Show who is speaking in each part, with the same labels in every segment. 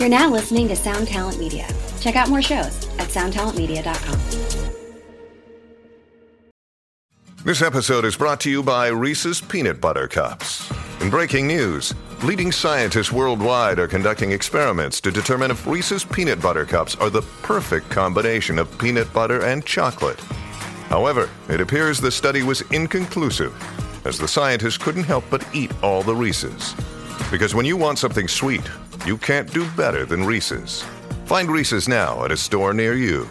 Speaker 1: You're now listening to Sound Talent Media. Check out more shows at soundtalentmedia.com.
Speaker 2: This episode is brought to you by Reese's Peanut Butter Cups. In breaking news, leading scientists worldwide are conducting experiments to determine if Reese's Peanut Butter Cups are the perfect combination of peanut butter and chocolate. However, it appears the study was inconclusive, as the scientists couldn't help but eat all the Reese's. Because when you want something sweet, you can't do better than Reese's. Find Reese's now at a store near you.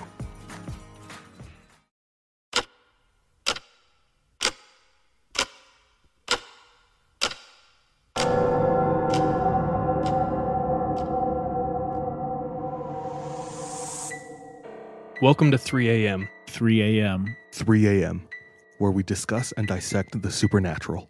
Speaker 3: Welcome to 3 a.m.
Speaker 4: 3 a.m.
Speaker 5: 3 a.m., where we discuss and dissect the supernatural.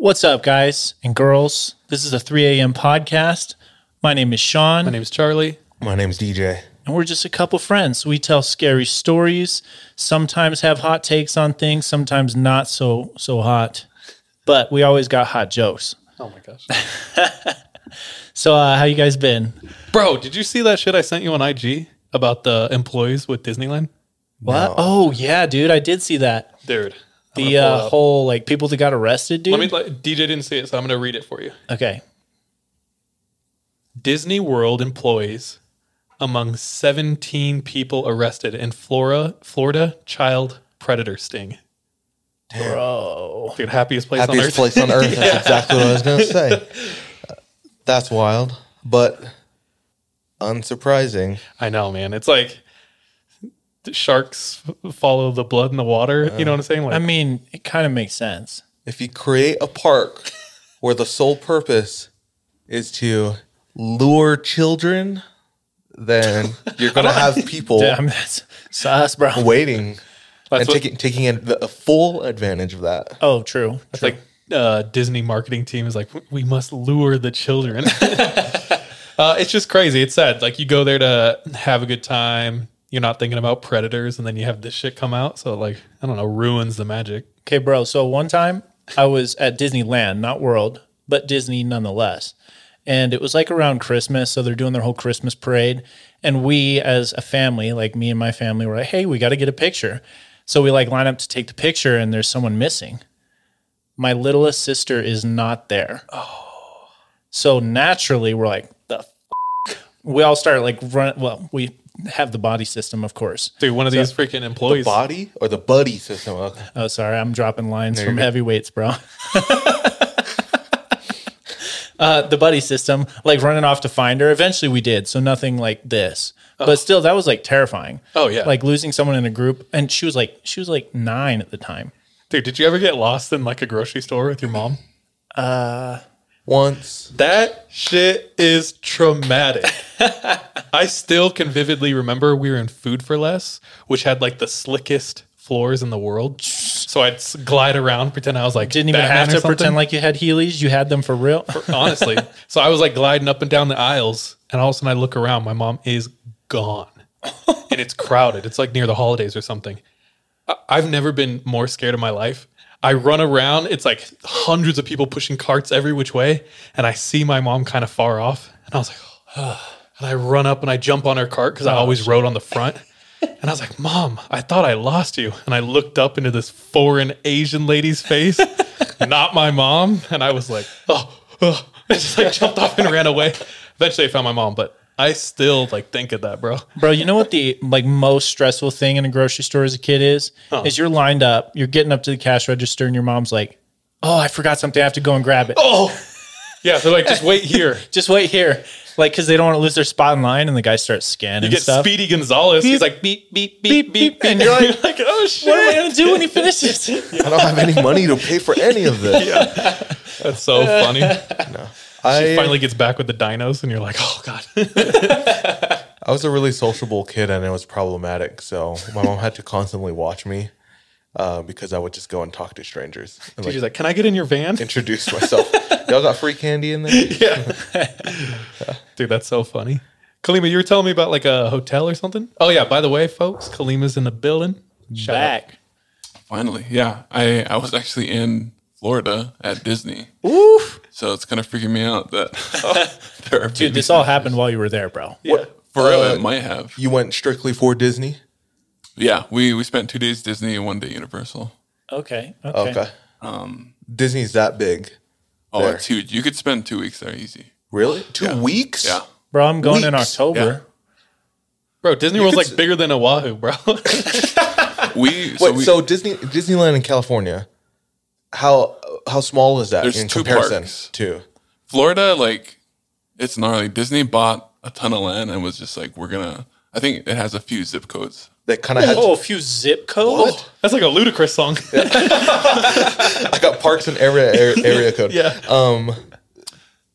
Speaker 6: What's up, guys and girls? This is a 3 a.m. podcast. My name is Sean,
Speaker 3: My name is Charlie.
Speaker 7: My name's DJ.
Speaker 6: and we're just a couple friends. We tell scary stories, sometimes have hot takes on things, sometimes not so so hot, but we always got hot jokes.
Speaker 3: Oh my gosh.
Speaker 6: So, uh, how you guys been?
Speaker 3: Bro, did you see that shit I sent you on IG about the employees with Disneyland?
Speaker 6: What? Oh yeah, dude, I did see that.
Speaker 3: Dude. I'm
Speaker 6: The
Speaker 3: gonna pull it
Speaker 6: uh, whole like people that got arrested, dude.
Speaker 3: Let me let, DJ didn't see it, so I'm gonna read it for you.
Speaker 6: okay,
Speaker 3: Disney World employees among 17 people arrested in Florida, Florida child predator sting.
Speaker 6: bro.
Speaker 3: Dude, happiest place on
Speaker 7: Happiest
Speaker 3: earth.
Speaker 7: place on earth. That's exactly what I was going to say. Uh, That's wild, but unsurprising.
Speaker 3: I know, man. It's like the sharks follow the blood in the water. you know what I'm saying? Like,
Speaker 6: I mean, it kind of makes sense.
Speaker 7: If you create a park where the sole purpose is to lure children, then you're going to have people
Speaker 6: Damn, that's sus, bro.
Speaker 7: waiting
Speaker 3: That's
Speaker 7: and
Speaker 3: what-
Speaker 7: taking taking a, a full advantage of that.
Speaker 6: Oh, true.
Speaker 3: It's like uh, Disney marketing team is like, we must lure the children. uh, it's just crazy. It's sad. Like you go there to have a good time. You're not thinking about predators, and then you have this shit come out. So like, I don't know, ruins the magic.
Speaker 6: Okay, bro. So one time I was at Disneyland, not World, but Disney nonetheless. And it was like around Christmas. So they're doing their whole Christmas parade. And we, as a family, like me and my family, were like, hey, we got to get a picture. So we like line up to take the picture, and there's someone missing. My littlest sister is not there. Oh. So naturally, we're like, the f-? we all start like run. Well, we have the body system, of course.
Speaker 3: Dude, one of these freaking employees.
Speaker 7: Body or the buddy system? Okay.
Speaker 6: Oh, sorry, I'm dropping lines from
Speaker 7: go.
Speaker 6: heavyweights, bro. uh, the buddy system, like running off to find her. Eventually, we did, so nothing like this. But still, that was like terrifying.
Speaker 3: Oh, yeah.
Speaker 6: like losing someone in a group, and she was like, she was like nine at the time.
Speaker 3: Dude, did you ever get lost in like a grocery store with your mom?
Speaker 7: Once
Speaker 3: That shit is traumatic. I still can vividly remember we were in Food for Less, which had like the slickest floors in the world. So I'd glide around, pretend I was like
Speaker 6: Didn't even
Speaker 3: Batman
Speaker 6: have to
Speaker 3: something.
Speaker 6: pretend like you had Heelys; you had them for real.
Speaker 3: honestly. So I was like gliding up and down the aisles, and all of a sudden I look around, my mom is gone, and it's crowded. It's like near the holidays or something. I- I've never been more scared in my life. I run around. It's like hundreds of people pushing carts every which way, and I see my mom kind of far off, and I was like, and I run up and I jump on her cart because I oh. always rode on the front. And I was like, Mom, I thought I lost you. And I looked up into this foreign Asian lady's face, not my mom. And I was like, oh, oh. I just like jumped off and ran away. Eventually I found my mom, but I still like think of that, bro.
Speaker 6: Bro, you know what the like most stressful thing in a grocery store as a kid is? Is you're lined up, you're getting up to the cash register, and your mom's like, "Oh, I forgot something. I have to go and grab it."
Speaker 3: Oh, yeah. They're like, just wait here.
Speaker 6: Just wait here, like because they don't want to lose their spot in line, and the guy starts scanning
Speaker 3: You get
Speaker 6: stuff.
Speaker 3: Speedy Gonzalez. He's like, beep, beep, beep, beep, beep.
Speaker 6: and you're like,
Speaker 3: like, oh, shit.
Speaker 6: "What am I gonna do when he finishes?"
Speaker 7: I don't have any money to pay for any of this.
Speaker 3: That's so funny.
Speaker 7: I
Speaker 5: I
Speaker 3: finally gets back with the dinos, and you're like, oh god.
Speaker 5: I was a really sociable kid and it was problematic. So my mom had to constantly watch me uh, because I would just go and talk to strangers and like,
Speaker 3: She's like, can I get in your van?
Speaker 5: introduce myself. Y'all got free candy in there?
Speaker 3: yeah, Dude, that's so funny. Kalima, you were telling me about like a hotel or something. Oh yeah. By the way, folks, Kalima's in the building. Shout out.
Speaker 6: Back.
Speaker 8: Finally, yeah. I I was actually in Florida at Disney,
Speaker 6: Oof.
Speaker 8: so it's kind of freaking me out that there are
Speaker 6: Dude, this all happened while you were there, bro.
Speaker 8: for real.
Speaker 5: uh,
Speaker 8: it might have.
Speaker 5: You went strictly for Disney?
Speaker 8: Yeah, we we spent two days Disney and one day Universal.
Speaker 6: Okay. Okay.
Speaker 5: Okay.
Speaker 8: Um,
Speaker 5: Disney's that big.
Speaker 8: oh,
Speaker 5: There.
Speaker 8: it's huge. You could spend two weeks there easy.
Speaker 5: Really? Two
Speaker 8: Yeah.
Speaker 5: weeks?
Speaker 8: Yeah,
Speaker 6: Bro, I'm going in
Speaker 5: Weeks.
Speaker 6: October.
Speaker 3: Bro, Disney World's like
Speaker 5: s-
Speaker 3: bigger than Oahu, bro.
Speaker 8: we so
Speaker 5: Wait,
Speaker 8: we,
Speaker 5: so Disney Disneyland in California, how how small is that
Speaker 8: There's
Speaker 5: in
Speaker 8: two
Speaker 5: comparison
Speaker 8: parks.
Speaker 5: to?
Speaker 8: Florida, like it's gnarly. Disney bought a ton of land and was just like, we're gonna. I think it has a few zip codes.
Speaker 5: That kind of had.
Speaker 6: Oh, a few zip codes.
Speaker 3: That's like a Ludacris song.
Speaker 5: I got parks and area area, area code.
Speaker 3: yeah.
Speaker 5: Um,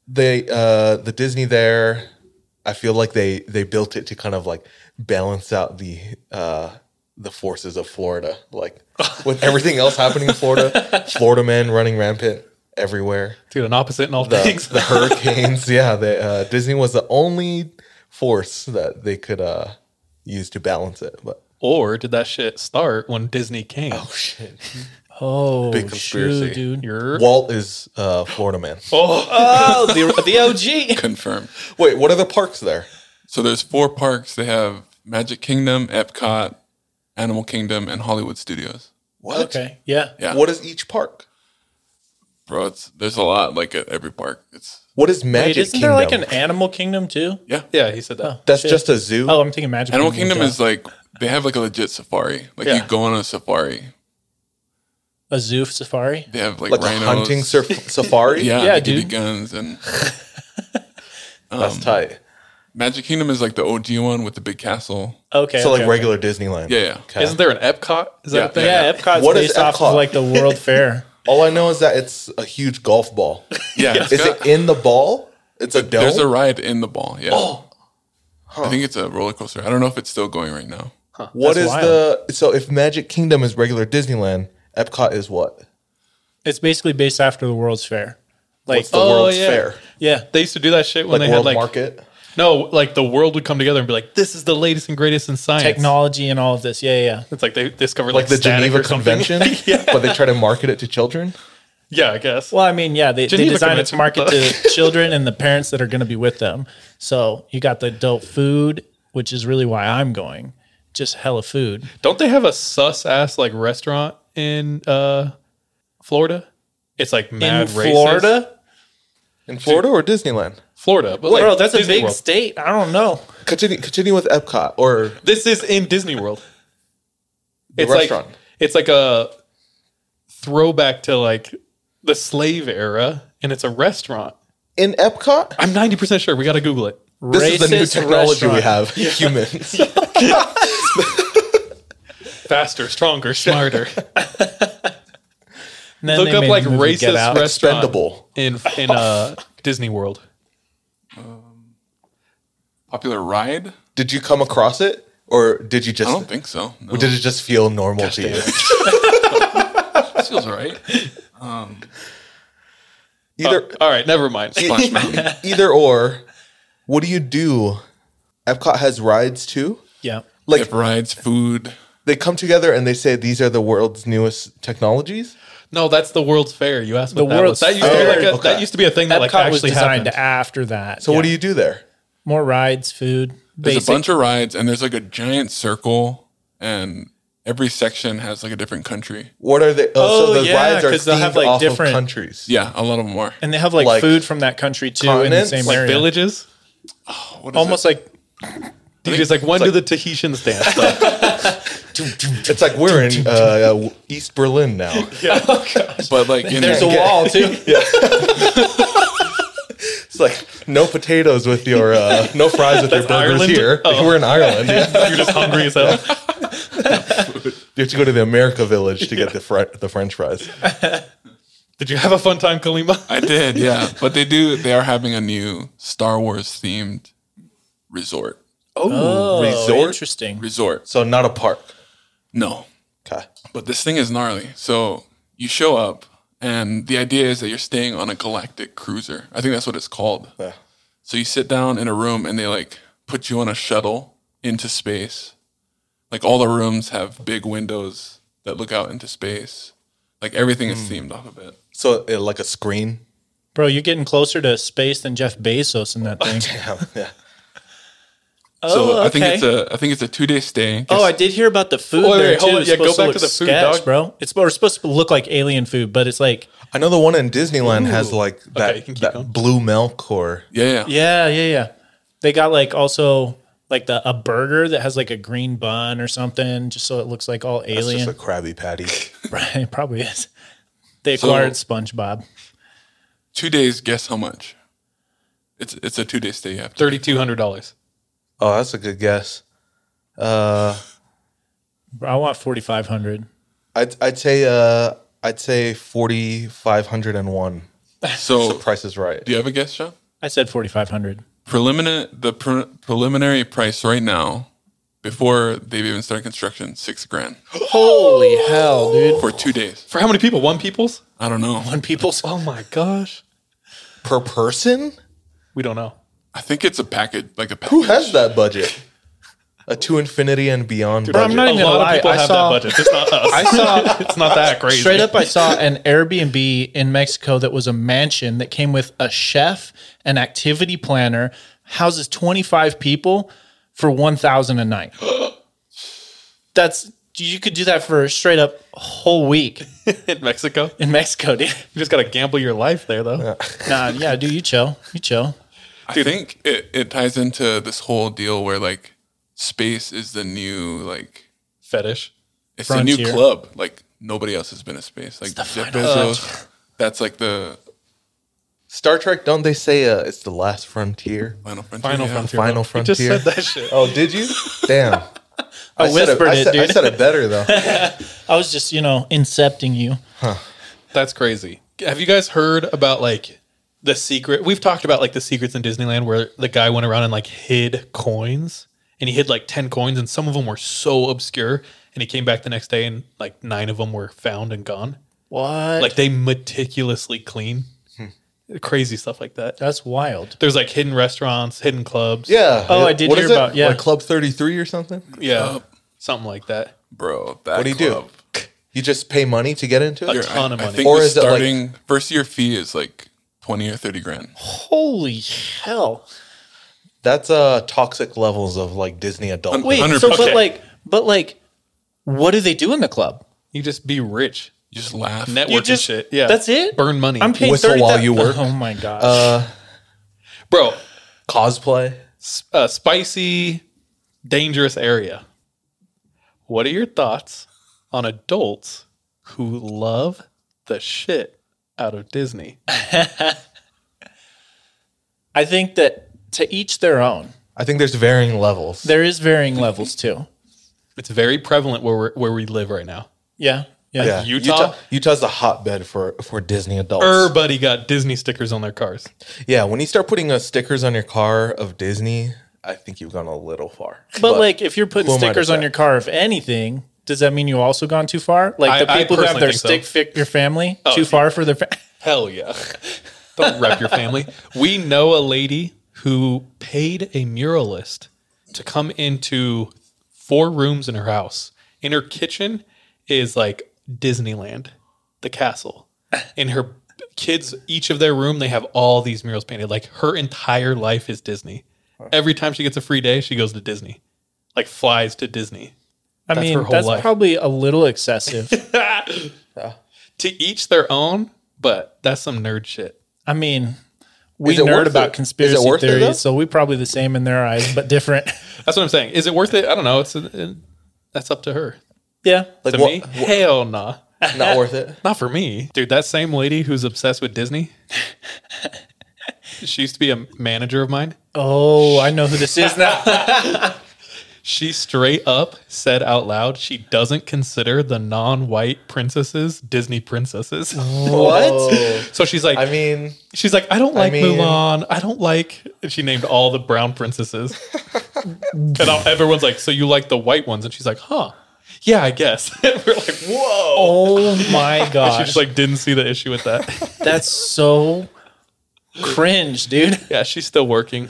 Speaker 5: they uh the Disney there, I feel like they they built it to kind of like balance out the uh the forces of Florida. Like with everything else happening in Florida, Florida man running rampant everywhere.
Speaker 3: Dude, an opposite in all
Speaker 5: The,
Speaker 3: things.
Speaker 5: the hurricanes, yeah. They, uh, Disney was the only force that they could uh use to balance it. But
Speaker 3: or did that shit start when Disney came?
Speaker 5: oh shit,
Speaker 6: Oh,
Speaker 5: Big conspiracy.
Speaker 6: shoot, dude.
Speaker 3: You're
Speaker 5: Walt is uh Florida man.
Speaker 6: Oh, the, the OG.
Speaker 8: Confirmed.
Speaker 5: Wait, what are the parks there?
Speaker 8: So there's four parks. They have Magic Kingdom, Epcot, Animal Kingdom, and Hollywood Studios.
Speaker 5: What?
Speaker 6: Okay. Yeah.
Speaker 8: Yeah,
Speaker 5: What is each park?
Speaker 8: bro. It's there's a lot like at every park. It's
Speaker 5: What is Magic
Speaker 6: Wait, isn't
Speaker 5: Kingdom?
Speaker 6: there like an animal kingdom too?
Speaker 8: yeah.
Speaker 3: yeah, he said that.
Speaker 5: Oh, that's
Speaker 6: Shit.
Speaker 5: just a zoo.
Speaker 6: Oh, I'm thinking Magic
Speaker 8: Animal Kingdom
Speaker 6: Kingdom
Speaker 8: is like they have like a legit safari. Like
Speaker 3: Yeah.
Speaker 8: you go on a safari.
Speaker 6: a zoo safari.
Speaker 8: They have like,
Speaker 5: like
Speaker 8: rhinos.
Speaker 5: a hunting surf- safari.
Speaker 8: Yeah,
Speaker 6: Yeah,
Speaker 8: they give you
Speaker 6: dude.
Speaker 8: guns and
Speaker 5: that's um, tight.
Speaker 8: Magic Kingdom is like the OG one with the big castle.
Speaker 6: Okay.
Speaker 5: So
Speaker 6: okay,
Speaker 5: like regular Disneyland.
Speaker 8: Yeah, yeah.
Speaker 5: Okay.
Speaker 3: Isn't there an Epcot? Is that
Speaker 8: Yeah.
Speaker 3: a thing?
Speaker 6: Okay. Yeah, Epcot's
Speaker 5: What is
Speaker 6: based off
Speaker 5: Epcot?
Speaker 6: of like the World Fair.
Speaker 5: All I know is that it's a huge golf ball.
Speaker 8: Yeah, it's
Speaker 5: Is
Speaker 8: got-
Speaker 5: it in the ball? It's a dome.
Speaker 8: there's a ride in the ball. Yeah. Oh. I think it's a roller coaster. I don't know if it's still going right now.
Speaker 5: What
Speaker 6: That's
Speaker 5: is
Speaker 6: wild.
Speaker 5: the so if Magic Kingdom is regular Disneyland, Epcot is what?
Speaker 6: It's basically based after the World's Fair. Like,
Speaker 5: What's the
Speaker 3: Oh,
Speaker 5: World's
Speaker 3: yeah.
Speaker 5: Fair?
Speaker 6: yeah.
Speaker 3: They used to do that shit when
Speaker 5: Like
Speaker 3: they
Speaker 5: World
Speaker 3: had like
Speaker 5: Market?
Speaker 3: No, like the world would come together and be like, "This is the latest and greatest in science."
Speaker 6: Technology and all of this. Yeah, yeah.
Speaker 3: It's like they discovered
Speaker 5: Like
Speaker 3: like,
Speaker 5: the Geneva. Convention?
Speaker 3: yeah,
Speaker 5: But they try to market it to children?
Speaker 3: yeah, I guess.
Speaker 6: Well, I mean, yeah, they, they
Speaker 3: Geneva
Speaker 6: design it to market to children and the parents that are going to be with them. So you got the adult food, which is really why I'm going. Just hella food.
Speaker 3: Don't they have a sus ass like restaurant in uh Florida? It's like mad
Speaker 6: In
Speaker 3: racist.
Speaker 6: Florida?
Speaker 5: In Florida or Disneyland?
Speaker 3: Florida, but
Speaker 6: Bro,
Speaker 3: like
Speaker 6: that's a big
Speaker 3: World.
Speaker 6: state. I don't know.
Speaker 5: Continue continue with Epcot or
Speaker 3: This is in Disney World.
Speaker 5: the
Speaker 3: it's
Speaker 5: restaurant.
Speaker 3: like it's like a throwback to like the slave era, and it's a restaurant.
Speaker 5: in Epcot?
Speaker 3: I'm 90 percent sure. We got to Google it.
Speaker 5: This is the new
Speaker 6: Racist
Speaker 5: technology we
Speaker 6: restaurant.
Speaker 5: have. Humans.
Speaker 3: Faster, stronger, smarter.
Speaker 6: And then
Speaker 3: Look
Speaker 6: they
Speaker 3: up
Speaker 6: made
Speaker 3: like
Speaker 6: the movie Get
Speaker 3: racist
Speaker 6: Out.
Speaker 3: restaurant
Speaker 5: Expendable.
Speaker 3: in in uh Disney World.
Speaker 8: Popular ride?
Speaker 5: Did you come across it? Or did you just
Speaker 8: I don't think so. No.
Speaker 5: did it just feel normal to you?
Speaker 8: It feels right.
Speaker 5: Um, either oh,
Speaker 3: All right, never mind.
Speaker 8: Splash
Speaker 5: either or, what do you do? Epcot has rides too.
Speaker 6: Yeah.
Speaker 8: Like
Speaker 5: Like
Speaker 8: rides, food.
Speaker 5: they come together and they say these are the world's newest technologies.
Speaker 3: No, that's the World's Fair. You asked what
Speaker 6: The
Speaker 3: that was.
Speaker 6: World's
Speaker 3: That used to be
Speaker 5: Fair.
Speaker 3: like a,
Speaker 5: Okay.
Speaker 3: that used to be a thing that like
Speaker 6: Epcot was
Speaker 3: actually
Speaker 6: designed
Speaker 3: happened.
Speaker 6: after that.
Speaker 5: So what do you do there?
Speaker 6: More rides, food.
Speaker 8: There's
Speaker 6: Basic.
Speaker 8: a bunch of rides, and there's like a giant circle, and every section has like a different country.
Speaker 5: What are they? Oh,
Speaker 6: Oh,
Speaker 5: so the
Speaker 6: yeah,
Speaker 5: rides are
Speaker 6: 'cause they'll
Speaker 5: themed
Speaker 6: have, like,
Speaker 5: off
Speaker 6: different-
Speaker 5: of countries.
Speaker 8: Yeah, a lot of them are.
Speaker 6: and they have like,
Speaker 5: Like
Speaker 6: food from that country too in the
Speaker 5: continents?
Speaker 6: same
Speaker 3: like
Speaker 6: area.
Speaker 3: villages.
Speaker 8: What is
Speaker 6: Almost
Speaker 8: it?
Speaker 6: like
Speaker 3: Dude, it's like when do the Tahitians dance? though?
Speaker 5: It's like we're in uh, East Berlin now.
Speaker 8: but like in
Speaker 6: there's a wall too.
Speaker 5: It's like no potatoes with your uh, no fries with your burgers
Speaker 3: Ireland?
Speaker 5: here.
Speaker 3: Oh.
Speaker 5: We're in Ireland. Yeah.
Speaker 3: You're just hungry as hell.
Speaker 5: You have to go to the America Village to get the fr- the French fries.
Speaker 3: Did you have a fun time, Kalima?
Speaker 8: I did, yeah. But they do. They are having a new Star Wars themed resort.
Speaker 6: Oh,
Speaker 5: resort?
Speaker 6: interesting.
Speaker 8: Resort.
Speaker 5: So not a park.
Speaker 8: No,
Speaker 5: Okay.
Speaker 8: but this thing is gnarly. So you show up, and the idea is that you're staying on a galactic cruiser. I think that's what it's called.
Speaker 5: Yeah.
Speaker 8: So you sit down in a room, and they like put you on a shuttle into space. Like all the rooms have big windows that look out into space. Like everything is themed off of it.
Speaker 5: So uh, like a screen.
Speaker 6: Bro, you're getting closer to space than Jeff Bezos in that thing.
Speaker 5: Yeah. Yeah.
Speaker 8: So
Speaker 6: Oh,
Speaker 8: I think it's a I think it's a two day stay.
Speaker 6: Oh, I did hear about the food
Speaker 3: Wait,
Speaker 6: there
Speaker 3: wait,
Speaker 6: too.
Speaker 3: on.
Speaker 6: It's
Speaker 3: Yeah, go
Speaker 6: supposed
Speaker 3: back
Speaker 6: look
Speaker 3: to the food,
Speaker 6: sketch,
Speaker 3: dog.
Speaker 6: bro. It's we're supposed to look like alien food, but it's like
Speaker 5: I know the one in Disneyland has like that,
Speaker 3: you can keep
Speaker 5: that blue milk or
Speaker 8: yeah, yeah,
Speaker 6: yeah, yeah, yeah. They got like also like the a burger that has like a green bun or something, just so it looks like all
Speaker 5: that's
Speaker 6: alien.
Speaker 5: just a Krabby Patty.
Speaker 6: right, it probably is. They
Speaker 8: So-
Speaker 6: acquired SpongeBob.
Speaker 8: Two days. Guess how much? It's it's a two day stay. You have to.
Speaker 3: Thirty two hundred dollars.
Speaker 5: Oh, that's a good guess. Uh,
Speaker 6: I want forty five hundred.
Speaker 5: I'd I'd say uh I'd say forty five hundred and one.
Speaker 8: So the
Speaker 5: Price is right.
Speaker 8: do you have a guess, Sean?
Speaker 6: I said forty five hundred.
Speaker 8: Preliminary the pre- preliminary price right now, before they've even started construction, six grand
Speaker 6: Holy hell, dude!
Speaker 8: for two days.
Speaker 3: For how many people? One people's?
Speaker 8: I don't know.
Speaker 6: One people's
Speaker 3: Oh my gosh.
Speaker 5: Per person?
Speaker 3: We don't know.
Speaker 8: I think it's a package, like a package.
Speaker 5: Who has that budget? A to infinity and beyond
Speaker 6: Bro, I'm
Speaker 5: budget.
Speaker 6: not
Speaker 3: A
Speaker 6: even gonna
Speaker 3: lot
Speaker 6: lie.
Speaker 3: of people
Speaker 6: I
Speaker 3: have
Speaker 6: saw,
Speaker 3: that budget. It's not us.
Speaker 6: I saw
Speaker 3: it's not that crazy.
Speaker 6: Straight up, I saw an Airbnb in Mexico that was a mansion that came with a chef, an activity planner, houses 25 people for 1000 a night. That's you could do that for straight up a whole week
Speaker 3: in Mexico.
Speaker 6: in Mexico, dude.
Speaker 3: You just gotta gamble your life there though.
Speaker 6: Nah, yeah, dude, you chill. You chill.
Speaker 8: I think it, it ties into this whole deal where like space is the new like
Speaker 3: Fetish.
Speaker 8: it's the new club. Like nobody else has been a space. Like
Speaker 6: the
Speaker 8: Jeff
Speaker 6: final
Speaker 8: Bezos. That's like the
Speaker 5: Star Trek, don't they say uh, it's the last frontier?
Speaker 8: final frontier.
Speaker 3: Final
Speaker 8: yeah.
Speaker 3: frontier.
Speaker 5: Final
Speaker 3: You
Speaker 5: frontier.
Speaker 3: just said that shit.
Speaker 5: Oh, did you? Damn.
Speaker 6: I,
Speaker 5: said
Speaker 6: whispered
Speaker 5: I
Speaker 6: it,
Speaker 5: said, I said it better though.
Speaker 6: I was just, you know, incepting you.
Speaker 3: That's crazy. Have you guys heard about like the secret? We've talked about like the secrets in Disneyland where the guy went around and like hid coins and he hid like 10 coins and some of them were so obscure and he came back the next day and like nine of them were found and gone.
Speaker 6: What?
Speaker 3: Like they meticulously clean. Hmm. Crazy stuff like that.
Speaker 6: that's wild.
Speaker 3: There's like hidden restaurants, hidden clubs.
Speaker 5: Yeah.
Speaker 6: Oh, I did
Speaker 5: What
Speaker 6: hear
Speaker 5: is it?
Speaker 6: about- yeah.
Speaker 5: Like Club 33 or something?
Speaker 3: Yeah. Something like that.
Speaker 8: Bro, that
Speaker 5: What do you
Speaker 8: club,
Speaker 5: do? You just pay money to get into it?
Speaker 3: A ton of
Speaker 8: I
Speaker 3: money.
Speaker 8: think
Speaker 5: Or
Speaker 8: the
Speaker 5: is it like-
Speaker 8: starting first year fee is like twenty or thirty grand.
Speaker 6: Holy hell.
Speaker 5: That's uh toxic levels of like Disney adult.
Speaker 6: Wait,
Speaker 8: 100%.
Speaker 6: so but like but like what do they do in the club?
Speaker 3: You just be rich.
Speaker 8: You just laugh.
Speaker 3: Network
Speaker 6: You
Speaker 3: and shit. Yeah.
Speaker 6: That's it?
Speaker 3: Burn money.
Speaker 6: I'm paying
Speaker 5: Whistle
Speaker 6: 30
Speaker 5: while you work.
Speaker 6: Oh my gosh.
Speaker 5: Uh,
Speaker 3: Bro,
Speaker 5: cosplay.
Speaker 3: a spicy, dangerous area. What are your thoughts on adults who love the shit out of Disney?
Speaker 6: I think that to each their own.
Speaker 5: I think there's varying levels.
Speaker 6: There is varying levels too.
Speaker 3: It's very prevalent where we're, where we live right now.
Speaker 6: Yeah. Yeah.
Speaker 5: yeah.
Speaker 3: Utah?
Speaker 5: Utah's a hotbed for for Disney adults.
Speaker 3: Everybody got Disney stickers on their cars.
Speaker 5: Yeah, when you start putting uh, stickers on your car of Disney, I think you've gone a little far.
Speaker 6: But, like if you're putting
Speaker 5: who am I to
Speaker 6: stickers on your car if anything, does that mean you also gone too far? Like the
Speaker 3: I- I
Speaker 6: people who have their
Speaker 3: think so.
Speaker 6: stick your family
Speaker 3: Oh,
Speaker 6: too far for their fa-
Speaker 3: Hell yeah. Don't rep your family. We know a lady who paid a muralist to come into four rooms in her house. In her kitchen is like Disneyland, the castle. In her kids, each of their room, they have all these murals painted. Like her entire life is Disney. Every time she gets a free day, she goes to Disney. Like flies to Disney.
Speaker 6: I
Speaker 3: That's
Speaker 6: mean,
Speaker 3: her whole
Speaker 6: that's
Speaker 3: life.
Speaker 6: probably a little excessive.
Speaker 3: To each their own, but that's some nerd shit.
Speaker 6: I mean, we
Speaker 5: Is it
Speaker 6: nerd
Speaker 5: worth
Speaker 6: about
Speaker 5: it?
Speaker 6: conspiracy
Speaker 5: Is it worth it,
Speaker 6: theories, so we probably the same in their eyes, but different.
Speaker 3: That's what I'm saying. Is it worth it? I don't know. It's uh that's up to her.
Speaker 6: yeah.
Speaker 5: like
Speaker 3: To
Speaker 5: what,
Speaker 3: me,
Speaker 5: what-
Speaker 3: hell nah.
Speaker 5: not worth it.
Speaker 3: Not for me, dude. That same lady who's obsessed with Disney. she used to be a manager of mine.
Speaker 6: Oh, I know who this is now.
Speaker 3: She straight up said out loud she doesn't consider the non-white princesses Disney princesses.
Speaker 5: What?
Speaker 3: So she's like,
Speaker 5: I mean,
Speaker 3: she's like, I don't like
Speaker 5: mean-
Speaker 3: Mulan. I don't like. She named all the brown princesses, and everyone's like, so you like the white ones? And she's like, huh? Yeah, I guess. We're like, whoa.
Speaker 6: Oh my
Speaker 3: God.
Speaker 6: She
Speaker 3: just like didn't see the issue with that.
Speaker 6: That's so cringe, dude.
Speaker 3: yeah, she's still working.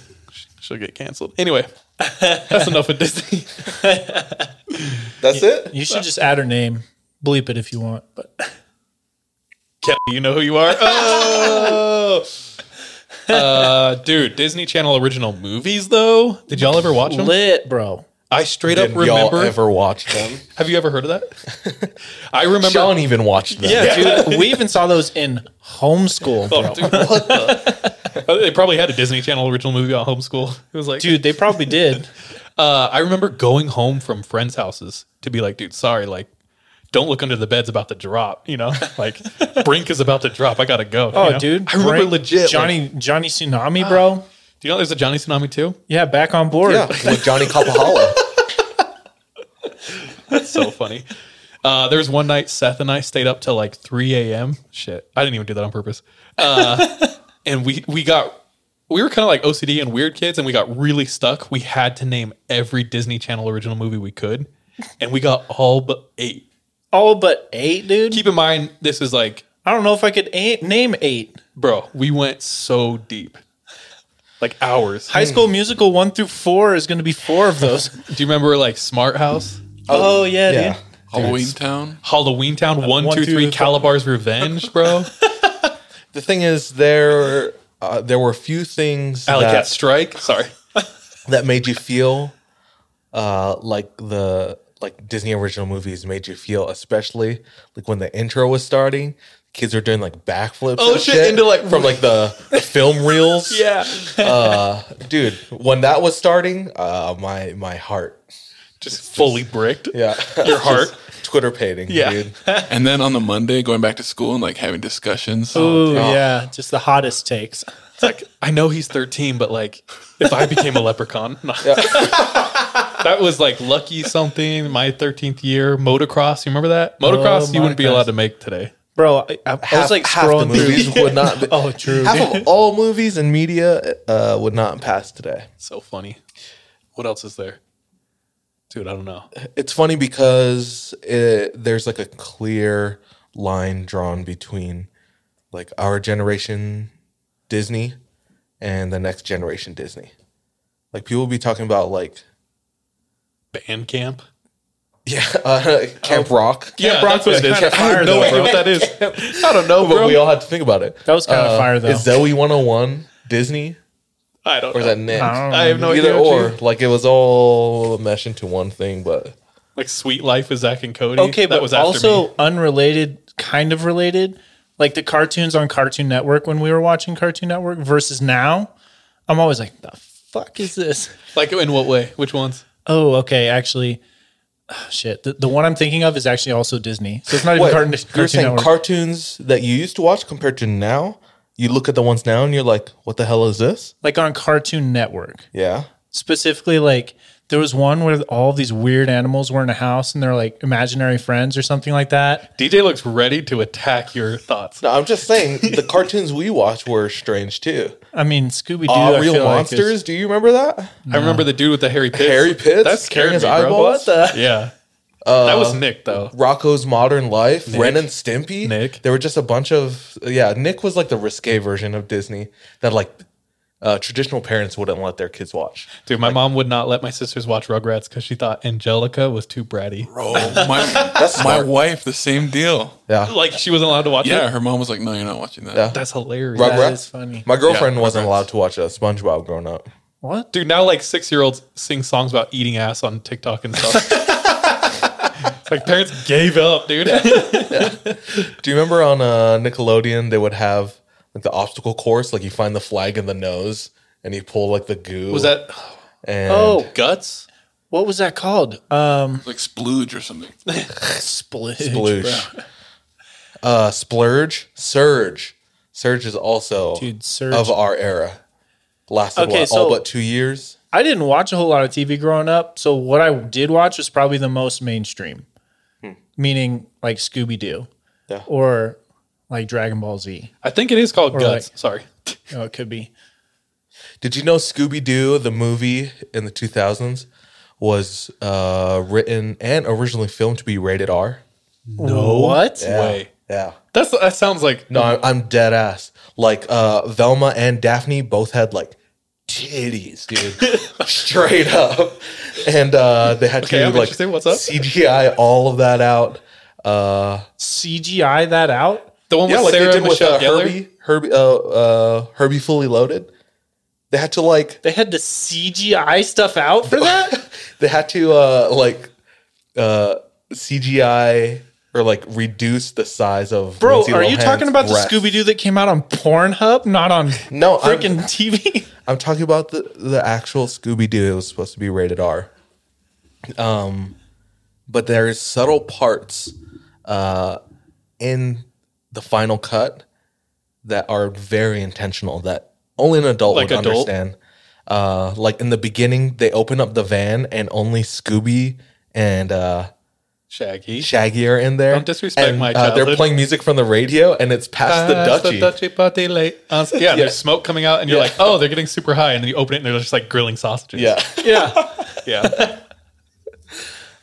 Speaker 3: She'll get canceled. Anyway, that's enough of Disney.
Speaker 5: that's it.
Speaker 6: You should just add her name. Bleep it if you want. But
Speaker 3: Kelly, you know who you are? Oh. Uh, dude, Disney Channel original movies though. Did y'all ever watch them?
Speaker 6: lit, bro.
Speaker 3: I straight
Speaker 5: Did
Speaker 3: up
Speaker 5: y'all
Speaker 3: remember.
Speaker 5: ever watch them?
Speaker 3: Have you ever heard of that? I remember.
Speaker 5: Sean even watched them.
Speaker 6: Yeah, dude. We even saw those in homeschool, bro.
Speaker 3: Oh, dude, what the? they probably had a Disney Channel original movie on homeschool. It was like,
Speaker 6: Dude, they probably did.
Speaker 3: Uh, I remember going home from friends' houses to be like, dude, sorry, like, don't look under the bed's about to drop. You know, like Brink is about to drop. I gotta go.
Speaker 6: Oh,
Speaker 3: you know?
Speaker 6: dude.
Speaker 3: I remember
Speaker 6: Brink-
Speaker 3: legit. like-
Speaker 6: Johnny Johnny Tsunami, bro.
Speaker 3: do you know there's a Johnny Tsunami too?
Speaker 6: Yeah, back on board.
Speaker 5: Yeah, with Johnny Kapahala.
Speaker 3: That's so funny. Uh, there was one night Seth and I stayed up till like 3 a.m. Shit, I didn't even do that on purpose. Uh, and we we got we were kind of like OCD and weird kids, and we got really stuck. We had to name every Disney Channel original movie we could, and we got all but eight.
Speaker 6: All but eight, dude.
Speaker 3: Keep in mind, this is like,
Speaker 6: I don't know if I could eight, name eight.
Speaker 3: bro, we went so deep, like hours.
Speaker 6: High School Musical one through four is going to be four of those.
Speaker 3: Do you remember like Smart House,
Speaker 6: oh yeah,
Speaker 5: Yeah.
Speaker 6: dude.
Speaker 8: Halloween Town.
Speaker 3: Halloween Town, one,
Speaker 6: one,
Speaker 3: two,
Speaker 6: two,
Speaker 3: three,
Speaker 6: five.
Speaker 3: Kalabar's Revenge, bro,
Speaker 5: The thing is, there uh, there were a few things
Speaker 3: Alley Cat
Speaker 5: that,
Speaker 3: Strike. Sorry,
Speaker 5: that made you feel uh, like the like Disney original movies made you feel, especially like when the intro was starting. Kids were doing like backflips.
Speaker 3: Oh,
Speaker 5: and
Speaker 3: shit, into, like-
Speaker 5: from like the, the film reels.
Speaker 3: yeah.
Speaker 5: uh, dude. When that was starting, uh, my my heart,
Speaker 3: just fully bricked.
Speaker 5: yeah,
Speaker 3: Your heart.
Speaker 5: Twitter painting,
Speaker 3: Yeah.
Speaker 5: dude.
Speaker 8: And then on the Monday, going back to school and like having discussions.
Speaker 6: Ooh, yeah, just the hottest takes.
Speaker 3: It's like I know he's 13, but like if I became a leprechaun, that was like lucky something. My 13th year motocross. You remember that motocross?
Speaker 6: Oh,
Speaker 3: you wouldn't be allowed to make today.
Speaker 6: Bro, I, I, I
Speaker 5: Half,
Speaker 6: was like
Speaker 5: half the
Speaker 6: scrolling
Speaker 5: movies
Speaker 6: through.
Speaker 5: would not. Be,
Speaker 6: Oh, true.
Speaker 5: half of all movies and media uh, would not pass today.
Speaker 3: So funny. What else is there, dude? I don't know.
Speaker 5: It's funny because it, there's like a clear line drawn between like our generation Disney and the next generation Disney. Like people will be talking about like
Speaker 3: Band camp.
Speaker 5: yeah, uh, Camp Rock.
Speaker 3: Yeah,
Speaker 6: Rock
Speaker 3: that's what
Speaker 6: was
Speaker 3: it is.
Speaker 6: kinda
Speaker 3: I have
Speaker 6: fire,
Speaker 3: no
Speaker 6: though,
Speaker 3: idea
Speaker 6: bro.
Speaker 3: what that is. I don't know,
Speaker 5: But
Speaker 3: bro.
Speaker 5: we all had to think about it.
Speaker 6: That was kinda
Speaker 5: Uh,
Speaker 6: fire, though.
Speaker 5: Is Zoey 101 Disney
Speaker 3: I don't
Speaker 5: or is
Speaker 3: know.
Speaker 5: that Nick?
Speaker 6: I.
Speaker 3: I have no
Speaker 5: Either
Speaker 3: idea. what
Speaker 5: or,
Speaker 3: you-
Speaker 5: like it was all meshed into one thing, but
Speaker 3: like Sweet Life with Zach and Cody.
Speaker 6: Okay,
Speaker 3: that
Speaker 6: but
Speaker 3: was after
Speaker 6: also
Speaker 3: me.
Speaker 6: unrelated, kind of related, like the cartoons on Cartoon Network when we were watching Cartoon Network versus now. I'm always like, the fuck is this?
Speaker 3: Like in what way? Which ones?
Speaker 6: Oh, okay. Actually, oh, shit. The, the one I'm thinking of is actually also Disney. So it's not even
Speaker 5: Wait,
Speaker 6: Cartoon,
Speaker 5: you're
Speaker 6: Cartoon
Speaker 5: saying
Speaker 6: Network.
Speaker 5: cartoons that you used to watch compared to now? You look at the ones now and you're like, what the hell is this?
Speaker 6: like on Cartoon Network.
Speaker 5: Yeah.
Speaker 6: Specifically, like there was one where all of these weird animals were in a house and they're like imaginary friends or something like that.
Speaker 3: DJ looks ready to attack your thoughts.
Speaker 5: No, I'm just saying the cartoons we watched were strange too.
Speaker 6: I mean, Scooby Doo.
Speaker 5: Aw, Real Monsters. Do you remember that?
Speaker 3: I remember the dude with the hairy pits.
Speaker 5: Hairy Pitts?
Speaker 3: That scared
Speaker 5: Carrying his
Speaker 3: me, bro.
Speaker 5: What the?
Speaker 3: Yeah. That was Nick though.
Speaker 5: Rocko's Modern Life, Ren and Stimpy.
Speaker 3: Nick.
Speaker 5: There were just a bunch of yeah. Nick was like the risque version of Disney that like uh, traditional parents wouldn't let their kids watch.
Speaker 3: Dude, my mom would not let my sisters watch Rugrats because she thought Angelica was too bratty.
Speaker 8: Bro, my, my wife, the same deal.
Speaker 5: Yeah,
Speaker 3: Like she wasn't allowed to watch
Speaker 8: Yeah,
Speaker 3: it.
Speaker 8: her mom was like, "No, you're not watching that."
Speaker 5: yeah.
Speaker 3: That's hilarious.
Speaker 5: Rugrats.
Speaker 6: That is funny.
Speaker 5: My girlfriend
Speaker 8: Yeah,
Speaker 5: wasn't allowed to watch uh, SpongeBob growing up.
Speaker 6: What?
Speaker 3: Dude, now like six year olds sing songs about eating ass on TikTok and stuff. it's like parents gave up, dude.
Speaker 5: Do you remember on uh, Nickelodeon they would have like the obstacle course? Like you find the flag in the nose and you pull like the goo.
Speaker 3: Was that
Speaker 5: And
Speaker 6: Oh,
Speaker 3: guts?
Speaker 6: what was that called? Um,
Speaker 8: like splooge or something.
Speaker 6: splooge.
Speaker 5: Splooge.
Speaker 6: bro.
Speaker 5: uh, splurge, surge. Surge is also
Speaker 6: Dude, Surge.
Speaker 5: of our era. Lasted
Speaker 6: Okay,
Speaker 5: what,
Speaker 6: so-
Speaker 5: all but two years.
Speaker 6: I didn't watch a whole lot of TV growing up, so what I did watch was probably the most mainstream, meaning like Scooby Doo,
Speaker 7: Yeah.
Speaker 6: or like Dragon Ball Z.
Speaker 3: I think it is called
Speaker 6: Or
Speaker 3: Guts.
Speaker 6: like-
Speaker 3: Sorry.
Speaker 6: Oh, it could be.
Speaker 7: Did you know Scooby Doo, the movie in the 2000s, was uh, written and originally filmed to be rated R?
Speaker 6: No. What?
Speaker 3: Way.
Speaker 7: Yeah.
Speaker 3: That's that sounds like
Speaker 7: No, I'm, I'm dead ass. Like uh, Velma and Daphne both had like titties, dude, straight up, and uh, they had
Speaker 3: Okay,
Speaker 7: to
Speaker 3: I'm
Speaker 7: like
Speaker 3: interested. What's up?
Speaker 7: CGI all of that out. Uh,
Speaker 6: CGI that out?
Speaker 3: the one
Speaker 7: yeah,
Speaker 3: with
Speaker 7: like
Speaker 3: Sarah
Speaker 7: they did with
Speaker 3: Michelle
Speaker 7: uh, Herbie, Herbie, uh, uh, Herbie Fully Loaded. They had to like
Speaker 6: They had to CGI stuff out for that?
Speaker 7: they had to uh like uh CGI or like reduce the size of
Speaker 6: Bro,
Speaker 7: Lindsay
Speaker 6: are you
Speaker 7: Lohan's
Speaker 6: talking about
Speaker 7: breasts.
Speaker 6: the Scooby Doo that came out on Pornhub, not on
Speaker 7: No, I'm-
Speaker 6: freaking TV?
Speaker 7: I'm talking about the the actual Scooby Doo. It was supposed to be rated R. Um, but there's subtle parts uh, in the final cut that are very intentional that only an adult
Speaker 3: Like
Speaker 7: would
Speaker 3: adult?
Speaker 7: understand. Uh, like in the beginning, they open up the van and only Scooby and uh,
Speaker 3: Shaggy.
Speaker 7: Shaggy are in there.
Speaker 3: Don't disrespect
Speaker 7: And,
Speaker 3: my
Speaker 7: uh, they're playing music from the radio, and it's past the
Speaker 3: Pass
Speaker 7: duchy.
Speaker 3: Dutchy party late. Uh, yeah, there's smoke coming out, and you're
Speaker 7: Yeah.
Speaker 3: like, oh, they're getting super high, and then you open it, and they're just like grilling sausages.
Speaker 7: Yeah.
Speaker 6: yeah.
Speaker 3: yeah.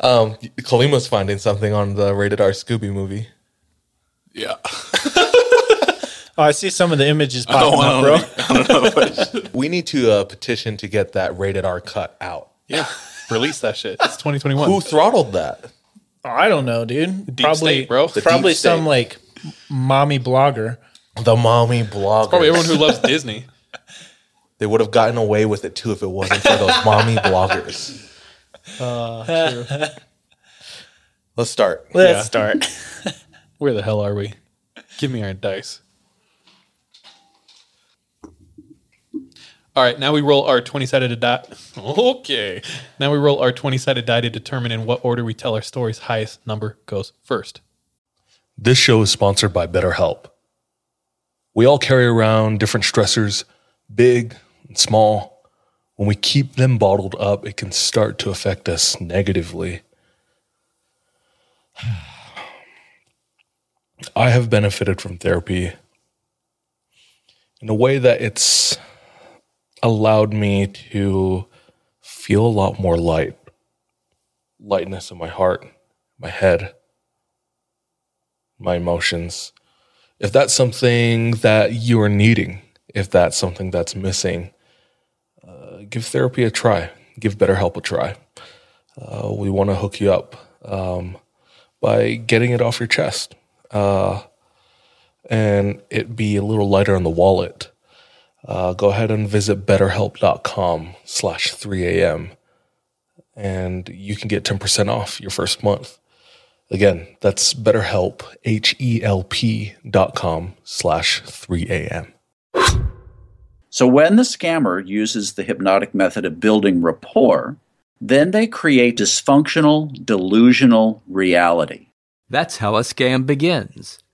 Speaker 7: Um, Kalima's finding something on the rated R Scooby movie.
Speaker 8: Yeah.
Speaker 6: Oh, I see some of the images
Speaker 8: I don't
Speaker 6: popping up, bro.
Speaker 8: want to. I don't know. If I should.
Speaker 7: We need to uh, petition to get that rated R cut out.
Speaker 3: Yeah. Release that shit. It's 2021.
Speaker 7: Who throttled that?
Speaker 6: I don't know, dude.
Speaker 3: Deep
Speaker 6: probably,
Speaker 3: state, bro.
Speaker 7: The
Speaker 6: probably
Speaker 7: deep state.
Speaker 6: some like mommy blogger.
Speaker 7: The mommy blogger.
Speaker 3: Probably everyone who loves Disney.
Speaker 7: they would have gotten away with it too if it wasn't for those mommy bloggers. Ah, true. Let's start.
Speaker 6: Let's
Speaker 3: Yeah.
Speaker 6: start.
Speaker 3: Where the hell are we? Give me our dice. All right, now we roll our 20 sided die. Okay. Now we roll our 20 sided die to determine in what order we tell our stories. Highest number goes first.
Speaker 5: This show is sponsored by BetterHelp. We all carry around different stressors, big and small. When we keep them bottled up, it can start to affect us negatively. I have benefited from therapy in a way that it's allowed me to feel a lot more light, lightness in my heart, my head my emotions. If that's something that you are needing, if that's something that's missing, uh, give therapy a try. Give BetterHelp a try. Uh, we want to hook you up um, by getting it off your chest uh, and it be a little lighter on the wallet. Uh, go ahead and visit betterhelp.com slash 3am and you can get 10% off your first month. Again, that's BetterHelp, H-E-L-P dot com slash 3am.
Speaker 9: So when the scammer uses the hypnotic method of building rapport, then they create dysfunctional, delusional reality.
Speaker 10: That's how a scam begins.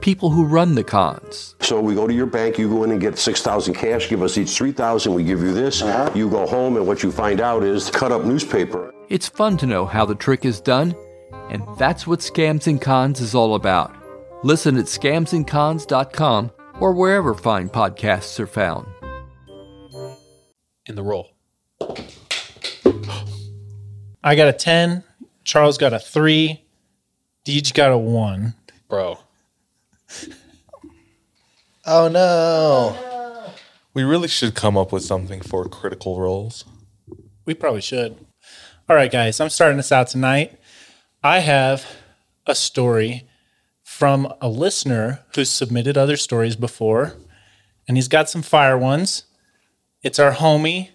Speaker 10: people who run the cons.
Speaker 11: So we go to your bank, you go in and get 6,000 cash, give us each 3,000, we give you this. Uh-huh. You go home and what you find out is cut up newspaper.
Speaker 10: It's fun to know how the trick is done, and that's what Scams and Cons is all about. Listen at scamsandcons.com or wherever fine podcasts are found.
Speaker 3: In the roll.
Speaker 6: I got a 10. Charles got a 3. Deej got a 1.
Speaker 3: Bro.
Speaker 7: Oh, oh no. We really should come up with something for critical roles.
Speaker 6: We probably should. All right, guys, I'm starting this out tonight. I have a story from a listener who's submitted other stories before, and he's got some fire ones. It's our homie,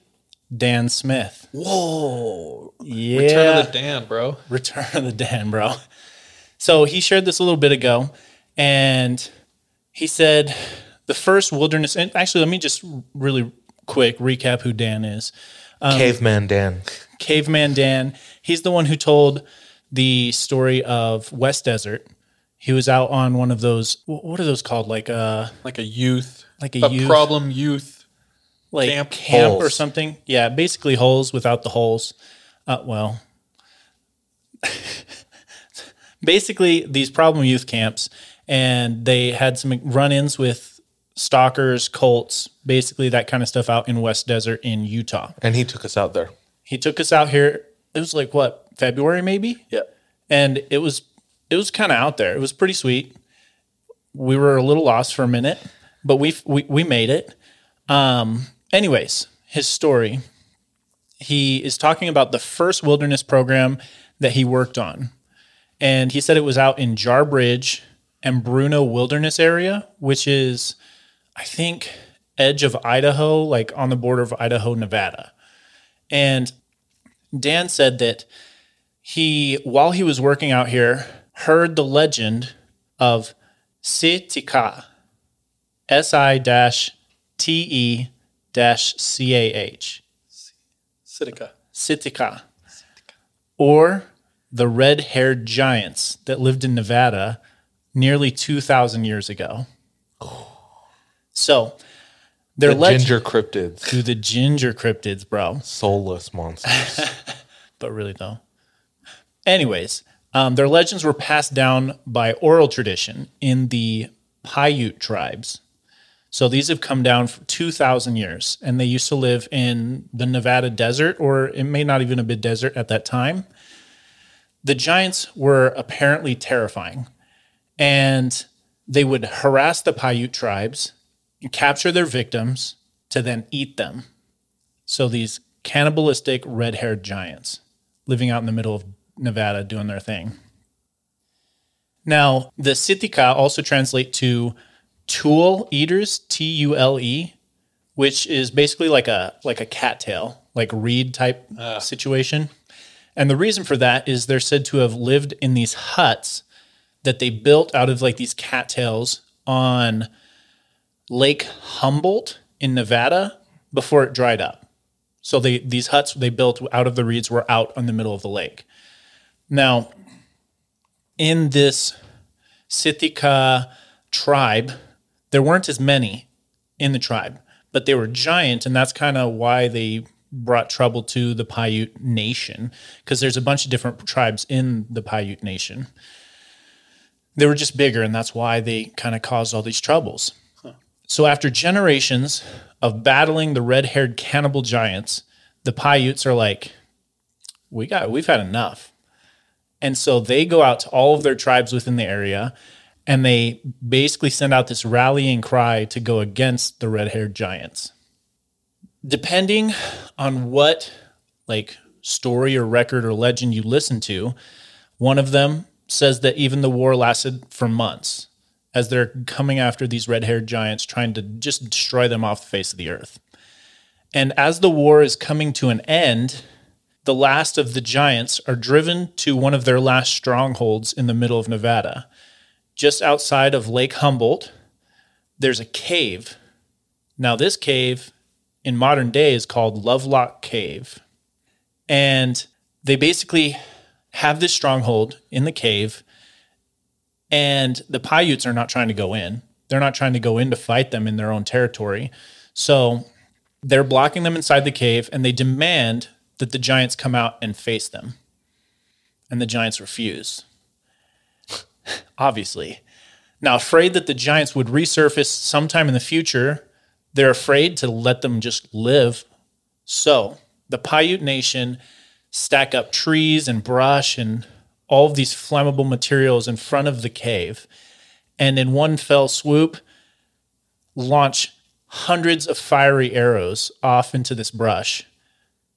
Speaker 6: Dan Smith.
Speaker 3: Whoa.
Speaker 6: Yeah.
Speaker 3: Return of the Dan, bro.
Speaker 6: Return of the Dan, bro. So he shared this a little bit ago, and he said the first wilderness. And actually, let me just really quick recap who Dan is. Um,
Speaker 7: Caveman Dan.
Speaker 6: Caveman Dan. He's the one who told the story of West Desert. He was out on one of those. What are those called? Like a
Speaker 3: Like a youth,
Speaker 6: like a,
Speaker 3: a
Speaker 6: youth
Speaker 3: problem youth.
Speaker 6: like
Speaker 3: camp.
Speaker 6: camp, or something. Yeah, basically holes without the holes. Uh, well, basically these problem youth camps, and they had some run-ins with stalkers, cults, basically that kind of stuff out in West Desert in Utah.
Speaker 7: And he took us out there.
Speaker 6: He took us out here. It was like what February maybe,
Speaker 7: Yeah.
Speaker 6: and it was it was kind of out there. It was pretty sweet. We were a little lost for a minute, but we we we made it. Um, anyways, his story. He is talking about the first wilderness program that he worked on, and he said it was out in Jarbridge and Bruneau Wilderness area, which is, I think, edge of Idaho, like on the border of Idaho, Nevada. And Dan said that he, while he was working out here, heard the legend of Si-te-cah, S I T E C A H,
Speaker 3: Si-te-cah.
Speaker 6: Si-te-cah. or the red haired giants that lived in Nevada nearly 2,000 years ago. So, they're
Speaker 7: The
Speaker 6: leg-
Speaker 7: ginger cryptids.
Speaker 6: to the ginger cryptids, bro.
Speaker 7: Soulless monsters.
Speaker 6: but really though. Anyways, um, their legends were passed down by oral tradition in the Paiute tribes. So these have come down for 2,000 years, and they used to live in the Nevada desert, or it may not even have been desert at that time. The giants were apparently terrifying, and they would harass the Paiute tribes, capture their victims, to then eat them. So these cannibalistic red haired giants living out in the middle of Nevada doing their thing. Now, the Si-te-cah also translate to tule eaters, T U L E, which is basically like a like a cattail, like reed type ah. situation. And the reason for that is they're said to have lived in these huts that they built out of like these cattails on Lake Humboldt in Nevada before it dried up. So they these huts they built out of the reeds were out in the middle of the lake. Now, in this Si-te-cah tribe, there weren't as many in the tribe, but they were giant, and that's kind of why they brought trouble to the Paiute Nation because there's a bunch of different tribes in the Paiute Nation. They were just bigger, and that's why they kind of caused all these troubles. So after generations of battling the red-haired cannibal giants, the Paiutes are like, "We got, we've had enough," and so they go out to all of their tribes within the area, and they basically send out this rallying cry to go against the red-haired giants. Depending on what like story or record or legend you listen to, one of them says that even the war lasted for months as they're coming after these red haired giants, trying to just destroy them off the face of the earth. And as the war is coming to an end, the last of the giants are driven to one of their last strongholds in the middle of Nevada. Just outside of Lake Humboldt, there's a cave. Now, this cave in modern day is called Lovelock Cave. And they basically have this stronghold in the cave and the Paiutes are not trying to go in. They're not trying to go in to fight them in their own territory. So they're blocking them inside the cave and they demand that the giants come out and face them. And the giants refuse. Obviously. Now, afraid that the giants would resurface sometime in the future, they're afraid to let them just live. So the Paiute Nation stack up trees and brush and all of these flammable materials in front of the cave, and in one fell swoop, launch hundreds of fiery arrows off into this brush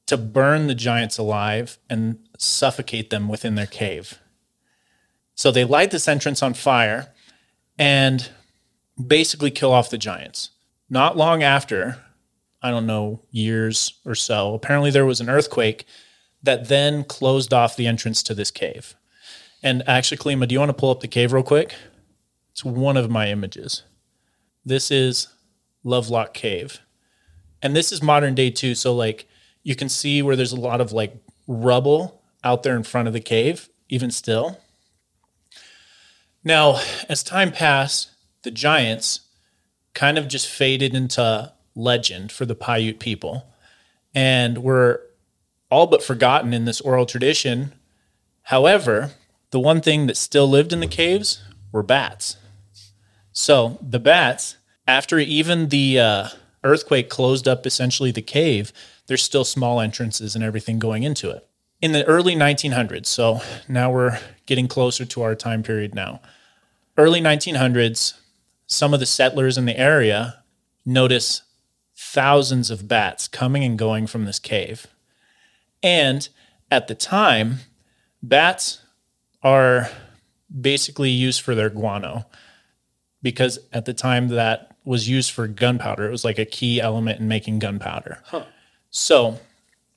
Speaker 6: to burn the giants alive and suffocate them within their cave. So they light this entrance on fire and basically kill off the giants. Not long after, I don't know, years or so. Apparently, there was an earthquake that then closed off the entrance to this cave. And actually, Kalima, do you want to pull up the cave real quick? It's one of my images. This is Lovelock Cave. And this is modern day too. So, like, you can see where there's a lot of like rubble out there in front of the cave, even still. Now, as time passed, the giants kind of just faded into legend for the Paiute people and were all but forgotten in this oral tradition. However, the one thing that still lived in the caves were bats. So the bats, after even the uh, earthquake closed up essentially the cave, there's still small entrances and everything going into it. In the early 1900s, so now we're getting closer to our time period now. Early 1900s, some of the settlers in the area notice thousands of bats coming and going from this cave. And at the time, bats are basically used for their guano because at the time that was used for gunpowder, it was like a key element in making gunpowder. So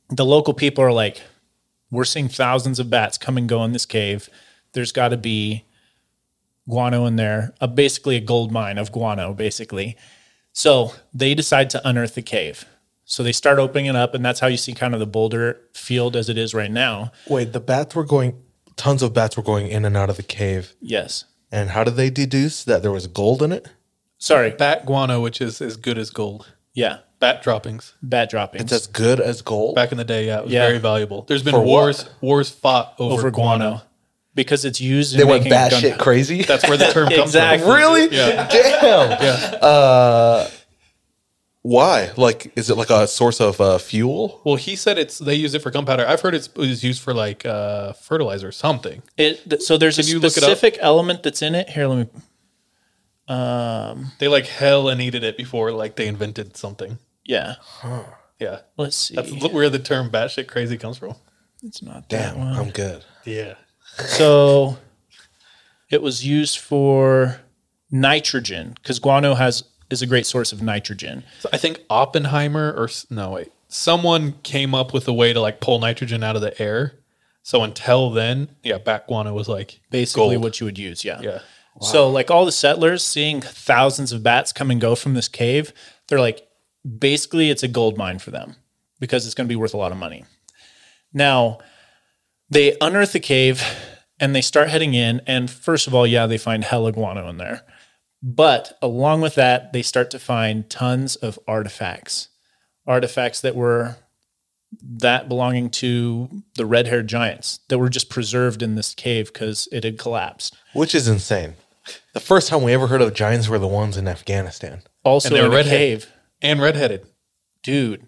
Speaker 6: the local people are like, we're seeing thousands of bats come and go in this cave. There's got to be guano in there, uh, basically a gold mine of guano, basically. So they decide to unearth the cave. So they start opening it up, and that's how you see kind of the boulder field as it is right now.
Speaker 7: Wait, the bats were going, tons of bats were going in and out of the cave.
Speaker 6: Yes.
Speaker 7: And how did they deduce that there was gold in it?
Speaker 6: Sorry.
Speaker 3: Bat guano, which is as good as gold.
Speaker 6: Yeah.
Speaker 3: Bat droppings.
Speaker 6: Bat droppings.
Speaker 7: It's as good as gold.
Speaker 3: Back in the day, yeah, it was
Speaker 6: Yeah.
Speaker 3: very valuable. There's been
Speaker 7: For what?
Speaker 3: wars wars fought over,
Speaker 6: over
Speaker 3: guano.
Speaker 6: guano. Because it's used in
Speaker 7: They went batshit crazy.
Speaker 3: That's where the term comes
Speaker 6: Exactly.
Speaker 3: from.
Speaker 7: really?
Speaker 3: Yeah.
Speaker 7: Damn.
Speaker 3: Yeah.
Speaker 7: Uh, why? Like, is it like a source of uh, fuel?
Speaker 3: Well, he said it's they use it for gunpowder. I've heard it's, it was used for like uh, fertilizer or something.
Speaker 6: It, th- so there's a
Speaker 3: Can you look it up?
Speaker 6: specific element that's in it. Here, let me. Um.
Speaker 3: They like hell and needed it before like they invented something.
Speaker 6: Yeah.
Speaker 3: Yeah,
Speaker 6: Let's see.
Speaker 3: that's where the term batshit crazy comes from.
Speaker 6: it's not that
Speaker 7: Damn,
Speaker 6: one.
Speaker 7: I'm good.
Speaker 3: Yeah,
Speaker 6: So it was used for nitrogen because guano has is a great source of nitrogen.
Speaker 3: so I think Oppenheimer or no wait, someone came up with a way to like pull nitrogen out of the air. So until then, yeah, bat guano was like
Speaker 6: Basically,
Speaker 3: gold.
Speaker 6: what you would use. Yeah.
Speaker 3: Yeah,
Speaker 6: So like all the settlers seeing thousands of bats come and go from this cave, they're like, basically it's a gold mine for them because it's going to be worth a lot of money. Now they unearth the cave and they start heading in. And first of all, yeah, they find hella guano in there. But along with that, they start to find tons of artifacts, artifacts that were that belonging to the red haired giants that were just preserved in this cave because it had collapsed.
Speaker 7: Which is insane. The first time we ever heard of giants were the ones in Afghanistan.
Speaker 6: Also
Speaker 3: And they were
Speaker 6: in a cave.
Speaker 3: and redheaded.
Speaker 6: Dude,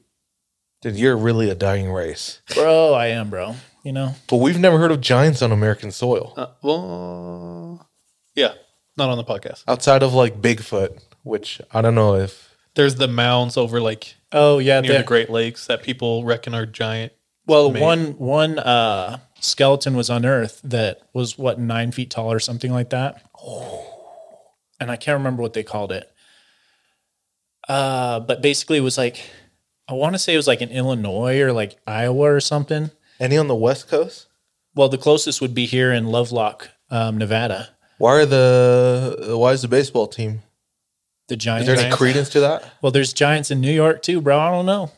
Speaker 7: Dude, you're really a dying race.
Speaker 6: bro, I am, bro. You know,
Speaker 7: But we've never heard of giants on American soil
Speaker 3: Uh, well, yeah, not on the podcast.
Speaker 7: outside of like Bigfoot, which I don't know if.
Speaker 3: There's the mounds over like
Speaker 6: oh yeah,
Speaker 3: near
Speaker 6: they-
Speaker 3: the Great Lakes that people reckon are giant.
Speaker 6: well,
Speaker 3: made.
Speaker 6: one one uh, skeleton was unearthed that was what nine feet tall or something like that, and I can't remember what they called it. Uh, but basically, it was like I want to say it was like in Illinois or like Iowa or something.
Speaker 7: Any on the West Coast?
Speaker 6: Well, the closest would be here in Lovelock, um, Nevada.
Speaker 7: Why are the why is the baseball team?
Speaker 6: The Giants.
Speaker 7: Is there any credence to that?
Speaker 6: well, there's Giants in New York too, bro. I don't know.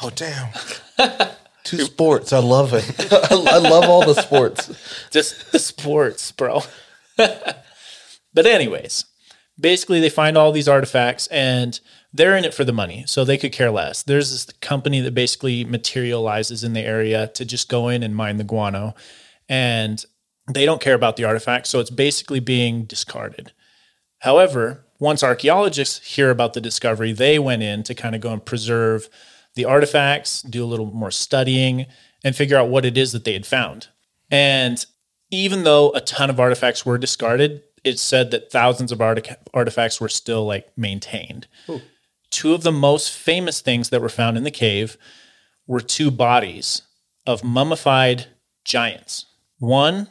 Speaker 7: Oh damn! Two sports, I love it. I love all the sports.
Speaker 6: just the sports, bro. but anyways, basically they find all these artifacts and they're in it for the money, so they could care less. There's this company that basically materializes in the area to just go in and mine the guano, and they don't care about the artifacts, so it's basically being discarded. However, once archaeologists hear about the discovery, they went in to kind of go and preserve the artifacts, do a little more studying, and figure out what it is that they had found. And even though a ton of artifacts were discarded, it said that thousands of artic- artifacts were still like maintained. Two of the most famous things that were found in the cave were two bodies of mummified giants. One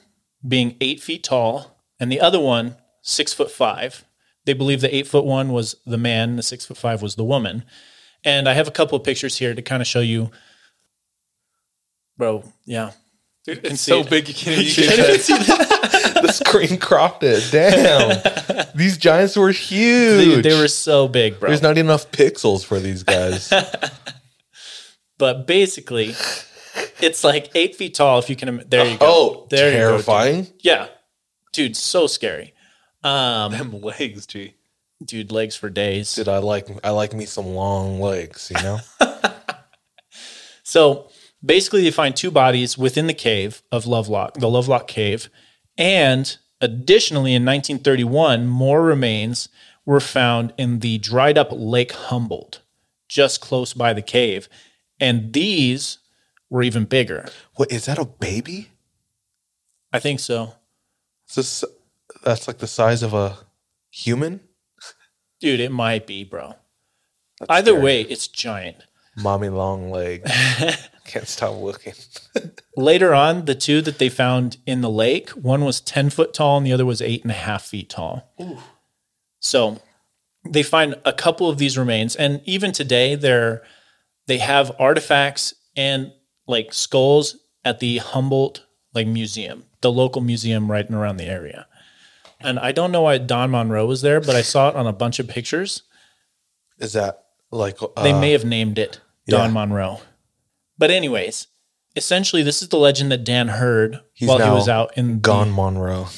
Speaker 6: being eight feet tall, and the other one six foot five. They believe the eight foot one was the man, the six foot five was the woman. And I have a couple of pictures here to kind of show you, bro. Yeah,
Speaker 3: Dude,
Speaker 6: can
Speaker 3: it's
Speaker 6: see
Speaker 3: so
Speaker 6: it.
Speaker 3: big you can't, you
Speaker 6: You
Speaker 3: can't
Speaker 6: can't
Speaker 3: even see that.
Speaker 5: the screen cropped it. Damn. these giants were huge.
Speaker 6: Dude, they were so big, bro.
Speaker 5: There's not enough pixels for these guys.
Speaker 6: but basically, it's like eight feet tall. If you can, im- there you go.
Speaker 5: Oh,
Speaker 6: there you go,
Speaker 5: terrifying.
Speaker 6: dude. yeah, dude, so scary. Um,
Speaker 3: Them legs, G.
Speaker 6: dude, legs for days.
Speaker 5: Dude, I like I like me some long legs, you know?
Speaker 6: So basically, you find two bodies within the cave of Lovelock, the Lovelock Cave. And additionally, in 1931, more remains were found in the dried up Lake Humboldt, just close by the cave. And these were even bigger.
Speaker 5: what is that a baby?
Speaker 6: I think so.
Speaker 5: Is this that's like the size of a human?
Speaker 6: Dude, it might be, bro. Either
Speaker 5: scary.
Speaker 6: way, it's giant.
Speaker 5: Mommy long leg. Can't stop looking.
Speaker 6: Later on, the two that they found in the lake, one was 10 foot tall and the other was eight and a half feet tall. Ooh. So they find a couple of these remains. And even today, they're, they have artifacts and like skulls at the Humboldt like museum, the local museum right and around the area. And I don't know why Don Monroe was there, but I saw it on a bunch of pictures.
Speaker 5: Is that like uh,
Speaker 6: They may have named it Don
Speaker 5: yeah.
Speaker 6: Monroe. But anyways, essentially this is the legend that Dan heard
Speaker 5: He's
Speaker 6: while he was out in the-
Speaker 5: Gone Monroe?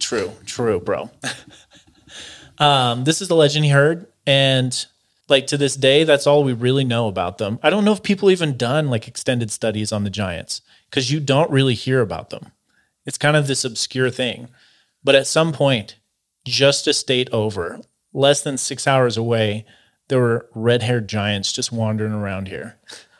Speaker 6: True, true, bro. um, this is the legend he heard, and like to this day, that's all we really know about them. I don't know if people even done like extended studies on the giants because you don't really hear about them. It's kind of this obscure thing. But at some point, just a state over, less than six hours away, there were red-haired giants just wandering around here.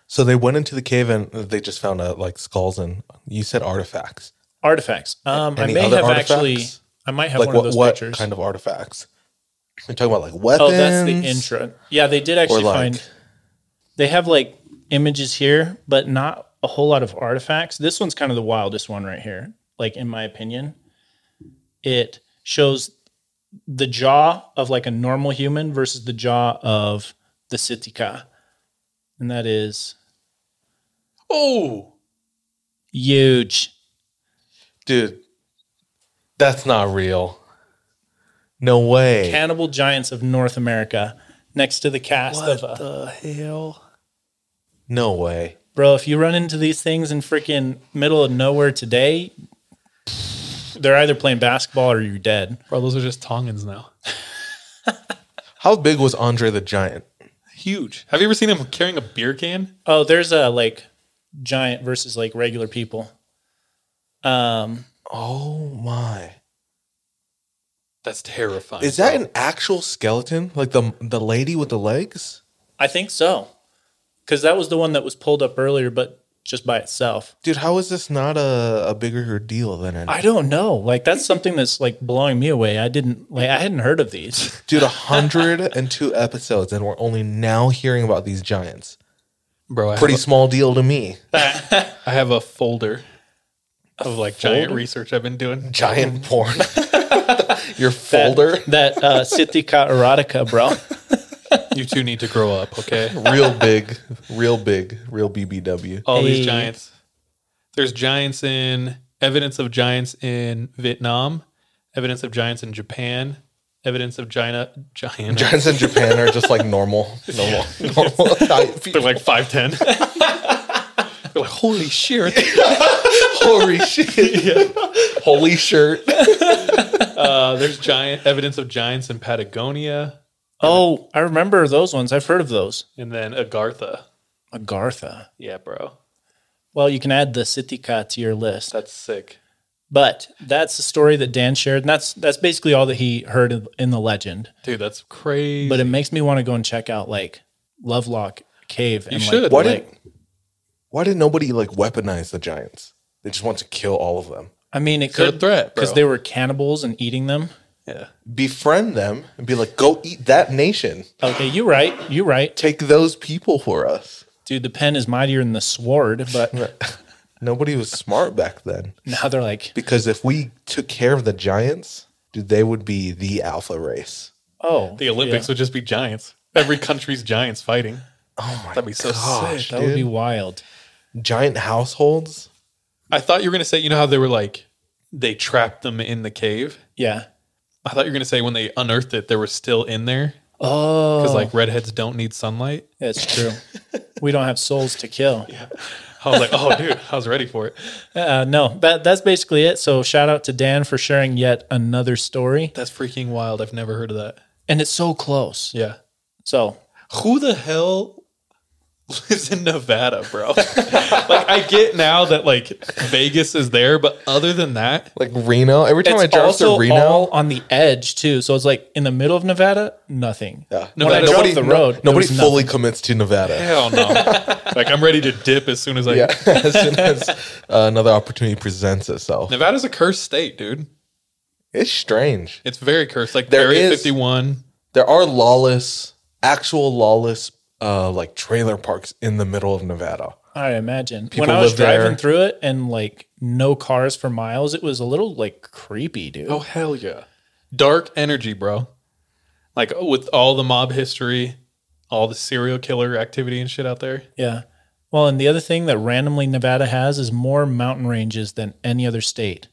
Speaker 5: So they went into the cave and they just found uh, like skulls and you said artifacts.
Speaker 6: Artifacts. Um, I
Speaker 5: Any
Speaker 6: may
Speaker 5: other
Speaker 6: have
Speaker 5: artifacts?
Speaker 6: actually. I might have
Speaker 5: like
Speaker 6: one
Speaker 5: what,
Speaker 6: of those
Speaker 5: what
Speaker 6: pictures.
Speaker 5: kind of artifacts? We're talking about like weapons.
Speaker 6: Oh, that's the intro. Yeah, they did actually
Speaker 5: like-
Speaker 6: find. They have like images here, but not a whole lot of artifacts. This one's kind of the wildest one right here. Like in my opinion, it shows the jaw of like a normal human versus the jaw of the Si-te-cah, and that is
Speaker 3: Oh,
Speaker 6: huge.
Speaker 5: Dude, that's not real. No way.
Speaker 6: Cannibal giants of North America, next to the cast of uh,
Speaker 3: the hell?
Speaker 5: no way.
Speaker 6: Bro, if you run into these things in freaking middle of nowhere today, they're either playing basketball or you're dead.
Speaker 3: Bro, those are just Tongans now.
Speaker 5: How big was Andre the Giant?
Speaker 3: Huge. Have you ever seen him carrying a beer can?
Speaker 6: Oh, there's a like giant versus like regular people. Um,
Speaker 5: Oh my.
Speaker 3: That's terrifying.
Speaker 5: Is that an actual skeleton? Like the the lady with the legs?
Speaker 6: I think so. Cause that was the one that was pulled up earlier, but just by itself.
Speaker 5: Dude, how is this not a, a bigger deal than an
Speaker 6: I don't know. Like that's something that's like blowing me away. I didn't like I hadn't heard of these.
Speaker 5: Dude, 102 episodes and we're only now hearing about these giants.
Speaker 3: bro? I
Speaker 5: Pretty
Speaker 3: have,
Speaker 5: small deal to me.
Speaker 3: I have a folder of like giant
Speaker 6: folder?
Speaker 3: research I've been doing.
Speaker 5: Giant porn. Your folder?
Speaker 6: That, uh Si-te-cah erotica, bro.
Speaker 3: You two need to grow up, okay?
Speaker 5: real big, real big, real BBW.
Speaker 3: All
Speaker 6: Hey.
Speaker 3: these giants. There's giants in evidence of giants in Vietnam, evidence of giants in Japan, evidence of giant giant.
Speaker 5: Giants in Japan are just like normal, normal, normal height
Speaker 3: They're like five ten. They're like holy shit.
Speaker 5: Holy shit. Holy shirt.
Speaker 3: Uh, there's giant evidence of giants in Patagonia,
Speaker 6: Oh, I remember those ones. I've heard of those.
Speaker 3: and then Agartha.
Speaker 6: Agartha.
Speaker 3: Yeah, bro,
Speaker 6: Well, you can add the Si-te-cah to your list.
Speaker 3: that's sick.
Speaker 6: But that's the story that Dan shared, and that's that's basically all that he heard in- in the legend.
Speaker 3: Dude, that's crazy.
Speaker 6: But it makes me want to go and check out like Lovelock Cave.
Speaker 3: You
Speaker 6: and
Speaker 3: should.
Speaker 6: Like,
Speaker 5: Why
Speaker 6: like-
Speaker 5: did why did nobody like weaponize the giants? They just want to kill all of them.
Speaker 6: I mean, it could
Speaker 3: threat,
Speaker 6: because they were cannibals and eating them.
Speaker 3: yeah.
Speaker 5: Befriend them and be like, go eat that nation.
Speaker 6: Okay, you right. You right,
Speaker 5: Take those people for us.
Speaker 6: dude. The pen is mightier than the sword, but
Speaker 5: Nobody was smart back then.
Speaker 6: now they're like,
Speaker 5: Because if we took care of the giants, dude, they would be the alpha race.
Speaker 6: Oh,
Speaker 3: The Olympics
Speaker 6: yeah.
Speaker 3: would just be giants. Every country's giants fighting.
Speaker 5: Oh my God.
Speaker 3: That'd be so
Speaker 5: gosh,
Speaker 3: sick.
Speaker 6: that would be wild.
Speaker 5: giant households.
Speaker 3: I thought you were gonna say, you know how they were like they trapped them in the cave.
Speaker 6: Yeah.
Speaker 3: I thought you were gonna say when they unearthed it, they were still in there
Speaker 6: Oh,
Speaker 3: because like redheads don't need sunlight.
Speaker 6: that's true. we don't have souls to kill. Yeah.
Speaker 3: I was like, oh, dude, I was ready for it.
Speaker 6: Uh, no, that that's basically it. So shout out to Dan for sharing yet another story,
Speaker 3: That's freaking wild. I've never heard of that.
Speaker 6: and it's so close.
Speaker 3: Yeah.
Speaker 6: So
Speaker 3: Who the hell lives in Nevada, bro? like I get now that like Vegas is there, but other than that,
Speaker 5: Like Reno. Every time I drive
Speaker 6: also
Speaker 5: to Reno,
Speaker 6: all on the edge too. So it's like in the middle of Nevada, nothing.
Speaker 5: yeah.
Speaker 6: When I
Speaker 3: Nevada-
Speaker 5: nobody,
Speaker 6: the road, there
Speaker 5: nobody fully
Speaker 6: nothing.
Speaker 5: commits to Nevada.
Speaker 3: hell no. like I'm ready to dip as soon as I.
Speaker 5: Yeah, as soon as uh, another opportunity presents itself.
Speaker 3: Nevada's a cursed state, dude.
Speaker 5: It's strange.
Speaker 3: It's very cursed. Like
Speaker 5: There
Speaker 3: Area
Speaker 5: is-
Speaker 3: 51.
Speaker 5: There are lawless, actual lawless, uh, like trailer parks in the middle of Nevada.
Speaker 6: I imagine
Speaker 5: People
Speaker 6: when I was
Speaker 5: live there.
Speaker 6: driving through it and like no cars for miles, it was a little like creepy, dude.
Speaker 3: Oh hell yeah. Dark energy, bro. Like with all the mob history, all the serial killer activity and shit out there.
Speaker 6: Yeah. Well, and the other thing that randomly Nevada has is more mountain ranges than any other state.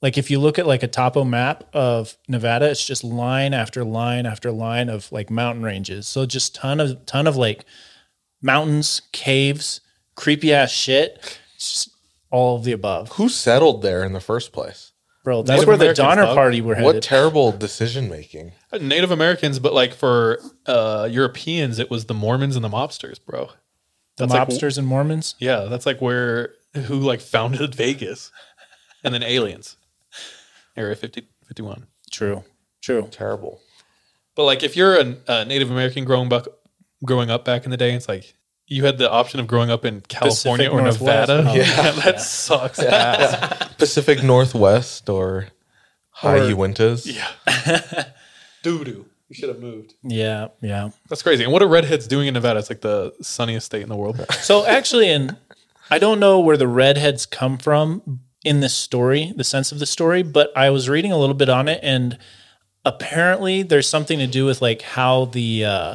Speaker 6: Like if you look at like a topo map of Nevada, it's just line after line after line of like mountain ranges. So just ton of ton of like mountains, caves, creepy ass shit. It's just all of the above.
Speaker 5: Who settled there in the first place?
Speaker 6: Bro, that's
Speaker 3: Native
Speaker 6: where the
Speaker 3: Americans,
Speaker 6: Donner
Speaker 3: dog.
Speaker 6: Party were
Speaker 5: What terrible decision making.
Speaker 3: Native Americans, but like for uh Europeans, it was the Mormons and the mobsters, bro.
Speaker 6: the
Speaker 3: that's like-
Speaker 6: mobsters and Mormons.
Speaker 3: Yeah, that's like where who like founded Vegas. And then aliens. Area 50, 51.
Speaker 6: True. True.
Speaker 5: Terrible.
Speaker 3: But like if you're a, a Native American growing up growing up back in the day, it's like you had the option of growing up in California
Speaker 6: Pacific
Speaker 3: or
Speaker 6: Northwest.
Speaker 3: Nevada.
Speaker 6: Oh,
Speaker 3: yeah, that sucks ass.
Speaker 5: Pacific Northwest or High
Speaker 6: Or-
Speaker 5: Uintas.
Speaker 3: Yeah. Doo doo. You should have moved.
Speaker 6: Yeah, yeah.
Speaker 3: That's crazy. And what are redheads doing in Nevada? It's like the sunniest state in the world.
Speaker 6: So actually, and I don't know where the redheads come from in this story, the sense of the story, but I was reading a little bit on it, and apparently there's something to do with like how the uh,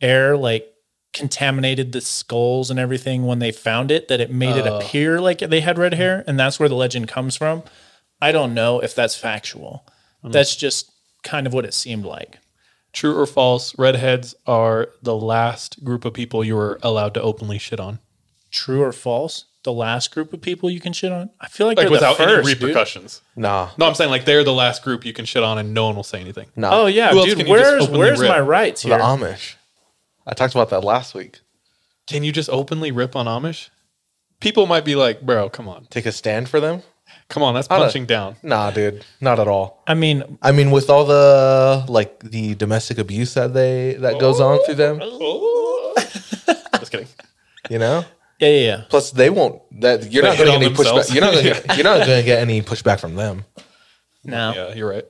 Speaker 6: air like contaminated the skulls and everything when they found it, that it made it
Speaker 3: Oh.
Speaker 6: appear like they had red hair, and that's where the legend comes from. I don't know if that's factual. That's just kind of what it seemed like.
Speaker 3: True or false? Redheads are the last group of people you were allowed to openly shit on,
Speaker 6: True or false? The last group of people you can shit on. I feel like,
Speaker 3: like without
Speaker 6: the first,
Speaker 3: any
Speaker 6: dude.
Speaker 3: repercussions.
Speaker 5: Nah.
Speaker 3: No, I'm saying like they're the last group you can shit on, and no one will say anything.
Speaker 5: Nah.
Speaker 6: Oh yeah,
Speaker 3: Who else
Speaker 6: dude.
Speaker 3: can you just
Speaker 6: Where's where's
Speaker 3: rip?
Speaker 6: my rights here? The?
Speaker 5: Amish. I talked about that last week.
Speaker 3: Can you just openly rip on Amish? People might be like, "Bro, come on,
Speaker 5: Take a stand for them?
Speaker 3: come on, that's
Speaker 5: don't-
Speaker 3: punching down."
Speaker 5: Nah, dude. Not at all.
Speaker 6: I mean,
Speaker 5: I mean, with all the like the domestic abuse that they that goes on through them, oh.
Speaker 3: Just kidding.
Speaker 5: you know.
Speaker 6: Yeah, yeah, yeah.
Speaker 5: Plus, they won't. That you're
Speaker 3: They
Speaker 5: not
Speaker 3: hit
Speaker 5: going to
Speaker 3: on
Speaker 5: get any
Speaker 3: themselves.
Speaker 5: pushback. You're not going to. You're not going to get any pushback from them.
Speaker 6: No,
Speaker 3: Yeah, you're right.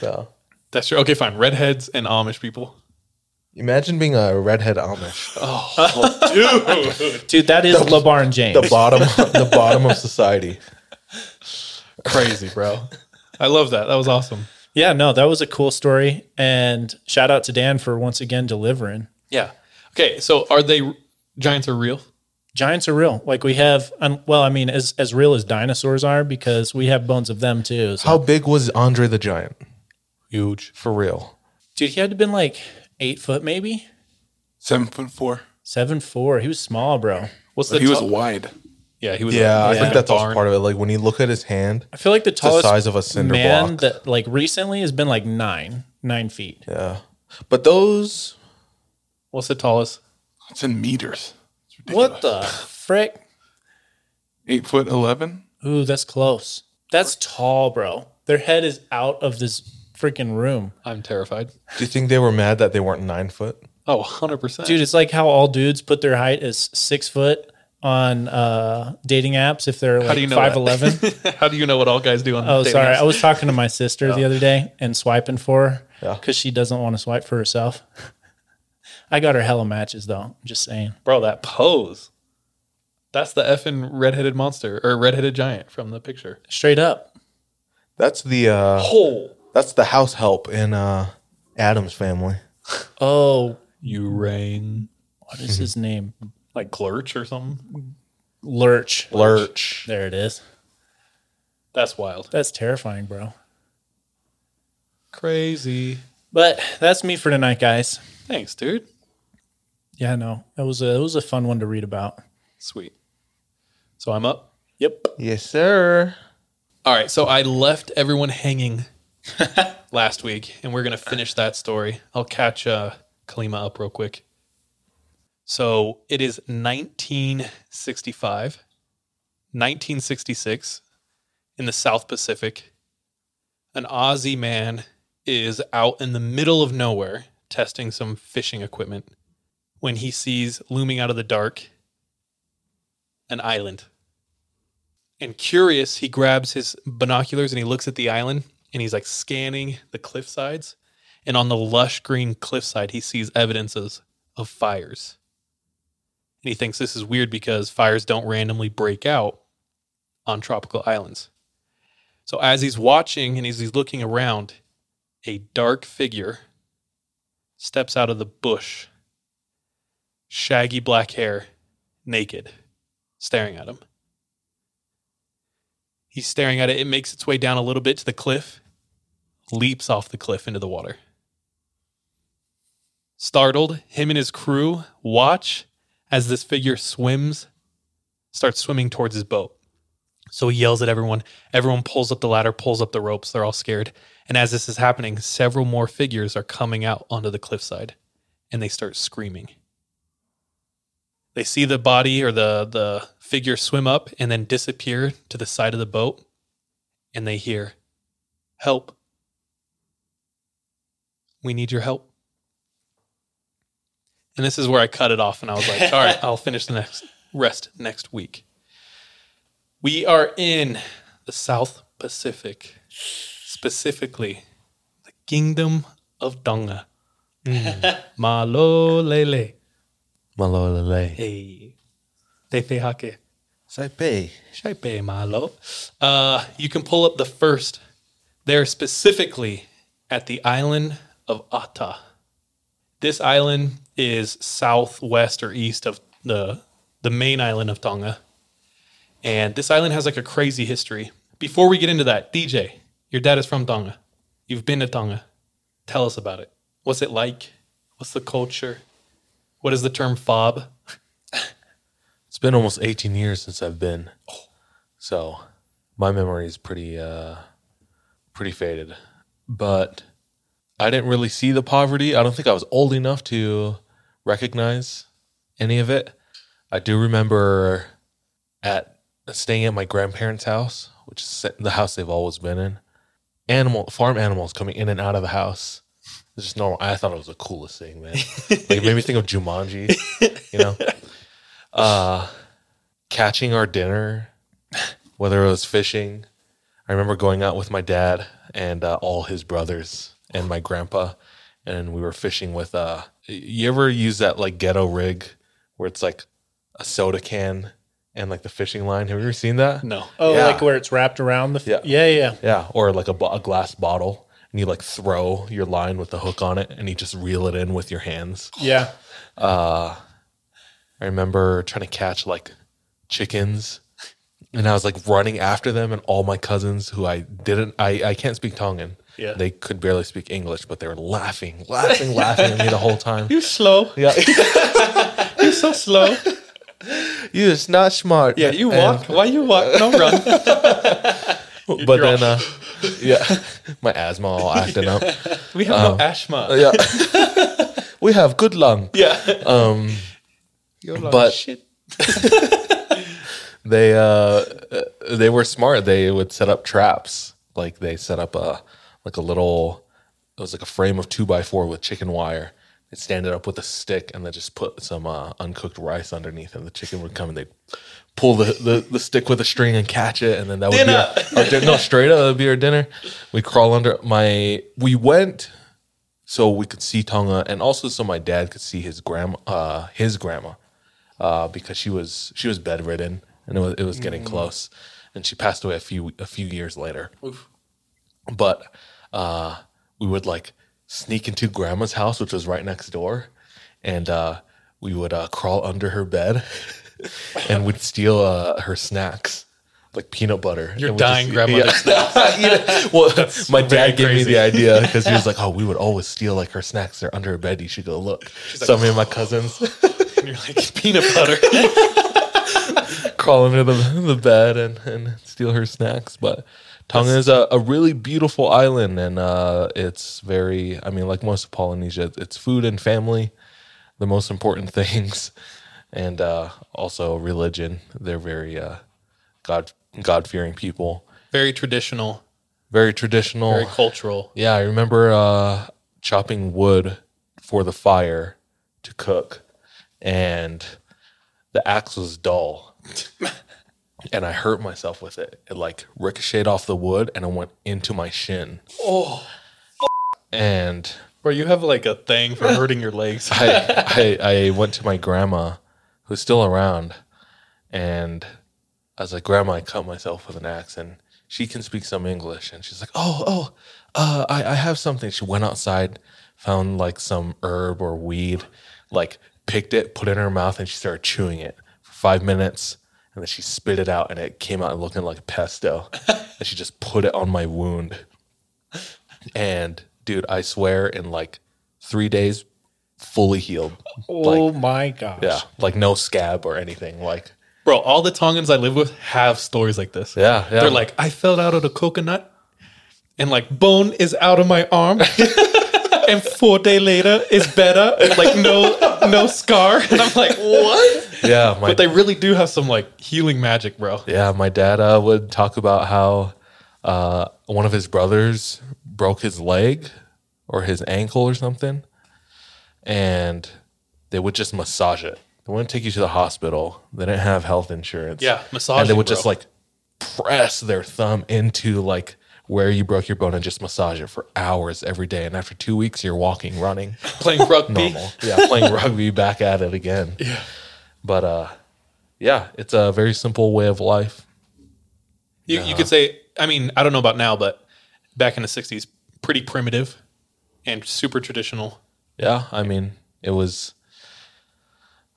Speaker 5: So
Speaker 3: That's true. Okay, fine. Redheads and Amish people.
Speaker 5: imagine being a redhead Amish, oh,
Speaker 3: Dude,
Speaker 6: dude, that is LeBaron James.
Speaker 5: the bottom, the bottom of society.
Speaker 3: crazy, bro. I love that. That was awesome.
Speaker 6: yeah, no, that was a cool story, and shout out to Dan for once again delivering.
Speaker 3: Yeah. Okay, so are they giants are real?
Speaker 6: Giants are real. Like we have, um, well, I mean, as as real as dinosaurs are, because we have bones of them too. So.
Speaker 5: How big was Andre the Giant?
Speaker 3: Huge.
Speaker 5: For real?
Speaker 6: dude, he had to been like eight foot, maybe
Speaker 8: Seven foot four.
Speaker 6: seven four. He was small, bro.
Speaker 3: What's the
Speaker 8: he was wide.
Speaker 3: Yeah, he was.
Speaker 5: Yeah, I
Speaker 6: Yeah.
Speaker 5: think that's also part of it. Like when you look at his hand,
Speaker 6: I feel like the
Speaker 5: the
Speaker 6: tallest
Speaker 5: size of a cinder
Speaker 6: man
Speaker 5: block.
Speaker 6: that like recently has been like nine, nine feet.
Speaker 5: yeah. But those,
Speaker 3: What's the tallest?
Speaker 8: It's in meters. It's ridiculous.
Speaker 6: What the frick?
Speaker 8: Eight foot eleven.
Speaker 6: Ooh, that's close. That's tall, bro. Their head is out of this freaking room.
Speaker 3: I'm terrified.
Speaker 5: do you think they were mad that they weren't nine foot?
Speaker 3: Oh, 100%.
Speaker 6: Dude, it's like how all dudes put their height as six foot on uh, dating apps if they're
Speaker 3: How
Speaker 6: like
Speaker 3: do you know
Speaker 6: five
Speaker 3: that?
Speaker 6: eleven.
Speaker 3: How do you know what all guys do on
Speaker 6: Oh,
Speaker 3: dating
Speaker 6: sorry.
Speaker 3: apps?
Speaker 6: I was talking to my sister the other day and swiping for her
Speaker 5: Yeah.
Speaker 6: because she doesn't want to swipe for herself. I got her hella matches though. I'm just saying.
Speaker 3: Bro, that pose. That's the effing redheaded monster or redheaded giant from the picture.
Speaker 6: Straight up.
Speaker 5: That's the uh
Speaker 3: Oh.
Speaker 5: that's the house help in uh
Speaker 7: Addams Family.
Speaker 6: Oh,
Speaker 3: You rang
Speaker 6: what is his name?
Speaker 3: like Glurch or something.
Speaker 6: Lurch.
Speaker 7: Lurch.
Speaker 6: There it is.
Speaker 3: That's wild.
Speaker 6: That's terrifying, bro.
Speaker 3: Crazy.
Speaker 6: But that's me for tonight, guys.
Speaker 3: Thanks, dude.
Speaker 6: Yeah, no, it was a it was a fun one to read about.
Speaker 3: Sweet. So I'm up.
Speaker 6: Yep.
Speaker 7: Yes, sir.
Speaker 3: All right. So I left everyone hanging last week, and we're gonna finish that story. I'll catch uh, Kalima up real quick. So it is 1965, 1966, in the South Pacific. An Aussie man is out in the middle of nowhere testing some fishing equipment when he sees looming out of the dark an island. And curious, he grabs his binoculars and he looks at the island and he's like scanning the cliff sides. And on the lush green cliffside, he sees evidences of fires. And he thinks this is weird because fires don't randomly break out on tropical islands. So as he's watching and as he's looking around, a dark figure steps out of the bush, shaggy black hair, naked, staring at him. He's staring at it. It makes its way down a little bit to the cliff, leaps off the cliff into the water. Startled, him and his crew watch as this figure swims, starts swimming towards his boat. So he yells at everyone. Everyone pulls up the ladder, pulls up the ropes. They're all scared. And as this is happening, several more figures are coming out onto the cliffside and they start screaming. They see the body or the, the figure swim up and then disappear to the side of the boat. And they hear, Help. We need your help. And this is where I cut it off and I was like, all right, I'll finish the next rest next week. We are in the South Pacific, specifically the Kingdom of Tonga. Mm. Malolele.
Speaker 7: Malolele.
Speaker 3: Hey. Te hake.
Speaker 7: Saipe.
Speaker 3: Shaipe malo. Uh, you can pull up the first. They're specifically at the island of Ata. This island is southwest or east of the the main island of Tonga. And this island has like a crazy history. Before we get into that, DJ, your dad is from Tonga. You've been to Tonga. Tell us about it. What's it like? What's the culture? What is the term fob?
Speaker 5: It's been almost 18 years since I've been. So my memory is pretty uh pretty faded. But I didn't really see the poverty. I don't think I was old enough to recognize any of it. I do remember at staying at my grandparents' house, which is the house they've always been in. Animal farm animals coming in and out of the house. It's just normal. I thought it was the coolest thing, man. like it made me think of Jumanji, you know. Uh catching our dinner, whether it was fishing. I remember going out with my dad and uh, all his brothers and my grandpa, and we were fishing with. Uh, you ever use that like ghetto rig where it's like a soda can and like the fishing line? Have you ever seen that?
Speaker 3: No.
Speaker 6: Oh,
Speaker 5: Yeah.
Speaker 6: like where it's wrapped around the. F-
Speaker 5: Yeah.
Speaker 6: yeah, yeah.
Speaker 5: Yeah, or like a, bo- a glass bottle, and you like throw your line with the hook on it, and you just reel it in with your hands.
Speaker 6: Yeah.
Speaker 5: Uh, I remember trying to catch like chickens, and I was like running after them, and all my cousins who I didn't, I I can't speak Tongan.
Speaker 3: Yeah.
Speaker 5: they could barely speak English, but they were laughing, laughing, laughing at me the whole time.
Speaker 3: You're slow.
Speaker 5: Yeah,
Speaker 3: You're so slow.
Speaker 5: you is not smart.
Speaker 3: Yeah, you
Speaker 5: And-
Speaker 3: walk. Why you walk? No run.
Speaker 5: but
Speaker 3: You're
Speaker 5: then, uh, yeah, my asthma all acting up.
Speaker 3: We have
Speaker 5: Um,
Speaker 3: no asthma.
Speaker 5: Yeah, we have good lung.
Speaker 3: Yeah.
Speaker 5: Um,
Speaker 3: Your lung
Speaker 5: but-
Speaker 3: shit.
Speaker 5: they uh they were smart they would set up traps like they set up a like a little it was like a frame of two by four with chicken wire they'd stand it up with a stick and then just put some uh, uncooked rice underneath and the chicken would come and they'd pull the, the, the stick with a string and catch it and then that would
Speaker 3: Dinner.
Speaker 5: be our, our din- no straight up that would be our dinner we crawl under my we went so we could see Tonga and also so my dad could see his grandma uh his grandma uh, because she was she was bedridden and it was it was getting close, and she passed away a few a few years later. But uh, we would like sneak into grandma's house, which was right next door, and uh, we would uh, crawl under her bed and we'd steal uh, her snacks. Like peanut butter.
Speaker 3: Your
Speaker 5: And we'd
Speaker 3: dying grandmother's
Speaker 5: Yeah. well, my dad gave me the idea because he was like, "Oh, we would always steal like her snacks. They're under her bed. You should go look." so me and my cousins
Speaker 3: And you're like peanut butter.
Speaker 5: crawl under the, the bed and, and steal her snacks. But Tonga is a, a really beautiful island, and uh, it's very. I mean, like most of Polynesia, it's food and family, the most important things, and uh, also religion. They're very uh, God God fearing people.
Speaker 3: Very traditional.
Speaker 5: Very traditional.
Speaker 3: Very cultural.
Speaker 5: Yeah, I remember uh, chopping wood for the fire to cook, and the axe was dull, and I hurt myself with it. It like ricocheted off the wood, and it went into my shin.
Speaker 3: Oh,
Speaker 5: And
Speaker 3: bro, you have like a thing for hurting your legs.
Speaker 5: I, I I went to my grandma, who's still around, and I was like, "Grandma, I cut myself with an axe," and she can speak some English, and she's like, "Oh, oh, uh, I I have something." She went outside, found like some herb or weed, like picked it, put it in her mouth, and she started chewing it for five minutes, and then she spit it out, and it came out looking like pesto, and she just put it on my wound, and dude, I swear, in like three days, fully healed.
Speaker 6: Oh my gosh.
Speaker 5: Yeah, like no scab or anything. Like,
Speaker 3: Bro, all the Tongans I live with have stories like this.
Speaker 5: Yeah, yeah.
Speaker 3: They're like, I fell out of the coconut and like bone is out of my arm. and four day later is better. And like no no scar. And I'm like, what?
Speaker 5: yeah, my
Speaker 3: but they really do have some like healing magic, bro.
Speaker 5: yeah, my dad uh, would talk about how uh, one of his brothers broke his leg or his ankle or something, and they would just massage it. They wouldn't take you to the hospital. They didn't have health insurance.
Speaker 3: Yeah, massage.
Speaker 5: and they would just like press their thumb into like where you broke your bone and just massage it for hours every day. And after two weeks, you're walking, running,
Speaker 3: Playing rugby.
Speaker 5: normal. Yeah, playing rugby, back at it again.
Speaker 3: Yeah.
Speaker 5: But uh, yeah, it's a very simple way of life.
Speaker 3: You, you could say, I mean, I don't know about now, but back in the 60s, pretty primitive and super traditional.
Speaker 5: Yeah, I mean, it was.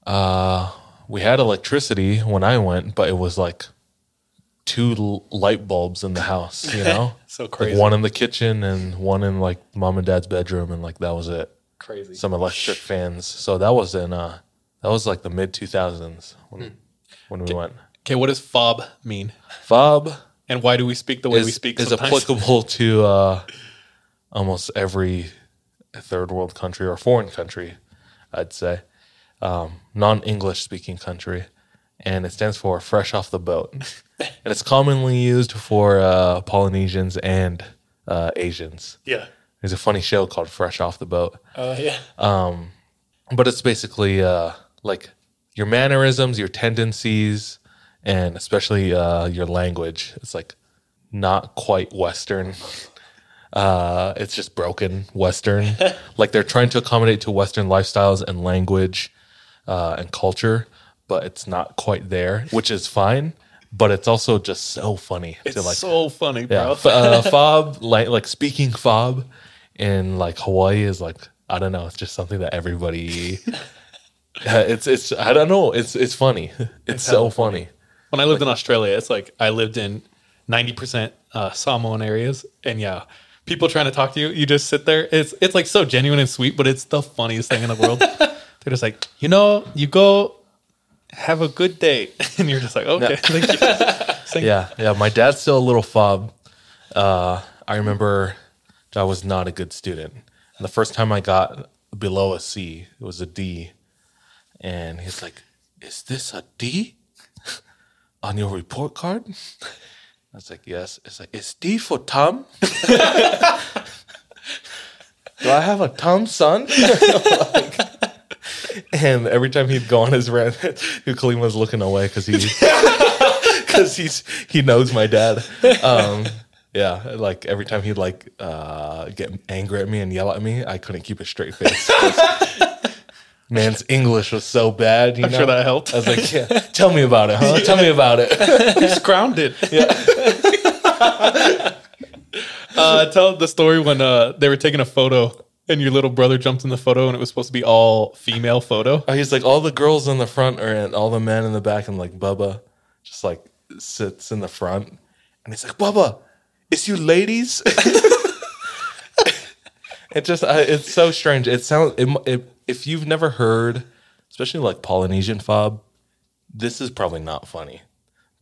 Speaker 5: Uh, we had electricity when I went, but it was like two light bulbs in the house. You know,
Speaker 3: So
Speaker 5: Like
Speaker 3: crazy.
Speaker 5: one in the kitchen and one in like mom and dad's bedroom, and like that was it.
Speaker 3: Crazy.
Speaker 5: Some electric fans. So that was in uh, that was like the mid two thousands when when we went.
Speaker 3: Okay, what does fob mean?
Speaker 5: Fob
Speaker 3: And why do we speak the way
Speaker 5: is,
Speaker 3: we speak?
Speaker 5: is
Speaker 3: sometimes?
Speaker 5: applicable to uh, almost every third world country or foreign country, I'd say, um, non English speaking country, and it stands for fresh off the boat, and it's commonly used for uh, Polynesians and uh, Asians.
Speaker 3: Yeah.
Speaker 5: There's a funny show called Fresh Off the Boat.
Speaker 6: Oh yeah.
Speaker 5: Um, but it's basically uh, like your mannerisms, your tendencies, and especially uh, your language. It's like not quite Western. Uh, it's just broken Western. like they're trying to accommodate to Western lifestyles and language uh, and culture, but it's not quite there, which is fine. But it's also just so funny
Speaker 3: It's
Speaker 5: like
Speaker 3: so funny,
Speaker 5: yeah,
Speaker 3: bro.
Speaker 5: f- uh, fob like like speaking fob in like Hawaii is like I don't know. It's just something that everybody. Uh, it's it's I don't know. It's it's funny. It's, so
Speaker 3: hella
Speaker 5: funny.
Speaker 3: when I lived in Australia, it's like I lived in 90% uh, Samoan areas. And yeah, people trying to talk to you, you just sit there. It's it's like so genuine and sweet, but it's the funniest thing in the world. They're just like, you know, you go have a good day. And you're just like, okay, thank you. It's like,
Speaker 5: Yeah, yeah. My dad's still a little fob. Uh, I remember I was not a good student. And the first time I got below a C, it was a D, and he's like, "Is this a D on your report card?" I was like, "Yes." It's like, "Is D for Tom?" Do I have a Tom son? Like- and every time he'd go on his rant, Kalim was looking away because he because he's he knows my dad. Um, yeah, like every time he'd like uh, get angry at me and yell at me, I couldn't keep a straight face. Man's English was so bad. You
Speaker 3: I'm
Speaker 5: know?
Speaker 3: sure that helped.
Speaker 5: I was like, yeah, tell me about it, huh? Tell me about it.
Speaker 3: He's grounded. Yeah. uh, tell the story when uh, they were taking a photo And your little brother jumped in the photo, and it was supposed to be all female photo.
Speaker 5: Oh, he's like all the girls in the front are and all the men in the back, and like Bubba just like sits in the front, and he's like, "Bubba, it's you ladies." it just I, it's so strange. It sounds it, it, if you've never heard, especially like Polynesian fob, this is probably not funny.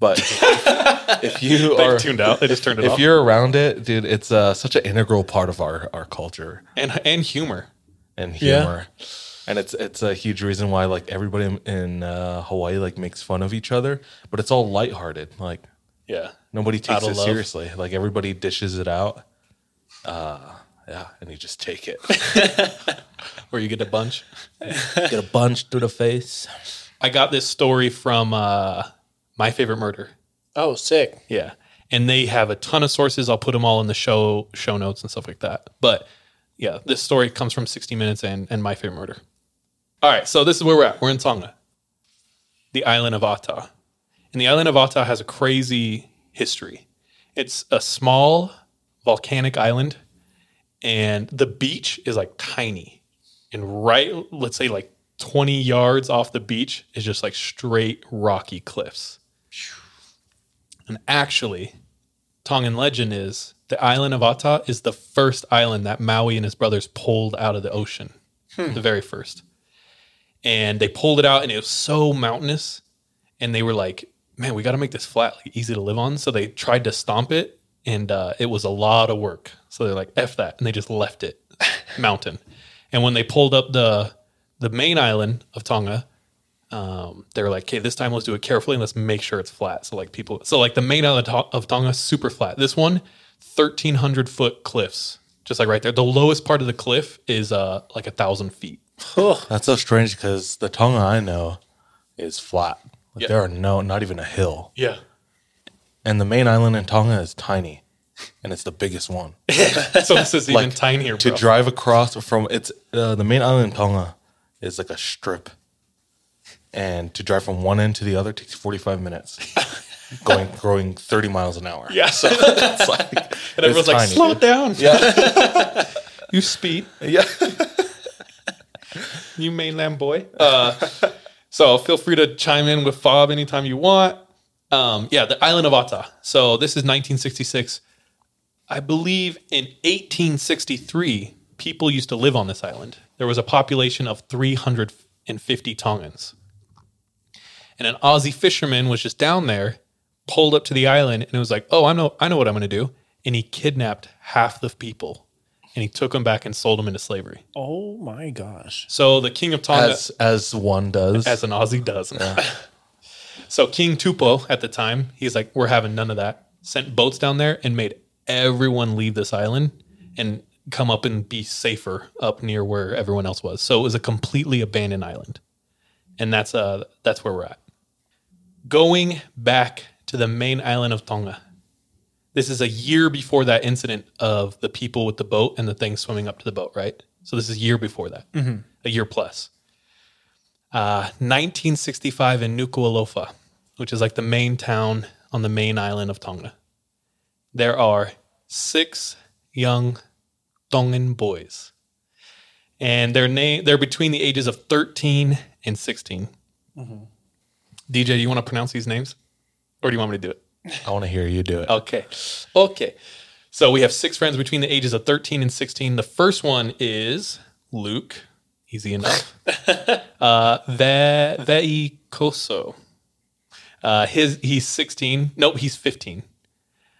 Speaker 5: But if, if you are
Speaker 3: tuned out. They just turned it
Speaker 5: if
Speaker 3: off.
Speaker 5: If you're around it, dude, it's uh, such an integral part of our our culture
Speaker 3: and and humor.
Speaker 5: and
Speaker 3: Yeah.
Speaker 5: humor. And it's it's a huge reason why like everybody in- in uh, Hawaii like makes fun of each other, but it's all lighthearted. Like
Speaker 3: Yeah.
Speaker 5: nobody takes it
Speaker 3: love.
Speaker 5: seriously. Like everybody dishes it out. Uh, yeah, and you just take it.
Speaker 3: Or you get a bunch.
Speaker 5: Get a bunch through the face.
Speaker 3: I got this story from uh, My Favorite Murder.
Speaker 6: Oh, sick.
Speaker 3: Yeah. And they have a ton of sources. I'll put them all in the show show notes and stuff like that. But yeah, this story comes from 60 Minutes and, and My Favorite Murder. All right, so this is where we're at. We're in Tonga, the island of Ata. And the island of Ata has a crazy history. It's a small volcanic island, and the beach is like tiny. And right, let's say like 20 yards off the beach is just like straight rocky cliffs. And actually, Tongan legend is the island of Ata is the first island that Maui and his brothers pulled out of the ocean,
Speaker 6: Hmm.
Speaker 3: the very first. And they pulled it out, and it was so mountainous. And they were like, "Man, we got to make this flat, like easy to live on." So they tried to stomp it, and uh, it was a lot of work. So they're like, "F that," and they just left it mountain. And when they pulled up the the main island of Tonga, um, they were like, okay, this time let's do it carefully and let's make sure it's flat. So like people, so like the main island of Tonga, super flat. This one, 1300 foot cliffs, just like right there. The lowest part of the cliff is uh like a thousand feet.
Speaker 5: That's so strange because the Tonga I know is flat. Like
Speaker 3: Yeah.
Speaker 5: there are no, not even a hill.
Speaker 3: Yeah.
Speaker 5: And the main island in Tonga is tiny, and it's the biggest one.
Speaker 3: so this is even tinier,
Speaker 5: To
Speaker 3: bro.
Speaker 5: drive across from it's uh, the main island in Tonga is like a strip, and to drive from one end to the other takes forty five minutes, going going thirty miles an hour.
Speaker 3: Yeah.
Speaker 5: so it's like
Speaker 3: and everyone's like,
Speaker 5: tiny,
Speaker 3: slow
Speaker 5: dude.
Speaker 3: it down.
Speaker 5: Yeah.
Speaker 3: you speed.
Speaker 5: Yeah.
Speaker 3: you mainland boy. Uh, so feel free to chime in with Fob anytime you want. Um, yeah, the island of Ata. So this is 1966. I believe in 1863, people used to live on this island. There was a population of 350 Tongans. And an Aussie fisherman was just down there, pulled up to the island, and it was like, "Oh, I know, I know what I'm going to do." And he kidnapped half the people, and he took them back and sold them into slavery.
Speaker 6: Oh my gosh.
Speaker 3: So the king of Tonga,
Speaker 5: as as one does,
Speaker 3: as an Aussie does. so King Tupou at the time, he's like, we're having none of that. Sent boats down there and made everyone leave this island and come up and be safer up near where everyone else was. So it was a completely abandoned island, and that's uh that's where we're at. Going back to the main island of Tonga. This is a year before that incident of the people with the boat and the thing swimming up to the boat, right? So this is a year before that,
Speaker 6: Mhm.
Speaker 3: a year plus. Uh, 1965 in Nuku'alofa, which is like the main town on the main island of Tonga. There are six young Tongan boys, and they're na- they're between the ages of 13 and 16.
Speaker 6: Mhm.
Speaker 3: DJ, you want to pronounce these names, or do you want me to do it?
Speaker 5: I want to hear you do it.
Speaker 3: Okay. Okay. So we have six friends between the ages of 13 and 16. The first one is Luke. Easy enough. uh, Ve- Vei Koso. Uh, his, he's 16. Nope, he's 15.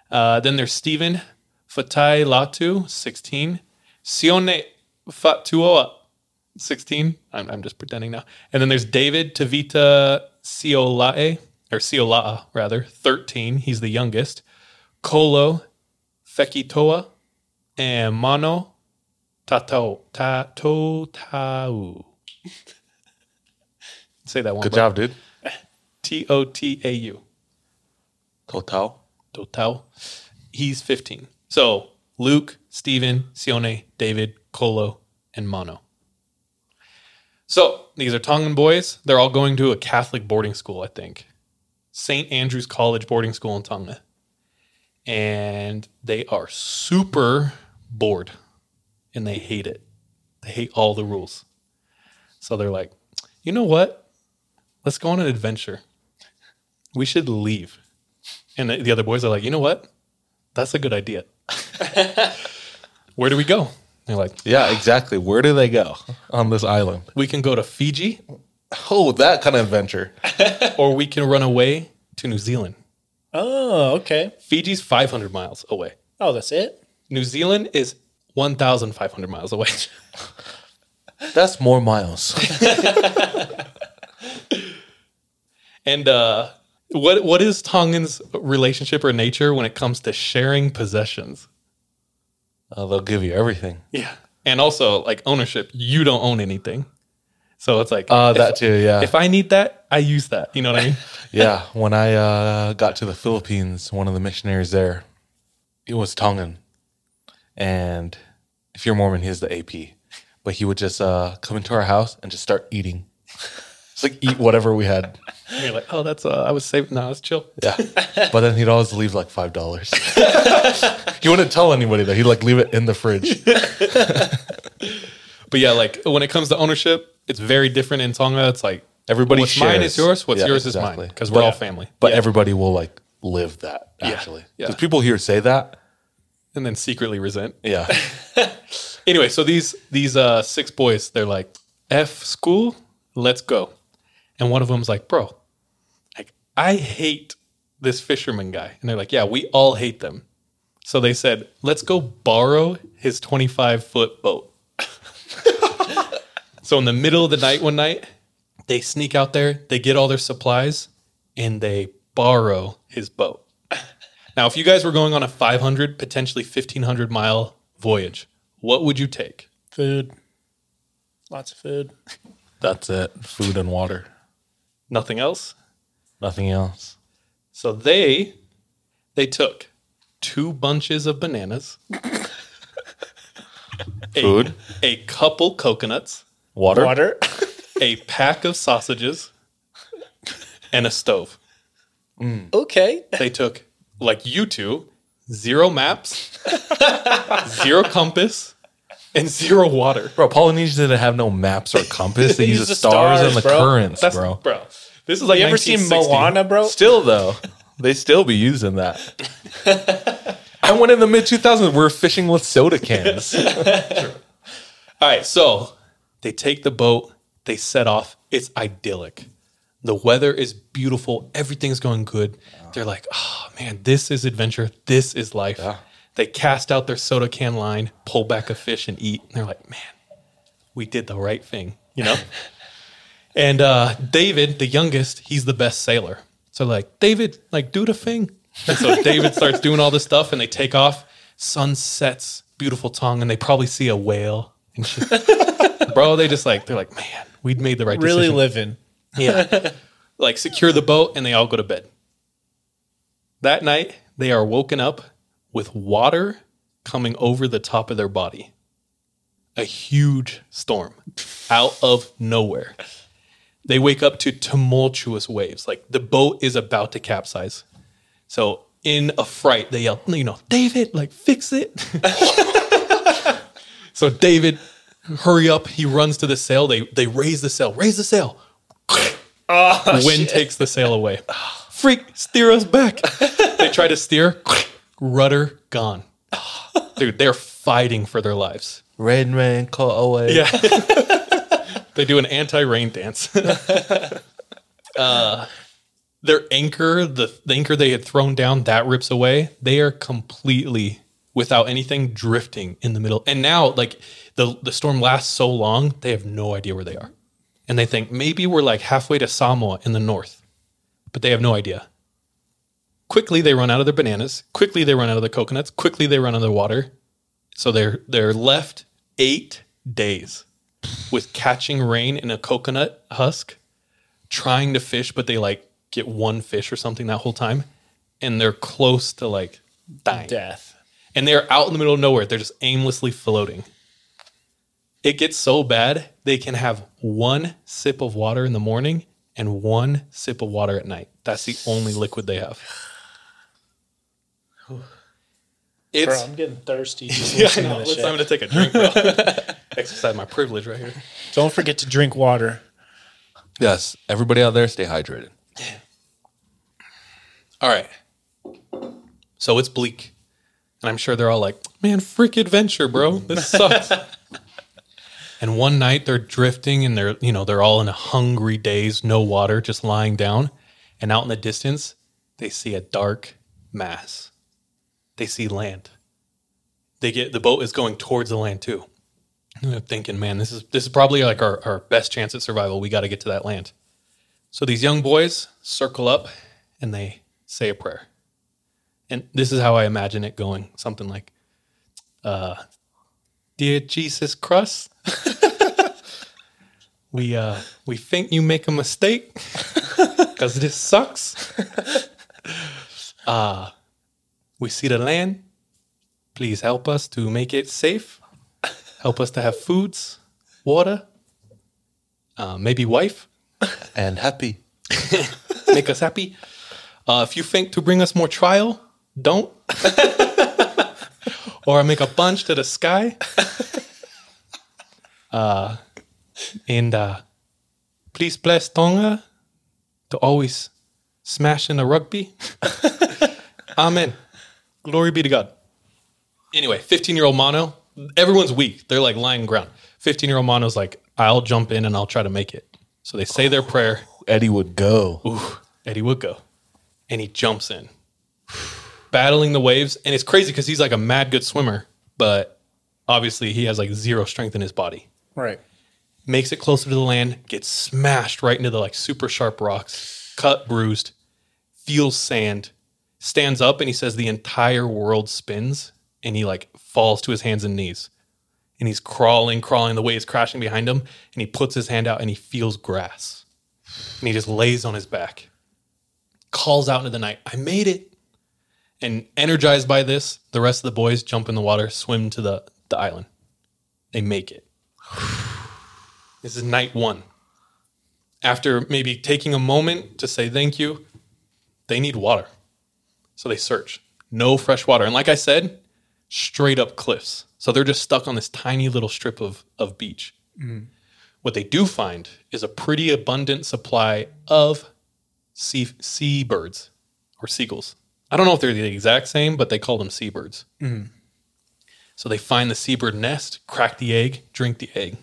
Speaker 3: Uh, then there's Stephen Fatai Latu, 16. Sione Fatuoa, 16. I'm, I'm just pretending now. And then there's David Tavita Siolae, or Siolaa, rather, 13. He's the youngest. Kolo Fekitoa and Mano Tato Tato Tau. Say that one.
Speaker 5: Good job, dude.
Speaker 3: T O T A U.
Speaker 5: Total.
Speaker 3: Total. He's 15. So Luke, Stephen, Sione, David, Kolo, and Mono. So these are Tongan boys. They're all going to a Catholic boarding school, I think. St. Andrew's College boarding school in Tonga. And they are super bored and they hate it. They hate all the rules. So they're like, you know what? Let's go on an adventure. We should leave. And the, the other boys are like, you know what? That's a good idea. Where do we go? They're like,
Speaker 5: Yeah, exactly. Where do they go on this island?
Speaker 3: we can go to Fiji
Speaker 5: Oh, that kind of adventure.
Speaker 3: or we can run away to New Zealand.
Speaker 6: Oh, okay.
Speaker 3: Fiji's 500 miles away.
Speaker 6: Oh, that's it.
Speaker 3: New Zealand is 1,500 miles away.
Speaker 5: That's more miles.
Speaker 3: and uh, what what is Tongan's relationship or nature when it comes to sharing possessions?
Speaker 5: Uh, they'll give you everything.
Speaker 3: Yeah. And also like ownership. You don't own anything. So it's like
Speaker 5: Uh,
Speaker 3: if-
Speaker 5: that too, yeah.
Speaker 3: If I need that, I use that. You know what I mean?
Speaker 5: yeah, when I uh, got to the Philippines, one of the missionaries there, it was Tongan, and if you're Mormon, he's the AP, but he would just uh, come into our house and just start eating, just like eat whatever we had.
Speaker 3: And you're like, oh, that's uh, I was saving. No, it's chill.
Speaker 5: Yeah, but then he'd always leave like five dollars. he wouldn't tell anybody though. He'd like leave it in the fridge.
Speaker 3: But yeah, like when it comes to ownership, it's very different in Tonga. It's like
Speaker 5: Everybody
Speaker 3: what's mine
Speaker 5: shares.
Speaker 3: is yours. What's
Speaker 5: Yeah,
Speaker 3: yours
Speaker 5: exactly.
Speaker 3: is mine because we're
Speaker 5: But-
Speaker 3: all family.
Speaker 5: But
Speaker 3: Yeah.
Speaker 5: everybody will like live that
Speaker 3: Yeah,
Speaker 5: actually.
Speaker 3: yeah.
Speaker 5: Because people here say that.
Speaker 3: and then secretly resent.
Speaker 5: Yeah.
Speaker 3: Anyway, so these these uh six boys, they're like, F school, let's go. And one of them's like, bro, like I hate this fisherman guy. And they're like, yeah, we all hate them. So they said, let's go borrow his 25 foot boat. so in the middle of the night one night, they sneak out there, they get all their supplies, and they borrow his boat. Now, if you guys were going on a 500, potentially 1500 mile voyage, what would you take?
Speaker 6: Food. Lots of food.
Speaker 5: That's it. Food and water.
Speaker 3: Nothing else?
Speaker 5: Nothing else.
Speaker 3: So they they took two bunches of bananas, a-
Speaker 5: Food.
Speaker 3: a, couple coconuts,
Speaker 5: Water.
Speaker 6: Water.
Speaker 3: a pack of sausages, and a stove. Mm.
Speaker 6: okay.
Speaker 3: They took like you two, zero maps, zero compass, and zero water.
Speaker 5: Bro, Polynesia didn't have no maps or compass. They
Speaker 6: Use
Speaker 5: use the
Speaker 6: the
Speaker 5: stars, and the
Speaker 6: bro.
Speaker 5: currents,
Speaker 3: That's
Speaker 5: bro.
Speaker 3: bro. This is like
Speaker 6: you ever seen Moana, bro?
Speaker 5: Still though, they still be using that. I went in the mid 2000s. We are fishing with soda cans.
Speaker 3: All right, so they take the boat, they set off. It's idyllic. The weather is beautiful, everything's going good. They're like, oh man, this is adventure. This is life. They cast out their soda can line, pull back a fish, and eat. And they're like, man, we did the right thing, you know? and uh, David, the youngest, he's the best sailor. So, like, David, like, do the thing. And so David starts doing all this stuff, and they take off. Sun sets, beautiful tongue, and they probably see a whale and shit. Bro, they just like, they're like, man, we'd made the right
Speaker 6: Really
Speaker 3: decision.
Speaker 6: living.
Speaker 3: Yeah. like secure the boat and they all go to bed. That night, they are woken up with water coming over the top of their body. A huge storm out of nowhere. They wake up to tumultuous waves. Like the boat is about to capsize. So, in a fright, they yell, you know, David, like, fix it. so, David, hurry up. He runs to the sail. They, they raise the sail, raise the sail. Oh, Wind takes the sail away. Freak, steer us back. they try to steer, rudder gone. Dude, they're fighting for their lives.
Speaker 5: rain, rain, call away.
Speaker 3: Yeah. they do an anti-rain dance. uh, their anchor, the, the anchor they had thrown down, that rips away. They are completely without anything drifting in the middle. And now, like the the storm lasts so long, they have no idea where they are, and they think maybe we're like halfway to Samoa in the north, but they have no idea. Quickly, they run out of their bananas. Quickly, they run out of their coconuts. Quickly, they run out of their water. So they're they're left eight days with catching rain in a coconut husk, trying to fish, but they like get one fish or something that whole time, and they're close to like dying.
Speaker 6: Death.
Speaker 3: And they're out in the middle of nowhere. They're just aimlessly floating. It gets so bad they can have one sip of water in the morning and one sip of water at night. That's the only liquid they have.
Speaker 6: Bro, I'm getting thirsty. just
Speaker 3: yeah, I know.
Speaker 6: This
Speaker 3: Let's, I'm gonna take a drink, bro. Exercise my privilege right here.
Speaker 6: Don't forget to drink water.
Speaker 5: Yes, everybody out there, stay hydrated.
Speaker 3: All right. So it's bleak. And I'm sure they're all like, man, freak adventure, bro. This sucks. and one night they're drifting and they're, you know, they're all in a hungry daze, no water, just lying down. And out in the distance, they see a dark mass. They see land. They get the boat is going towards the land too. And they're thinking, man, this is this is probably like our, our best chance at survival. We got to get to that land. So these young boys circle up and they say a prayer. And this is how I imagine it going something like, uh, Dear Jesus Christ, we, uh, we think you make a mistake because this sucks. uh, we see the land. Please help us to make it safe. Help us to have foods, water, uh, maybe wife,
Speaker 5: and happy.
Speaker 3: make us happy. Uh, if you think to bring us more trial, don't. or make a bunch to the sky. Uh, and uh, please bless Tonga to always smash in the rugby. Amen. Glory be to God. Anyway, 15 year old Mono, everyone's weak. They're like lying ground. 15 year old Mono's like, I'll jump in and I'll try to make it. So they say their prayer.
Speaker 5: Eddie would go.
Speaker 3: Ooh, Eddie would go. And he jumps in, battling the waves. And it's crazy because he's like a mad good swimmer, but obviously he has like zero strength in his body.
Speaker 6: Right.
Speaker 3: Makes it closer to the land, gets smashed right into the like super sharp rocks, cut, bruised, feels sand, stands up, and he says the entire world spins and he like falls to his hands and knees. And he's crawling, crawling, the waves crashing behind him, and he puts his hand out and he feels grass. And he just lays on his back, calls out into the night, I made it. And energized by this, the rest of the boys jump in the water, swim to the, the island. They make it. This is night one. After maybe taking a moment to say thank you, they need water. So they search. No fresh water. And like I said, straight up cliffs. So they're just stuck on this tiny little strip of, of beach.
Speaker 6: Mhm.
Speaker 3: What they do find is a pretty abundant supply of sea seabirds or seagulls. I don't know if they're the exact same, but they call them seabirds.
Speaker 6: Mhm.
Speaker 3: So they find the seabird nest, crack the egg, drink the egg.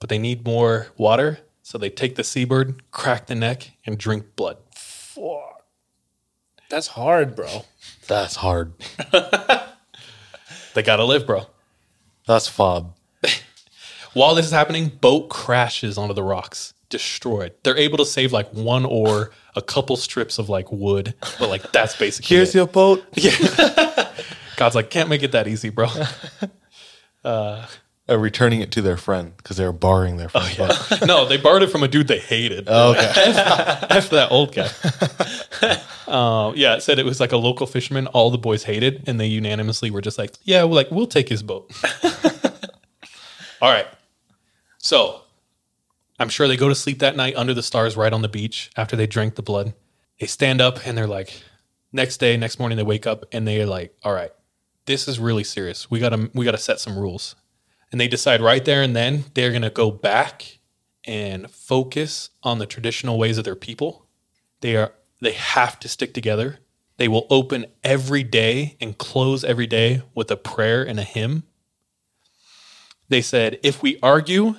Speaker 3: But they need more water, so they take the seabird, crack the neck, and drink blood.
Speaker 6: Fuck. That's hard, bro.
Speaker 5: That's hard.
Speaker 3: They gotta live, bro.
Speaker 5: That's fob.
Speaker 3: While this is happening, boat crashes onto the rocks, destroyed. They're able to save like one oar, a couple strips of like wood, but like that's basically
Speaker 5: Here's
Speaker 3: it.
Speaker 5: your boat.
Speaker 3: Yeah. God's like, can't make it that easy, bro. Uh,
Speaker 5: Uh, returning it to their friend because they were borrowing their friend.
Speaker 3: yeah. no, they borrowed it from a dude they hated.
Speaker 5: Oh, okay.
Speaker 3: After that old guy. Uh, yeah, it said it was like a local fisherman all the boys hated, and they unanimously were just like, yeah, we're like, we'll take his boat. all right. So I'm sure they go to sleep that night under the stars right on the beach after they drank the blood. They stand up and they're like, next day, next morning, they wake up and they're like, all right, this is really serious. We gotta we gotta set some rules. And they decide right there and then they're gonna go back and focus on the traditional ways of their people. They are they have to stick together. They will open every day and close every day with a prayer and a hymn. They said, if we argue,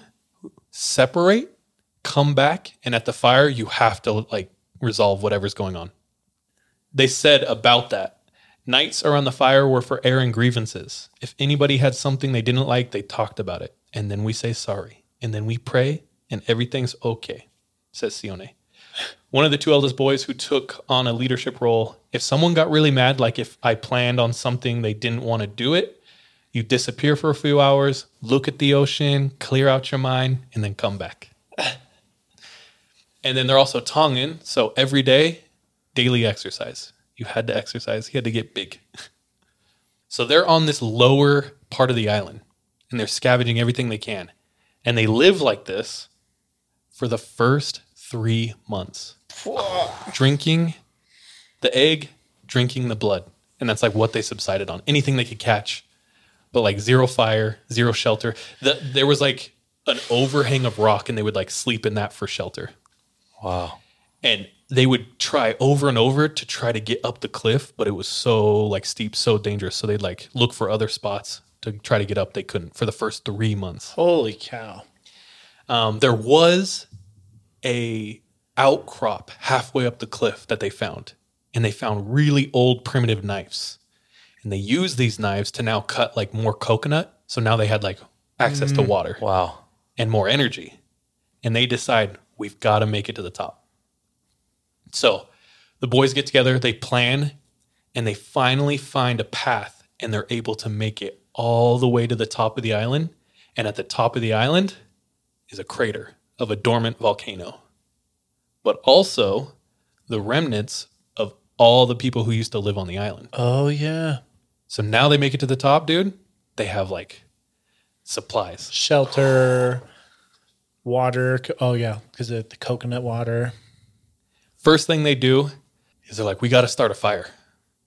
Speaker 3: separate, come back, and at the fire, you have to like resolve whatever's going on. They said about that nights around the fire were for airing grievances. If anybody had something they didn't like, they talked about it. And then we say sorry. And then we pray, and everything's okay, says Sione. One of the two eldest boys who took on a leadership role, if someone got really mad, like if I planned on something they didn't want to do it, you disappear for a few hours, look at the ocean, clear out your mind, and then come back. and then they're also Tongan, so every day, daily exercise. You had to exercise, you had to get big. So they're on this lower part of the island and they're scavenging everything they can. And they live like this for the first three months. Drinking the egg, drinking the blood. And that's like what they subsided on. Anything they could catch. but like zero fire, zero shelter. The, there was like an overhang of rock, and they would like sleep in that for shelter.
Speaker 5: Wow.
Speaker 3: And they would try over and over to try to get up the cliff, but it was so like steep, so dangerous. So they'd like look for other spots to try to get up. They couldn't for the first three months.
Speaker 6: Holy cow.
Speaker 3: Um, there was a outcrop halfway up the cliff that they found, and they found really old primitive knives. And they used these knives to now cut like more coconut. So now they had like access to
Speaker 5: Mm.
Speaker 3: water.
Speaker 5: Wow.
Speaker 3: And more energy. And they decide we've got to make it to the top. So the boys get together, they plan, and they finally find a path and they're able to make it all the way to the top of the island. And at the top of the island is a crater of a dormant volcano, but also the remnants of all the people who used to live on the island.
Speaker 6: Oh yeah.
Speaker 3: So now they make it to the top, dude. They have like supplies.
Speaker 6: Shelter, water. Oh yeah, because of the coconut water.
Speaker 3: First thing they do is they're like, we got to start a fire.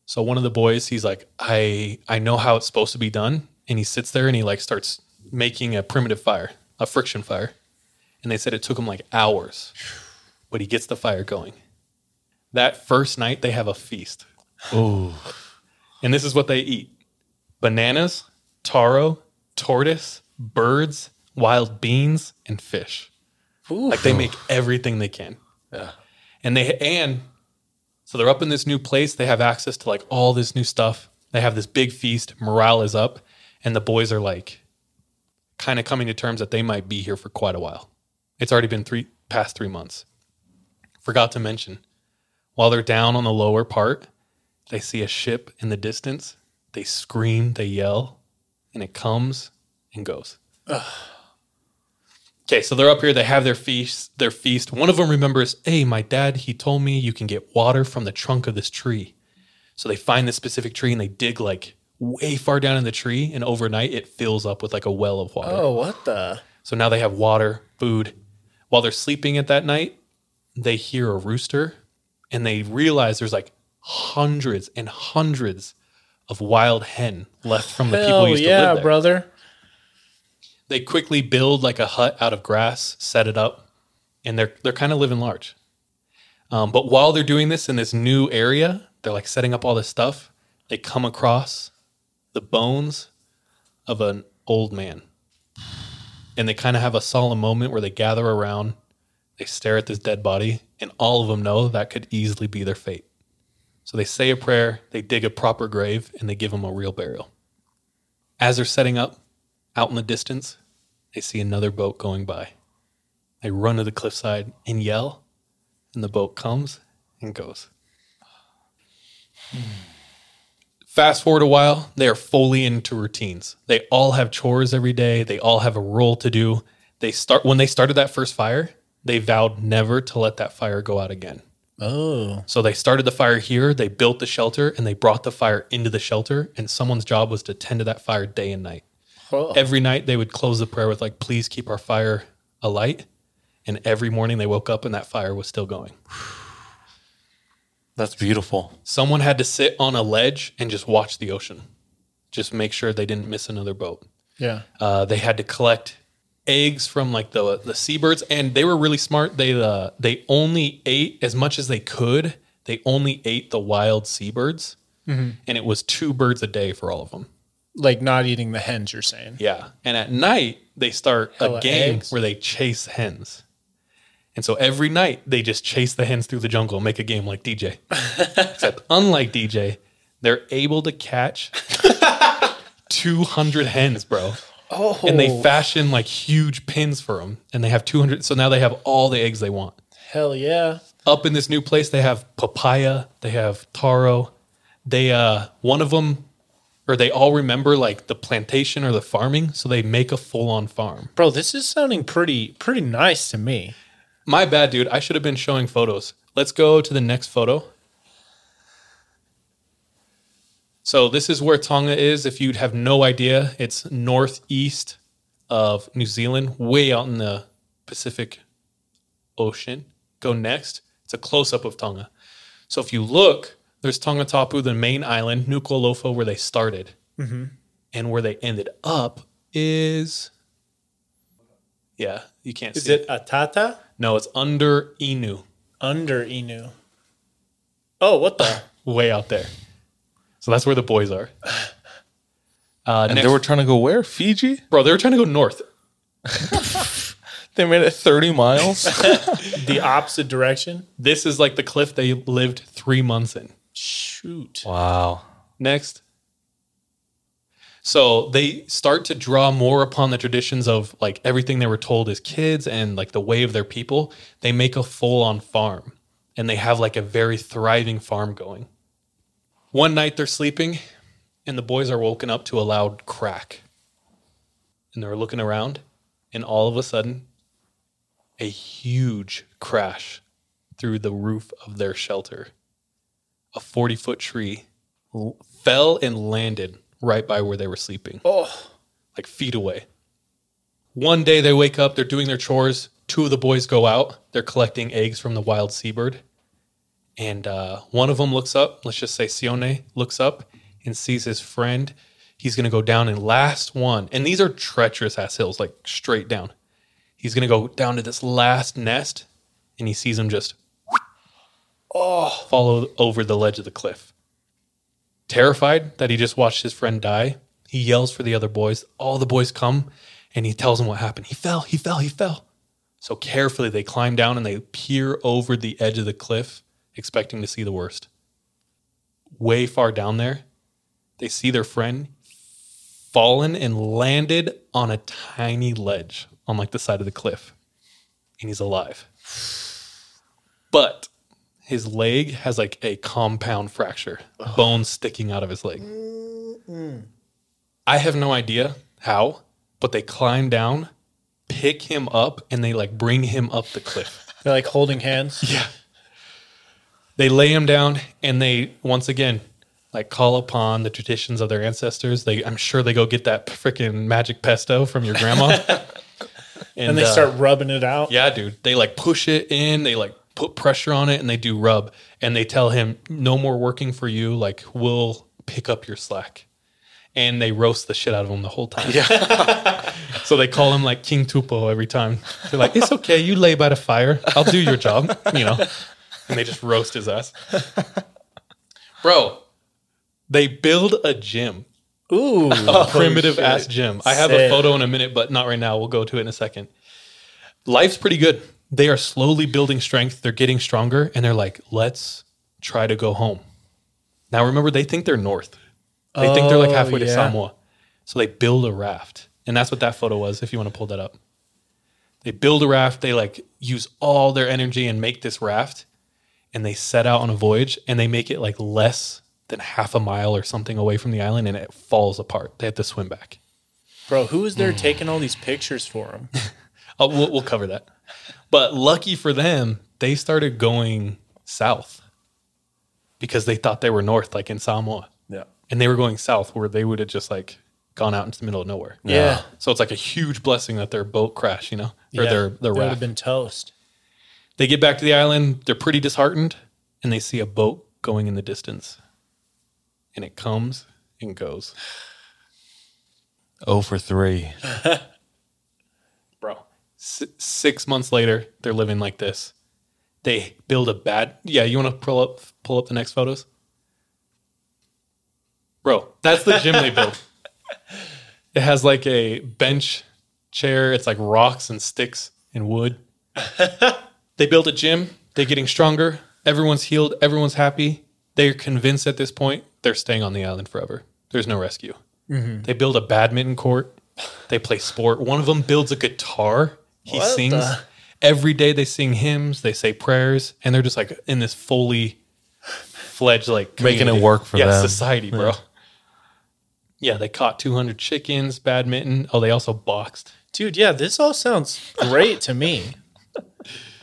Speaker 3: So one of the boys, he's like, I I know how it's supposed to be done, and he sits there and he like starts making a primitive fire, a friction fire, and they said it took him like hours, but he gets the fire going. That first night they have a feast.
Speaker 5: Ooh.
Speaker 3: And this is what they eat bananas, taro, tortoise, birds, wild beans, and fish. Like they make everything they can.
Speaker 5: Yeah.
Speaker 3: And they and so they're up in this new place. They have access to like all this new stuff. They have this big feast. Morale is up, and the boys are like kind of coming to terms that they might be here for quite a while. It's already been three past three months. Forgot to mention, while they're down on the lower part, they see a ship in the distance. They scream, they yell, and it comes and goes. Okay, so they're up here. They have their feast. Their feast. One of them remembers, "Hey, my dad. He told me you can get water from the trunk of this tree." So they find this specific tree and they dig like way far down in the tree, and overnight it fills up with like a well of water.
Speaker 6: Oh, what the?
Speaker 3: So now they have water, food. While they're sleeping at that night, they hear a rooster, and they realize there's like hundreds and hundreds of wild hen left from the people
Speaker 6: Hell
Speaker 3: who used to
Speaker 6: yeah,
Speaker 3: live there
Speaker 6: brother.
Speaker 3: They quickly build like a hut out of grass, set it up, and they're they're kind of living large. Um, but while they're doing this in this new area, they're like setting up all this stuff. They come across the bones of an old man, and they kind of have a solemn moment where they gather around, they stare at this dead body, and all of them know that could easily be their fate. So they say a prayer, they dig a proper grave, and they give him a real burial. As they're setting up, out in the distance, they see another boat going by. They run to the cliffside and yell, and the boat comes and goes. Fast forward a while, they are fully into routines. They all have chores every day. They all have a role to do. They start when they started that first fire, they vowed never to let that fire go out again.
Speaker 6: Oh.
Speaker 3: So they started the fire here, they built the shelter, and they brought the fire into the shelter, and someone's job was to tend to that fire day and night. Every night they would close the prayer with like, please keep our fire alight. And every morning they woke up and that fire was still going.
Speaker 5: That's beautiful.
Speaker 3: Someone had to sit on a ledge and just watch the ocean, just make sure they didn't miss another boat.
Speaker 6: Yeah.
Speaker 3: Uh, they had to collect eggs from like the the seabirds, and they were really smart. They uh, they only ate as much as they could. They only ate the wild seabirds,
Speaker 6: Mhm.
Speaker 3: and it was two birds a day for all of them.
Speaker 6: Like not eating the hens, you're saying.
Speaker 3: Yeah. And at night, they start
Speaker 6: Hella
Speaker 3: a game
Speaker 6: eggs.
Speaker 3: where they chase hens. And so every night, they just chase the hens through the jungle and make a game like DJ. Except, unlike DJ, they're able to catch 200 hens, bro.
Speaker 6: Oh.
Speaker 3: And they fashion like huge pins for them. And they have 200. So now they have all the eggs they want.
Speaker 6: Hell yeah.
Speaker 3: Up in this new place, they have papaya, they have taro. They, uh, one of them, or they all remember like the plantation or the farming. So they make a full on farm.
Speaker 6: Bro, this is sounding pretty pretty nice to me.
Speaker 3: My bad, dude. I should have been showing photos. Let's go to the next photo. So this is where Tonga is. If you'd have no idea, it's northeast of New Zealand, way out in the Pacific Ocean. Go next. It's a close up of Tonga. So if you look, there's Tongatapu, the main island, Nuku'alofa, where they started.
Speaker 6: Mhm.
Speaker 3: And where they ended up is yeah, you can't
Speaker 6: Is
Speaker 3: see
Speaker 6: it Atata?
Speaker 3: No, it's under Inu.
Speaker 6: Under Inu. Oh, what the?
Speaker 3: way out there. So that's where the boys are. Uh,
Speaker 5: and
Speaker 3: next-
Speaker 5: they were trying to go where? Fiji?
Speaker 3: bro, they were trying to go north.
Speaker 5: They made it 30 miles?
Speaker 6: the opposite direction?
Speaker 3: This is like the cliff they lived three months in.
Speaker 6: Shoot.
Speaker 5: wow.
Speaker 3: Next. So they start to draw more upon the traditions of like everything they were told as kids and like the way of their people. They make a full on farm and they have like a very thriving farm going. One night they're sleeping and the boys are woken up to a loud crack. And they're looking around and all of a sudden a huge crash through the roof of their shelter. A 40 foot tree l- fell and landed right by where they were sleeping.
Speaker 6: Oh.
Speaker 3: Like feet away. One day they wake up, they're doing their chores. Two of the boys go out, they're collecting eggs from the wild seabird. And uh, one of them looks up, let's just say Sione looks up and sees his friend. He's going to go down and last one. And these are treacherous ass hills, like straight down. He's going to go down to this last nest and he sees him just
Speaker 6: Oh.
Speaker 3: follow over the ledge of the cliff. Terrified that he just watched his friend die, he yells for the other boys. All the boys come and he tells them what happened. He fell, he fell, he fell. So carefully they climb down and they peer over the edge of the cliff, expecting to see the worst. Way far down there, they see their friend fallen and landed on a tiny ledge on like the side of the cliff. And he's alive. But his leg has like a compound fracture, bones sticking out of his leg. I have no idea how, but they climb down, pick him up, and they like bring him up the cliff.
Speaker 6: They're like holding hands.
Speaker 3: Yeah. They lay him down and they once again like call upon the traditions of their ancestors. They I'm sure they go get that freaking magic pesto from your grandma.
Speaker 6: And, they
Speaker 3: uh,
Speaker 6: start rubbing it out.
Speaker 3: yeah, dude. They like push it in, they like put pressure on it and they do rub and they tell him no more working for you, like we'll pick up your slack. And they roast the shit out of him the whole time. Yeah. so they call him like King Tupou every time. They're like, "It's okay, you lay by the fire. I'll do your job," you know. And they just roast his ass. Bro, they build a gym.
Speaker 6: Ooh.
Speaker 3: A primitive
Speaker 6: shit.
Speaker 3: ass gym. I have a photo in a minute, but not right now. We'll go to it in a second. Life's pretty good. They are slowly building strength. They're getting stronger, and they're like, let's try to go home. Now, remember, they think they're north. They think they're like
Speaker 6: Oh,
Speaker 3: halfway to.
Speaker 6: Oh,
Speaker 3: Samoa. So they build a raft. And that's what that photo was, if you want to pull that up. They build a raft. They like use all their energy and make this raft. And they set out on a voyage and they make it like less than half a mile or something away from the island and it falls apart. They have to swim back.
Speaker 6: Bro, who is there hmm. taking all these pictures for them?
Speaker 3: Oh, we'll, we'll cover that. But lucky for them, they started going south because they thought they were north, like in Samoa.
Speaker 6: Yeah.
Speaker 3: And they were going south where they would have just like gone out into the middle of nowhere.
Speaker 6: Yeah.
Speaker 3: So it's like a huge blessing that their boat crashed, you know, or
Speaker 6: Yeah,
Speaker 3: their, their
Speaker 6: they would have
Speaker 3: raft.
Speaker 6: been toast.
Speaker 3: They get back to the island. They're pretty disheartened and they see a boat going in the distance. And it comes and goes.
Speaker 5: Oh for 3.
Speaker 3: S- six months later, they're living like this. They build a bad. Yeah, you want to pull up pull up the next photos, bro. That's the gym they built. It has like a bench chair. It's like rocks and sticks and wood. they build a gym. They're getting stronger. Everyone's healed. Everyone's happy. They're convinced at this point they're staying on the island forever. There's no rescue.
Speaker 6: Mhm.
Speaker 3: They build a badminton court. They play sport. One of them builds a guitar. He
Speaker 6: What
Speaker 3: sings.
Speaker 6: the-
Speaker 3: Every day they sing hymns, they say prayers, and they're just like in this fully fledged like
Speaker 5: Making it work for
Speaker 3: yeah,
Speaker 5: them.
Speaker 3: society, bro.
Speaker 5: Yeah.
Speaker 3: Yeah. they caught 200 chickens, badminton. Oh, they also boxed.
Speaker 6: Dude, yeah, this all sounds great to me.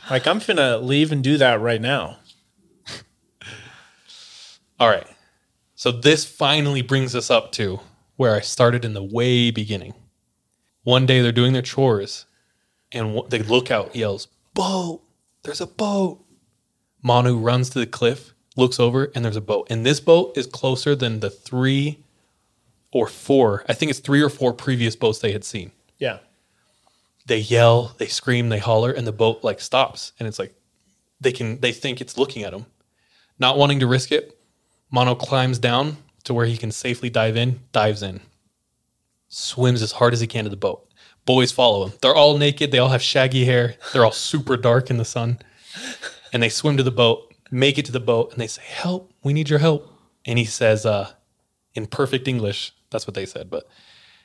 Speaker 6: Like I'm finna leave and do that right now.
Speaker 3: All right. So this finally brings us up to where I started in the way beginning. One day they're doing their chores and the lookout yells, Boat! There's a boat. Manu runs to the cliff, looks over, and there's a boat. And this boat is closer than the three or four, I think it's three or four previous boats they had seen.
Speaker 6: Yeah.
Speaker 3: They yell, they scream, they holler, and the boat like stops. And it's like they can they think it's looking at them. Not wanting to risk it, Mono climbs down to where he can safely dive in, dives in, swims as hard as he can to the boat. Boys follow him. They're all naked, they all have shaggy hair, they're all super dark in the sun. And they swim to the boat, make it to the boat, and they say, Help, we need your help. And he says, uh, in perfect English, that's what they said, but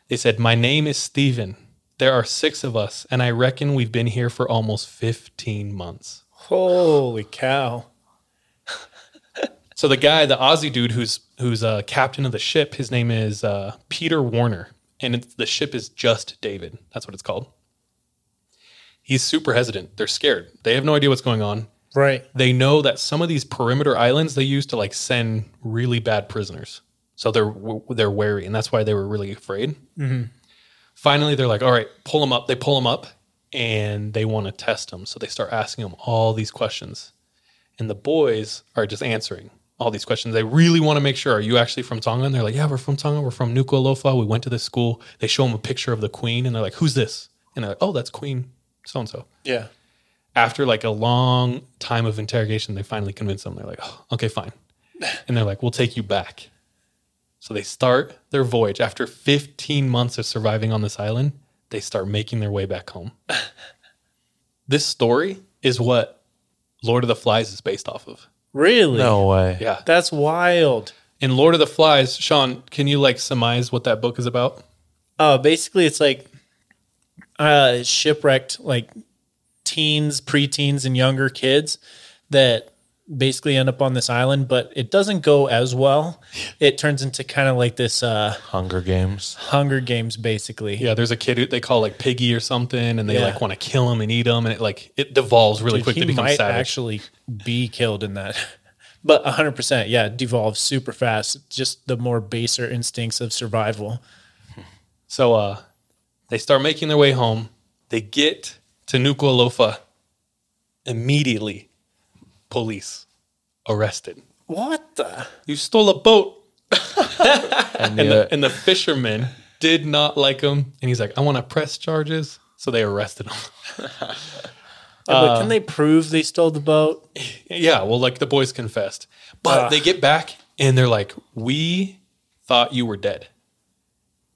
Speaker 3: they said, My name is Stephen. There are six of us, and I reckon we've been here for almost 15 months.
Speaker 6: Holy cow.
Speaker 3: So the guy, the Aussie dude who's who's uh, captain of the ship, his name is uh, Peter Warner, and it's, the ship is just David. That's what it's called. He's super hesitant. They're scared. They have no idea what's going on.
Speaker 6: Right.
Speaker 3: They know that some of these perimeter islands they use to like send really bad prisoners. So they're they're wary, and that's why they were really afraid.
Speaker 6: Mhm.
Speaker 3: Finally, they're like, "All right, pull them up." They pull them up, and they want to test them. So they start asking them all these questions, and the boys are just answering all these questions. They really want to make sure, "Are you actually from Tonga?" And they're like, "Yeah, we're from Tonga. We're from Nuku'alofa. We went to this school." They show them a picture of the queen, and they're like, "Who's this?" And they're like, "Oh, that's Queen so and so."
Speaker 6: Yeah.
Speaker 3: after like a long time of interrogation, they finally convince them. They're like, oh, okay, fine. And they're like, we'll take you back. So they start their voyage. After 15 months of surviving on this island, they start making their way back home. this story is what Lord of the Flies is based off of.
Speaker 6: Really?
Speaker 5: No way.
Speaker 3: Yeah.
Speaker 6: That's wild.
Speaker 3: In Lord of the Flies, Sean, can you like surmise what that book is about?
Speaker 6: Uh, basically, it's like uh, shipwrecked, like teens, preteens, and younger kids that basically end up on this island, but it doesn't go as well. It turns into kind of like this uh,
Speaker 5: Hunger Games.
Speaker 6: Hunger Games, basically.
Speaker 3: Yeah, there's a kid who they call like Piggy or something, and they
Speaker 6: Yeah.
Speaker 3: like want to kill him and eat him, and it like it devolves really
Speaker 6: Dude,
Speaker 3: quick
Speaker 6: he
Speaker 3: to become
Speaker 6: might
Speaker 3: savage.
Speaker 6: actually be killed in that. But 100%, yeah, devolves super fast. Just the more baser instincts of survival.
Speaker 3: So uh, they start making their way home. They get to Nuku'alofa. Immediately, police arrested.
Speaker 6: What the?
Speaker 3: You stole a boat.
Speaker 5: And,
Speaker 3: And
Speaker 5: the,
Speaker 3: the, and the fisherman did not like him. And he's like, I want to press charges. So they arrested him.
Speaker 6: Yeah, but can uh, they prove they stole the boat?
Speaker 3: yeah, well, like the boys confessed. But
Speaker 6: Ugh.
Speaker 3: they get back and they're like, We thought you were dead.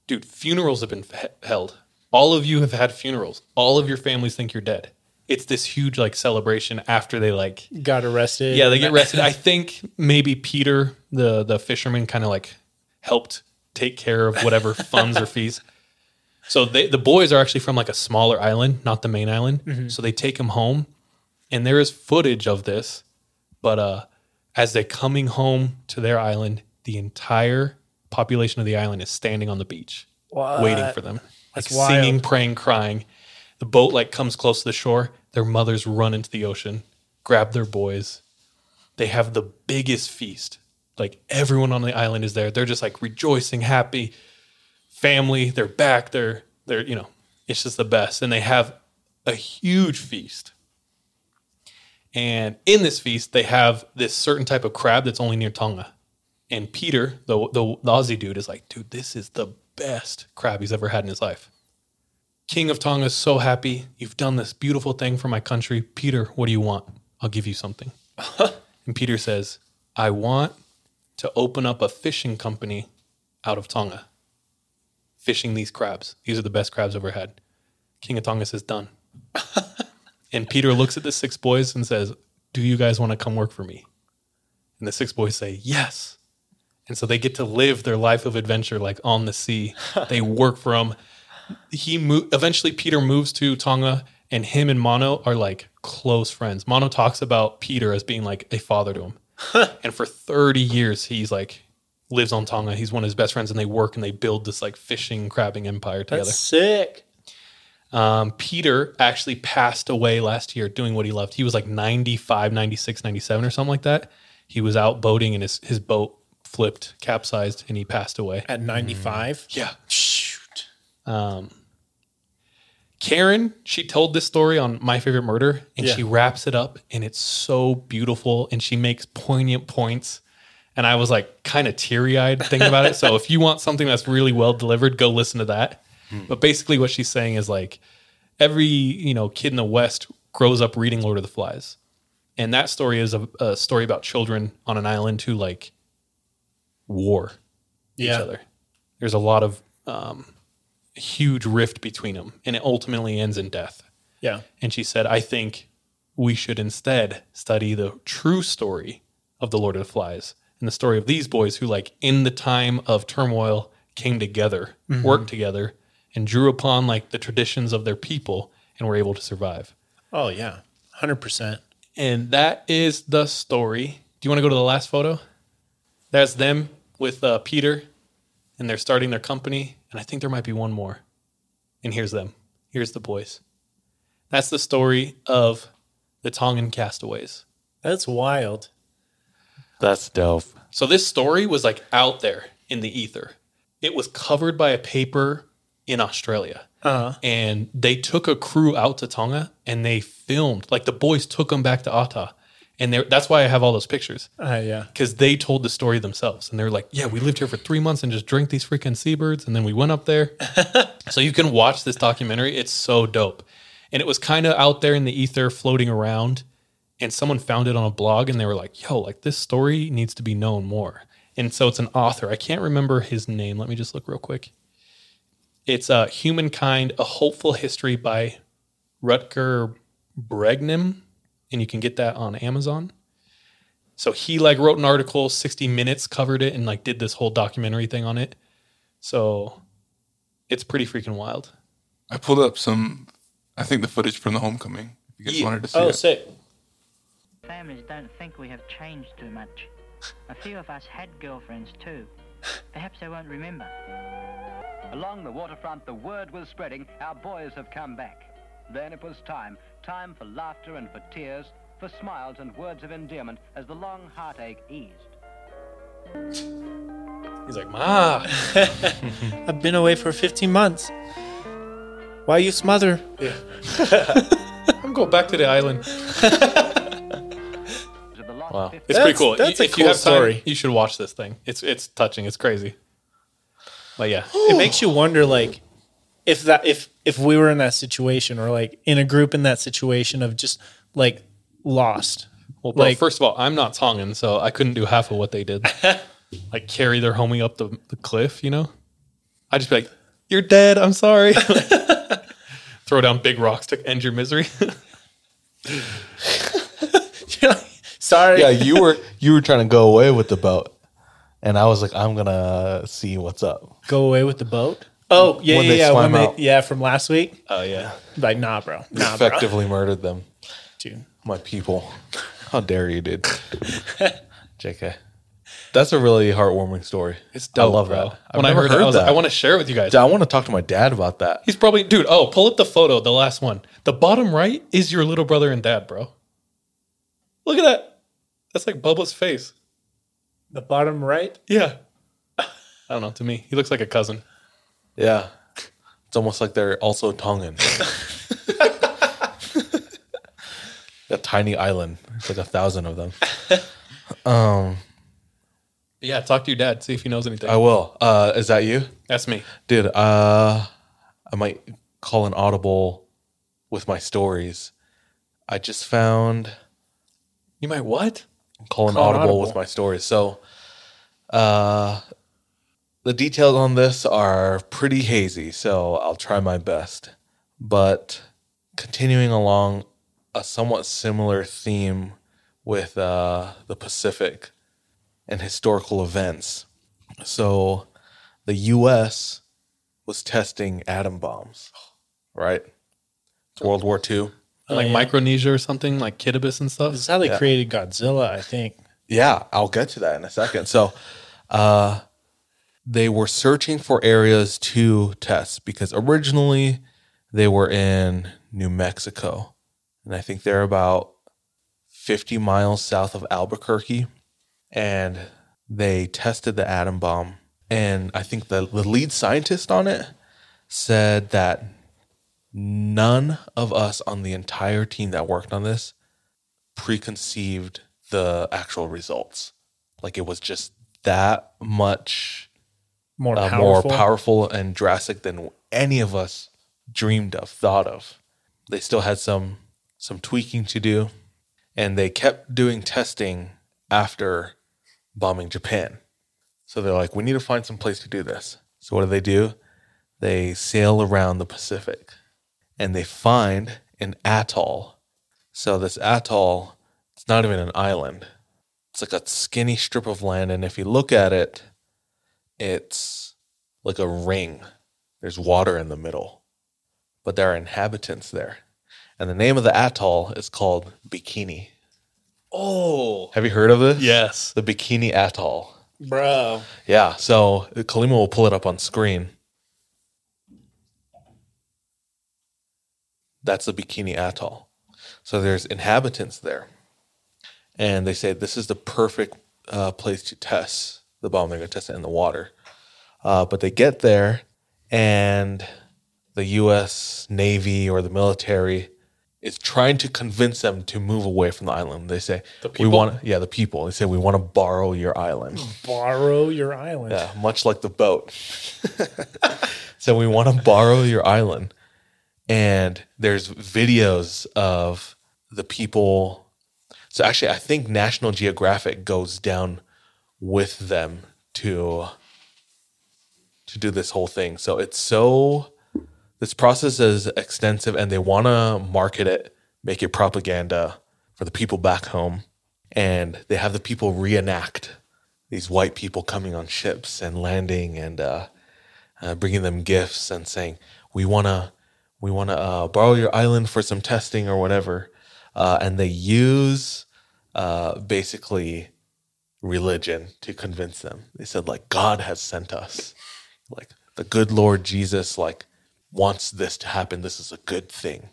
Speaker 3: Dude, funerals have been f- held. All of you have had funerals. All of your families think you're dead. It's this huge like celebration after they like
Speaker 6: Got arrested.
Speaker 3: Yeah, they get arrested. I think maybe Peter, the the fisherman, kind of like helped take care of whatever funds or fees. So they, the boys are actually from like a smaller island, not the main island.
Speaker 6: Mhm.
Speaker 3: So they take him home, and there is footage of this. But uh, as they're coming home to their island, the entire population of the island is standing on the beach,
Speaker 6: What?
Speaker 3: waiting for them,
Speaker 6: That's
Speaker 3: like singing, praying, crying. The boat like comes close to the shore. Their mothers run into the ocean, grab their boys. They have the biggest feast. Like everyone on the island is there. They're just like rejoicing, happy, family. They're back. They're they're you know, it's just the best. And they have a huge feast. And in this feast, they have this certain type of crab that's only near Tonga. And Peter, the, the the Aussie dude, is like, dude, this is the best crab he's ever had in his life. King of Tonga is so happy. You've done this beautiful thing for my country. Peter, what do you want? I'll give you something. and Peter says, I want to open up a fishing company out of Tonga. Fishing these crabs. These are the best crabs I've ever had. King of Tonga says, done. and Peter looks at the six boys and says, Do you guys want to come work for me? And the six boys say, Yes. And so they get to live their life of adventure like on the sea. they work for him. He mo- eventually Peter moves to Tonga and him and Mono are like close friends. Mono talks about Peter as being like a father to him. and for 30 years he's like lives on Tonga. He's one of his best friends and they work and they build this like fishing crabbing empire together.
Speaker 6: That's sick.
Speaker 3: Um, Peter actually passed away last year doing what he loved. He was like 95, 96, 97 or something like that. He was out boating and his, his boat flipped, capsized, and he passed away.
Speaker 6: At 95?
Speaker 3: Yeah. Um, Karen, she told this story on My Favorite Murder and
Speaker 6: Yeah.
Speaker 3: she wraps it up and it's so beautiful and she makes poignant points And I was like kind of teary eyed thinking about it. So if you want something that's really well delivered, go listen to that. But basically, what she's saying is like every you know kid in the West grows up reading Lord of the Flies, and that story is a, a story about children on an island who like war each other. There's a lot of um, huge rift between them, and it ultimately ends in death.
Speaker 6: Yeah.
Speaker 3: And she said, I think we should instead study the true story of the Lord of the Flies and the story of these boys who, like, in the time of turmoil, came together,
Speaker 6: Mhm.
Speaker 3: worked together, and drew upon like the traditions of their people and were able to survive.
Speaker 6: Oh yeah, hundred percent.
Speaker 3: And that is the story. Do you want to go to the last photo? That's them with uh, Peter, and they're starting their company. And I think there might be one more. And here's them. Here's the boys. That's the story of the Tongan castaways.
Speaker 6: That's wild.
Speaker 5: That's dope.
Speaker 3: So this story was like out there in the ether. It was covered by a paper in Australia.
Speaker 6: Uh-huh.
Speaker 3: And they took a crew out to Tonga and they filmed. Like the boys took them back to Ata. And that's why I have all those pictures.
Speaker 6: Uh, yeah.
Speaker 3: Because they told the story themselves. And they're like, yeah, we lived here for three months and just drank these freaking seabirds. And then we went up there. so you can watch this documentary. It's so dope. And it was kind of out there in the ether floating around. And someone found it on a blog and they were like, yo, like this story needs to be known more. And so it's an author. I can't remember his name. Let me just look real quick. It's uh, Humankind, A Hopeful History by Rutger Bregman. And you can get that on Amazon. So he like wrote an article, 60 minutes covered it and like did this whole documentary thing on it. So it's pretty freaking wild.
Speaker 8: I pulled up some, I think the footage from the homecoming. If you guys wanted to see
Speaker 6: Oh,
Speaker 8: it.
Speaker 6: sick.
Speaker 12: Families don't think we have changed too much. A few of us had girlfriends too. Perhaps they won't remember.
Speaker 13: Along the waterfront, the word was spreading our boys have come back. Then it was time. Time for laughter and for tears, for smiles and words of endearment as the long heartache eased.
Speaker 3: He's like, Ma.
Speaker 6: I've been away for 15 months. Why you smother?
Speaker 3: Yeah. I'm going back to the island.
Speaker 6: Wow.
Speaker 3: It's
Speaker 6: That's-
Speaker 3: pretty cool.
Speaker 6: that's a cool
Speaker 3: you have time,
Speaker 6: story.
Speaker 3: you should watch this thing. It's it's touching. It's crazy. But yeah,
Speaker 6: it makes you wonder like if that if if we were in that situation or like in a group in that situation of just like lost.
Speaker 3: Well, bro,
Speaker 6: like
Speaker 3: first of all, I'm not Tongan, so I couldn't do half of what they did. like carry their homie up the, the cliff, you know? I'd just be like, You're dead, I'm sorry. Throw down big rocks to end your misery.
Speaker 6: sorry.
Speaker 5: Yeah, you were you were trying to go away with the boat, and I was like, I'm gonna see what's up.
Speaker 6: go away with the boat. Oh yeah,
Speaker 5: When
Speaker 6: yeah,
Speaker 5: they
Speaker 6: yeah. When they, yeah, from last week.
Speaker 3: Oh yeah.
Speaker 6: Like nah, bro. Nah, bro.
Speaker 5: Effectively murdered them,
Speaker 6: Dude.
Speaker 5: My people. How dare you, dude? Jk. That's a really heartwarming story.
Speaker 3: It's dope,
Speaker 5: I love
Speaker 3: bro.
Speaker 5: that. I've
Speaker 3: When I
Speaker 5: never
Speaker 3: heard that, I was like, I wanna share it with you guys.
Speaker 5: Dude, I want to talk to my dad about that.
Speaker 3: He's probably dude, oh, pull up the photo, the last one. The bottom right is your little brother and dad, bro. Look at that. That's like Bubba's face.
Speaker 6: The bottom right?
Speaker 3: Yeah. I don't know. To me, he looks like a cousin.
Speaker 5: Yeah. It's almost like they're also Tongan. a tiny island. It's like a thousand of them. Um,
Speaker 3: Yeah, talk to your dad. See if he knows anything.
Speaker 5: I will. Uh, is that you?
Speaker 3: That's me.
Speaker 5: Dude, uh, I might call an audible with my stories. I just found
Speaker 3: You might what?
Speaker 5: call an
Speaker 3: Call an
Speaker 5: audible,
Speaker 3: audible.
Speaker 5: with my stories. So, uh, the details on this are pretty hazy, so I'll try my best. But continuing along a somewhat similar theme with uh, the Pacific and historical events. So, the U.S. was testing atom bombs, right? It's World War II.
Speaker 3: like
Speaker 6: yeah.
Speaker 3: Micronesia or something, like Kiribati and stuff.
Speaker 6: This is how they
Speaker 5: Yeah.
Speaker 6: created Godzilla, I think.
Speaker 5: Yeah, I'll get to that in a second. So, uh, they were searching for areas to test because originally they were in New Mexico. And I think they're about 50 miles south of Albuquerque. And they tested the atom bomb. And I think the, the lead scientist on it said that none of us on the entire team that worked on this preconceived the actual results. Like it was just that much
Speaker 6: More
Speaker 5: uh, more
Speaker 6: powerful?
Speaker 5: powerful and drastic than any of us dreamed of, thought of. They still had some some tweaking to do, and they kept doing testing after bombing Japan. So they're like, we need to find some place to do this. So what do they do? They sail around the Pacific, and they find an atoll. So this atoll, it's not even an island. It's like a skinny strip of land, and if you look at it, it's like a ring. There's water in the middle, but there are inhabitants there. And the name of the atoll is called Bikini.
Speaker 3: Oh,
Speaker 5: Have you heard of this?
Speaker 3: Yes.
Speaker 5: The Bikini Atoll.
Speaker 6: Bro.
Speaker 5: Yeah. So Kalima will pull it up on screen. That's the Bikini Atoll. So there's inhabitants there. And they say this is the perfect uh, place to test the bomb. They're going to test it in the water. Uh, but they get there, and the U.S. Navy or the military is trying to convince them to move away from the island. They say,
Speaker 6: The
Speaker 5: "We
Speaker 6: people?
Speaker 5: want, yeah, the people." They say, "We want to borrow your island."
Speaker 6: Borrow your island.
Speaker 5: Yeah, much like the boat. so we want to borrow your island. And there's videos of the people. So actually, I think National Geographic goes down with them to to do this whole thing. So it's so this process is extensive and they want to market it, make it propaganda for the people back home. And they have the people reenact these white people coming on ships and landing and uh, uh, bringing them gifts and saying, "We wanna, we wanna uh, borrow your island for some testing or whatever." Uh, and they use uh, basically religion to convince them. They said, "Like God has sent us, like the good Lord Jesus, like wants this to happen. This is a good thing."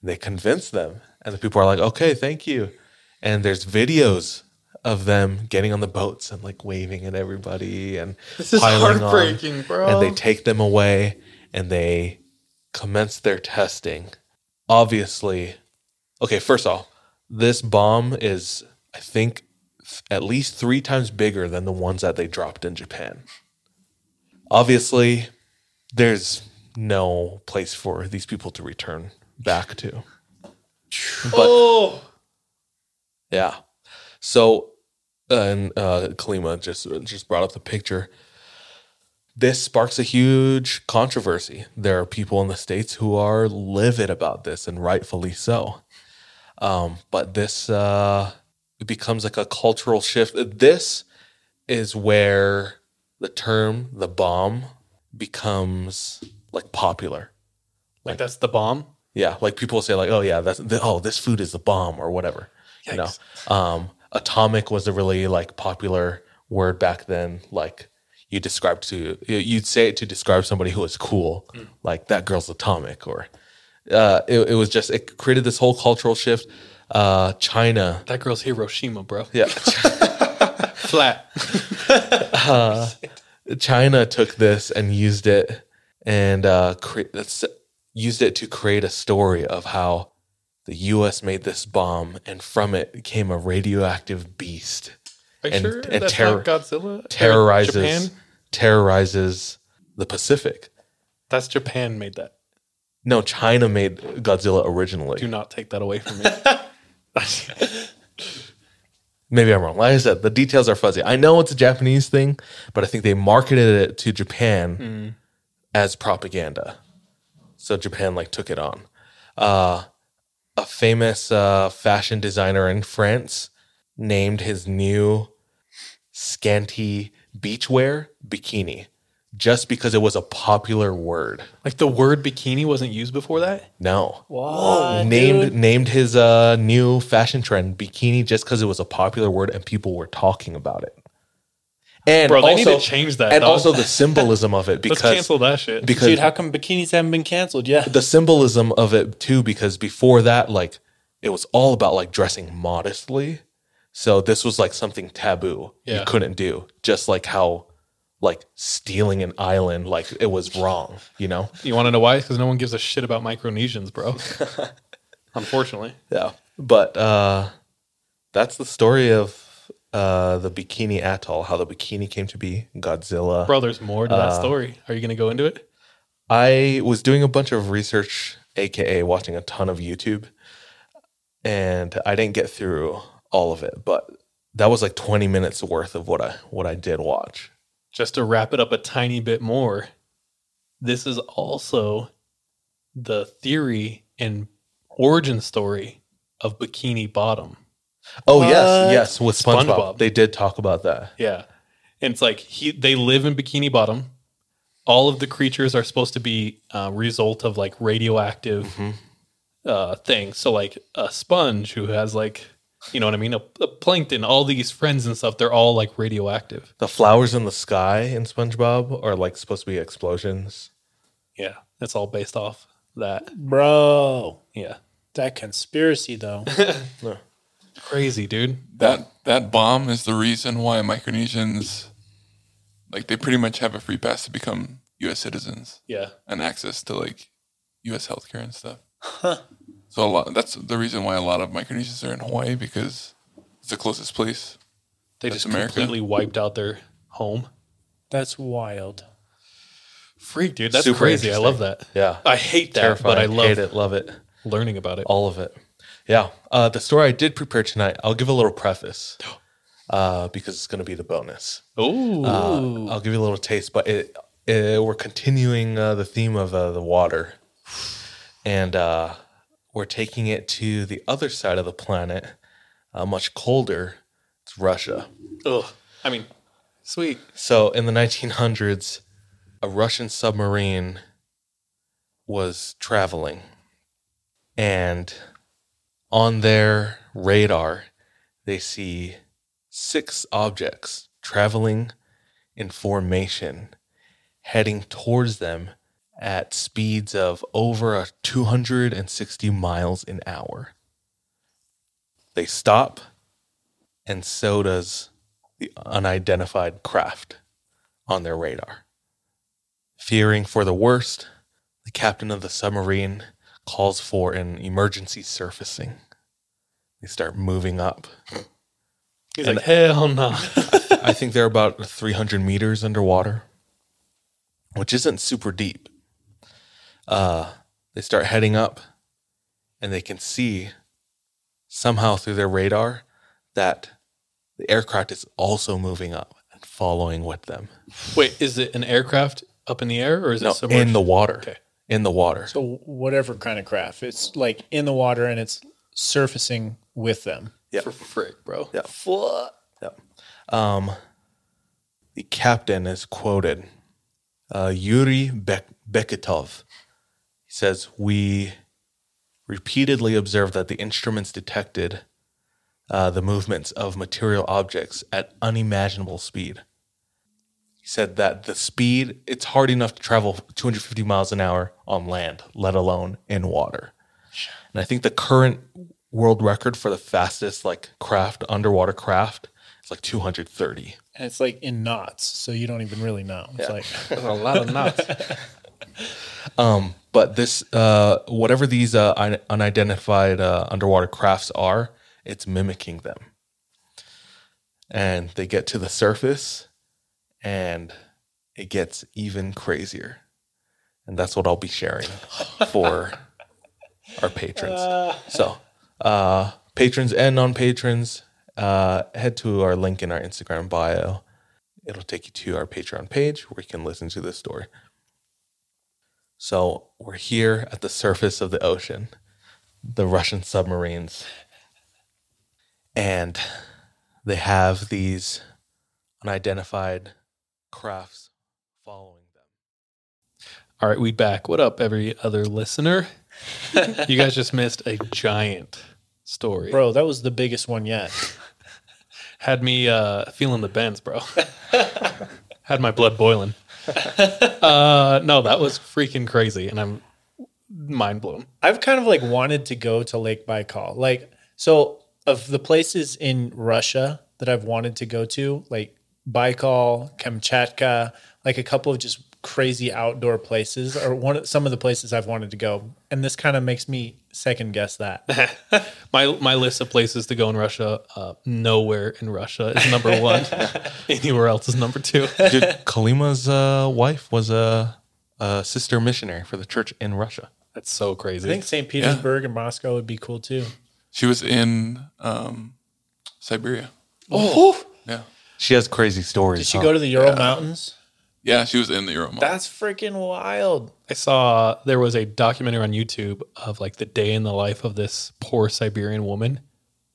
Speaker 5: And they convince them, and the people are like, "Okay, thank you." And there's videos of them getting on the boats and like waving at everybody and
Speaker 3: This is
Speaker 5: piling on.
Speaker 3: heartbreaking, bro.
Speaker 5: And they take them away and they commence their testing. Obviously, okay, first off, this bomb is, I think, th- at least three times bigger than the ones that they dropped in Japan. Obviously, there's no place for these people to return back to. But
Speaker 3: oh,
Speaker 5: yeah. So, and uh, Kalima just just brought up the picture. This sparks a huge controversy. There are people in the states who are livid about this, and rightfully so. Um, but this uh, it becomes like a cultural shift. This is where the term "the bomb" becomes like popular.
Speaker 3: like that's the bomb.
Speaker 5: Yeah, like people say, like, "Oh yeah, that's the, oh this food is the bomb" or whatever. You know, um, atomic was a really like popular word back then. Like you described to you'd say it to describe somebody who was cool, like that girl's atomic, or uh, it, it was just it created this whole cultural shift. Uh, China,
Speaker 3: That girl's Hiroshima, bro.
Speaker 5: yeah,
Speaker 3: Flat.
Speaker 5: uh, China took this and used it and uh, cre- that's- used it to create a story of how the U.S. made this bomb, and from it came a radioactive beast.
Speaker 3: Are you
Speaker 5: and,
Speaker 3: sure
Speaker 5: and
Speaker 3: that's
Speaker 5: terror-
Speaker 3: not Godzilla? Uh,
Speaker 5: terrorizes
Speaker 3: Japan?
Speaker 5: terrorizes the Pacific.
Speaker 3: That's Japan made that.
Speaker 5: No, China made Godzilla originally.
Speaker 3: Do not take that away from me.
Speaker 5: Maybe I'm wrong. Like I said, the details are fuzzy. I know it's a Japanese thing, but I think they marketed it to Japan
Speaker 3: Mm.
Speaker 5: as propaganda. So Japan like took it on. Uh, a famous uh, fashion designer in France named his new scanty beachwear bikini just because it was a popular word.
Speaker 3: like the word bikini wasn't used before that.
Speaker 5: No.
Speaker 3: Whoa,
Speaker 5: named
Speaker 3: dude.
Speaker 5: named his uh, new fashion trend bikini just because it was a popular word and people were talking about it. And
Speaker 3: Bro, they
Speaker 5: also,
Speaker 3: need to change that,
Speaker 5: And
Speaker 3: dog.
Speaker 5: also the symbolism of it
Speaker 3: Let's
Speaker 5: because
Speaker 3: cancel that shit.
Speaker 5: Because
Speaker 6: Dude, how come bikinis haven't been canceled? Yeah.
Speaker 5: the symbolism of it too, because before that, like it was all about like dressing modestly. So this was like something taboo
Speaker 3: Yeah.
Speaker 5: you couldn't do. Just like how like stealing an island, like it was wrong, you know?
Speaker 3: You want to know why? Because no one gives a shit about Micronesians, bro. Unfortunately.
Speaker 5: Yeah. But uh that's the story of uh, the Bikini Atoll, how the bikini came to be, Godzilla.
Speaker 3: Bro, there's more to that
Speaker 5: Uh,
Speaker 3: story. Are you going to go into it?
Speaker 5: I was doing a bunch of research, aka watching a ton of YouTube, and I didn't get through all of it, but that was like 20 minutes worth of what I what I did watch.
Speaker 3: Just to wrap it up a tiny bit more, this is also the theory and origin story of Bikini Bottom.
Speaker 5: Oh yes,
Speaker 3: What?
Speaker 5: yes, with SpongeBob.
Speaker 3: SpongeBob.
Speaker 5: They did talk about that.
Speaker 3: Yeah. And it's like he they live in Bikini Bottom. All of the creatures are supposed to be a result of like radioactive
Speaker 5: Mm-hmm.
Speaker 3: uh things. So like a sponge who has like you know what I mean? A, a plankton, all these friends and stuff, they're all like radioactive.
Speaker 5: The flowers in the sky in SpongeBob are like supposed to be explosions.
Speaker 3: Yeah. it's all based off that.
Speaker 6: Bro.
Speaker 3: Yeah.
Speaker 6: That conspiracy though.
Speaker 3: Crazy, dude.
Speaker 8: That that bomb is the reason why Micronesians, like, they pretty much have a free pass to become U.S. citizens.
Speaker 3: Yeah.
Speaker 8: and access to like U.S. healthcare and stuff. So a lot. That's the reason why a lot of Micronesians are in Hawaii because it's the closest place.
Speaker 3: They
Speaker 8: That's
Speaker 3: just completely wiped out their home.
Speaker 6: That's wild.
Speaker 3: Freak, dude. That's
Speaker 5: Super
Speaker 3: crazy. I love that.
Speaker 5: Yeah.
Speaker 3: I hate that, but I love
Speaker 5: Hate it, love it.
Speaker 3: learning about it.
Speaker 5: All of it. Yeah. Uh, the story I did prepare tonight, I'll give a little preface uh, because it's going to be the bonus.
Speaker 3: Oh.
Speaker 5: Uh, I'll give you a little taste, but it, it, we're continuing uh, the theme of uh, the water. And uh, we're taking it to the other side of the planet, uh, much colder. It's Russia.
Speaker 3: Ugh. I mean, sweet.
Speaker 5: So in the 1900s, a Russian submarine was traveling, and on their radar, they see six objects traveling in formation, heading towards them at speeds of over a 260 miles an hour. They stop, and so does the unidentified craft on their radar. Fearing for the worst, the captain of the submarine calls for an emergency surfacing. They start moving up.
Speaker 3: He's
Speaker 5: And
Speaker 3: like, hell no.
Speaker 5: I think they're about 300 meters underwater, which isn't super deep. Uh, they start heading up, and they can see somehow through their radar that the aircraft is also moving up and following with them.
Speaker 3: Wait, is it an aircraft up in the air or is
Speaker 5: No,
Speaker 3: it submerged?
Speaker 5: in the water.
Speaker 3: Okay.
Speaker 5: In the water.
Speaker 6: So whatever kind of craft, it's like in the water and it's surfacing with them.
Speaker 5: Yep.
Speaker 3: For frick, bro.
Speaker 5: Yep. Yep. Um, the captain is quoted, uh, Yuri Bek- Beketov. He says, We repeatedly observed that the instruments detected uh, the movements of material objects at unimaginable speed. He said that the speed, it's hard enough to travel 250 miles an hour on land, let alone in water. And I think the current world record for the fastest like craft, underwater craft, is like 230.
Speaker 6: And it's like in knots, so you don't even really know. It's
Speaker 5: Yeah.
Speaker 6: like
Speaker 3: a lot of knots.
Speaker 5: Um, but this, uh, whatever these uh, unidentified uh, underwater crafts are, it's mimicking them. And they get to the surface, and it gets even crazier. And that's what I'll be sharing for our patrons. so, uh, patrons and non patrons, uh, head to our link in our Instagram bio. It'll take you to our Patreon page where you can listen to this story. So we're here at the surface of the ocean, the Russian submarines, and they have these unidentified crafts following them.
Speaker 3: All right, we back. What up, every other listener? you guys just missed a giant story.
Speaker 6: bro, that was the biggest one yet.
Speaker 3: Had me uh, feeling the bends, bro. Had my blood boiling. uh, no, that was freaking crazy, and I'm mind blown.
Speaker 6: I've kind of like wanted to go to Lake Baikal. Like, so of the places in Russia that I've wanted to go to, like Baikal, Kamchatka, like a couple of just crazy outdoor places or one of some of the places I've wanted to go. And this kind of makes me second guess that.
Speaker 3: my my list of places to go in Russia, uh, nowhere in Russia is number one. Anywhere else is number two.
Speaker 5: Dude, Kalima's uh, wife was a, a sister missionary for the church in Russia.
Speaker 3: That's so crazy.
Speaker 6: I think St. Petersburg and Moscow would be cool too.
Speaker 8: She was in um, Siberia.
Speaker 6: Oh,
Speaker 8: Yeah.
Speaker 5: She has crazy stories.
Speaker 6: did she
Speaker 5: huh?
Speaker 6: go to the Ural Mountains?
Speaker 8: Yeah, she was in the Ural Mountains.
Speaker 6: That's freaking wild.
Speaker 3: I saw there was a documentary on YouTube of like the day in the life of this poor Siberian woman.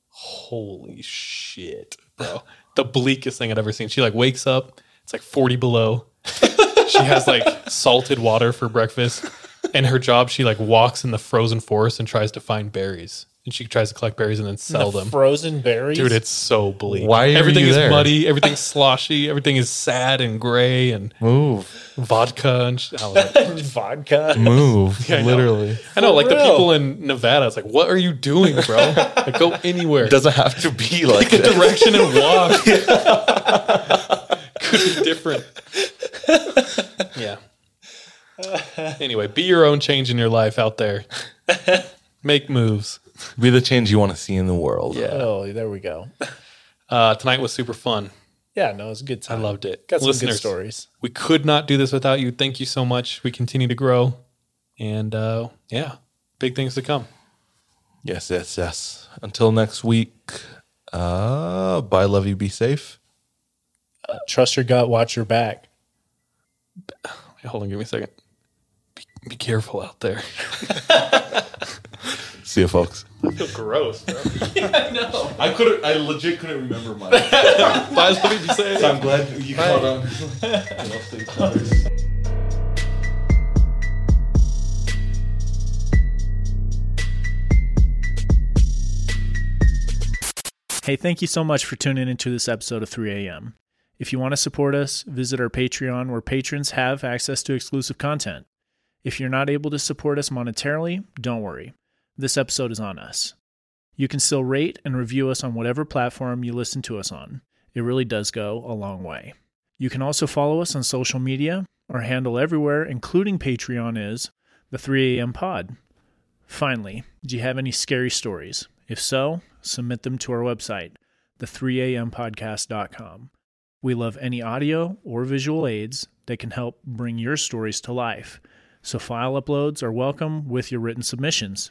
Speaker 3: Holy shit, bro. the bleakest thing I'd ever seen. She like wakes up, it's like 40 below. she has like salted water for breakfast. And her job, she like walks in the frozen forest and tries to find berries. And she tries to collect berries and then sell
Speaker 6: The
Speaker 3: them.
Speaker 6: Frozen berries.
Speaker 3: Dude, it's so bleak.
Speaker 5: Why are
Speaker 3: everything
Speaker 5: you
Speaker 3: is
Speaker 5: there?
Speaker 3: muddy, everything's sloshy, everything is sad and gray and
Speaker 5: Move.
Speaker 3: vodka and sh- I was like,
Speaker 6: vodka.
Speaker 5: Move.
Speaker 3: Yeah, I know.
Speaker 5: literally.
Speaker 3: I know,
Speaker 6: For
Speaker 3: like the
Speaker 6: real.
Speaker 3: people in Nevada. It's like, what are you doing, bro? like, go anywhere.
Speaker 5: It doesn't have to be like
Speaker 3: Pick a
Speaker 5: this.
Speaker 3: direction and walk. Could be different. yeah. Anyway, be your own change in your life out there. Make moves.
Speaker 5: Be the change you want to see in the world.
Speaker 3: Yeah.
Speaker 6: Oh, there we go.
Speaker 3: Uh, tonight was super fun.
Speaker 6: Yeah, no, it was a good time.
Speaker 3: I loved it.
Speaker 6: Got some
Speaker 3: Listeners,
Speaker 6: good stories.
Speaker 3: We could not do this without you. Thank you so much. We continue to grow. And uh, yeah, big things to come.
Speaker 5: Yes, yes, yes. Until next week. Uh, bye, love you, be safe.
Speaker 6: Trust your gut, watch your back.
Speaker 3: Wait, hold on, give me a second. Be, be careful out there.
Speaker 5: See you, folks.
Speaker 3: I feel gross, bro.
Speaker 5: I couldn't. I legit couldn't remember mine.
Speaker 3: Bye, love you, be safe.
Speaker 5: I'm glad you caught on.
Speaker 4: Hey, thank you so much for tuning into this episode of 3 a.m. If you want to support us, visit our Patreon where patrons have access to exclusive content. If you're not able to support us monetarily, don't worry. This episode is on us. You can still rate and review us on whatever platform you listen to us on. It really does go a long way. You can also follow us on social media. Our handle everywhere, including Patreon, is the 3 a.m. pod. Finally, do you have any scary stories? If so, submit them to our website, the3ampodcast.com. We love any audio or visual aids that can help bring your stories to life. So file uploads are welcome with your written submissions.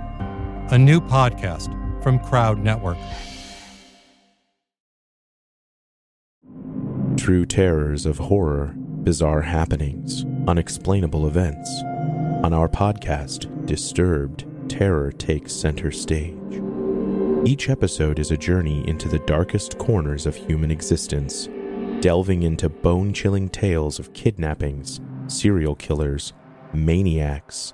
Speaker 14: a new podcast from Crowd Network.
Speaker 15: True terrors of horror, bizarre happenings, unexplainable events. On our podcast, Disturbed, terror takes center stage. Each episode is a journey into the darkest corners of human existence, delving into bone chilling tales of kidnappings, serial killers, maniacs,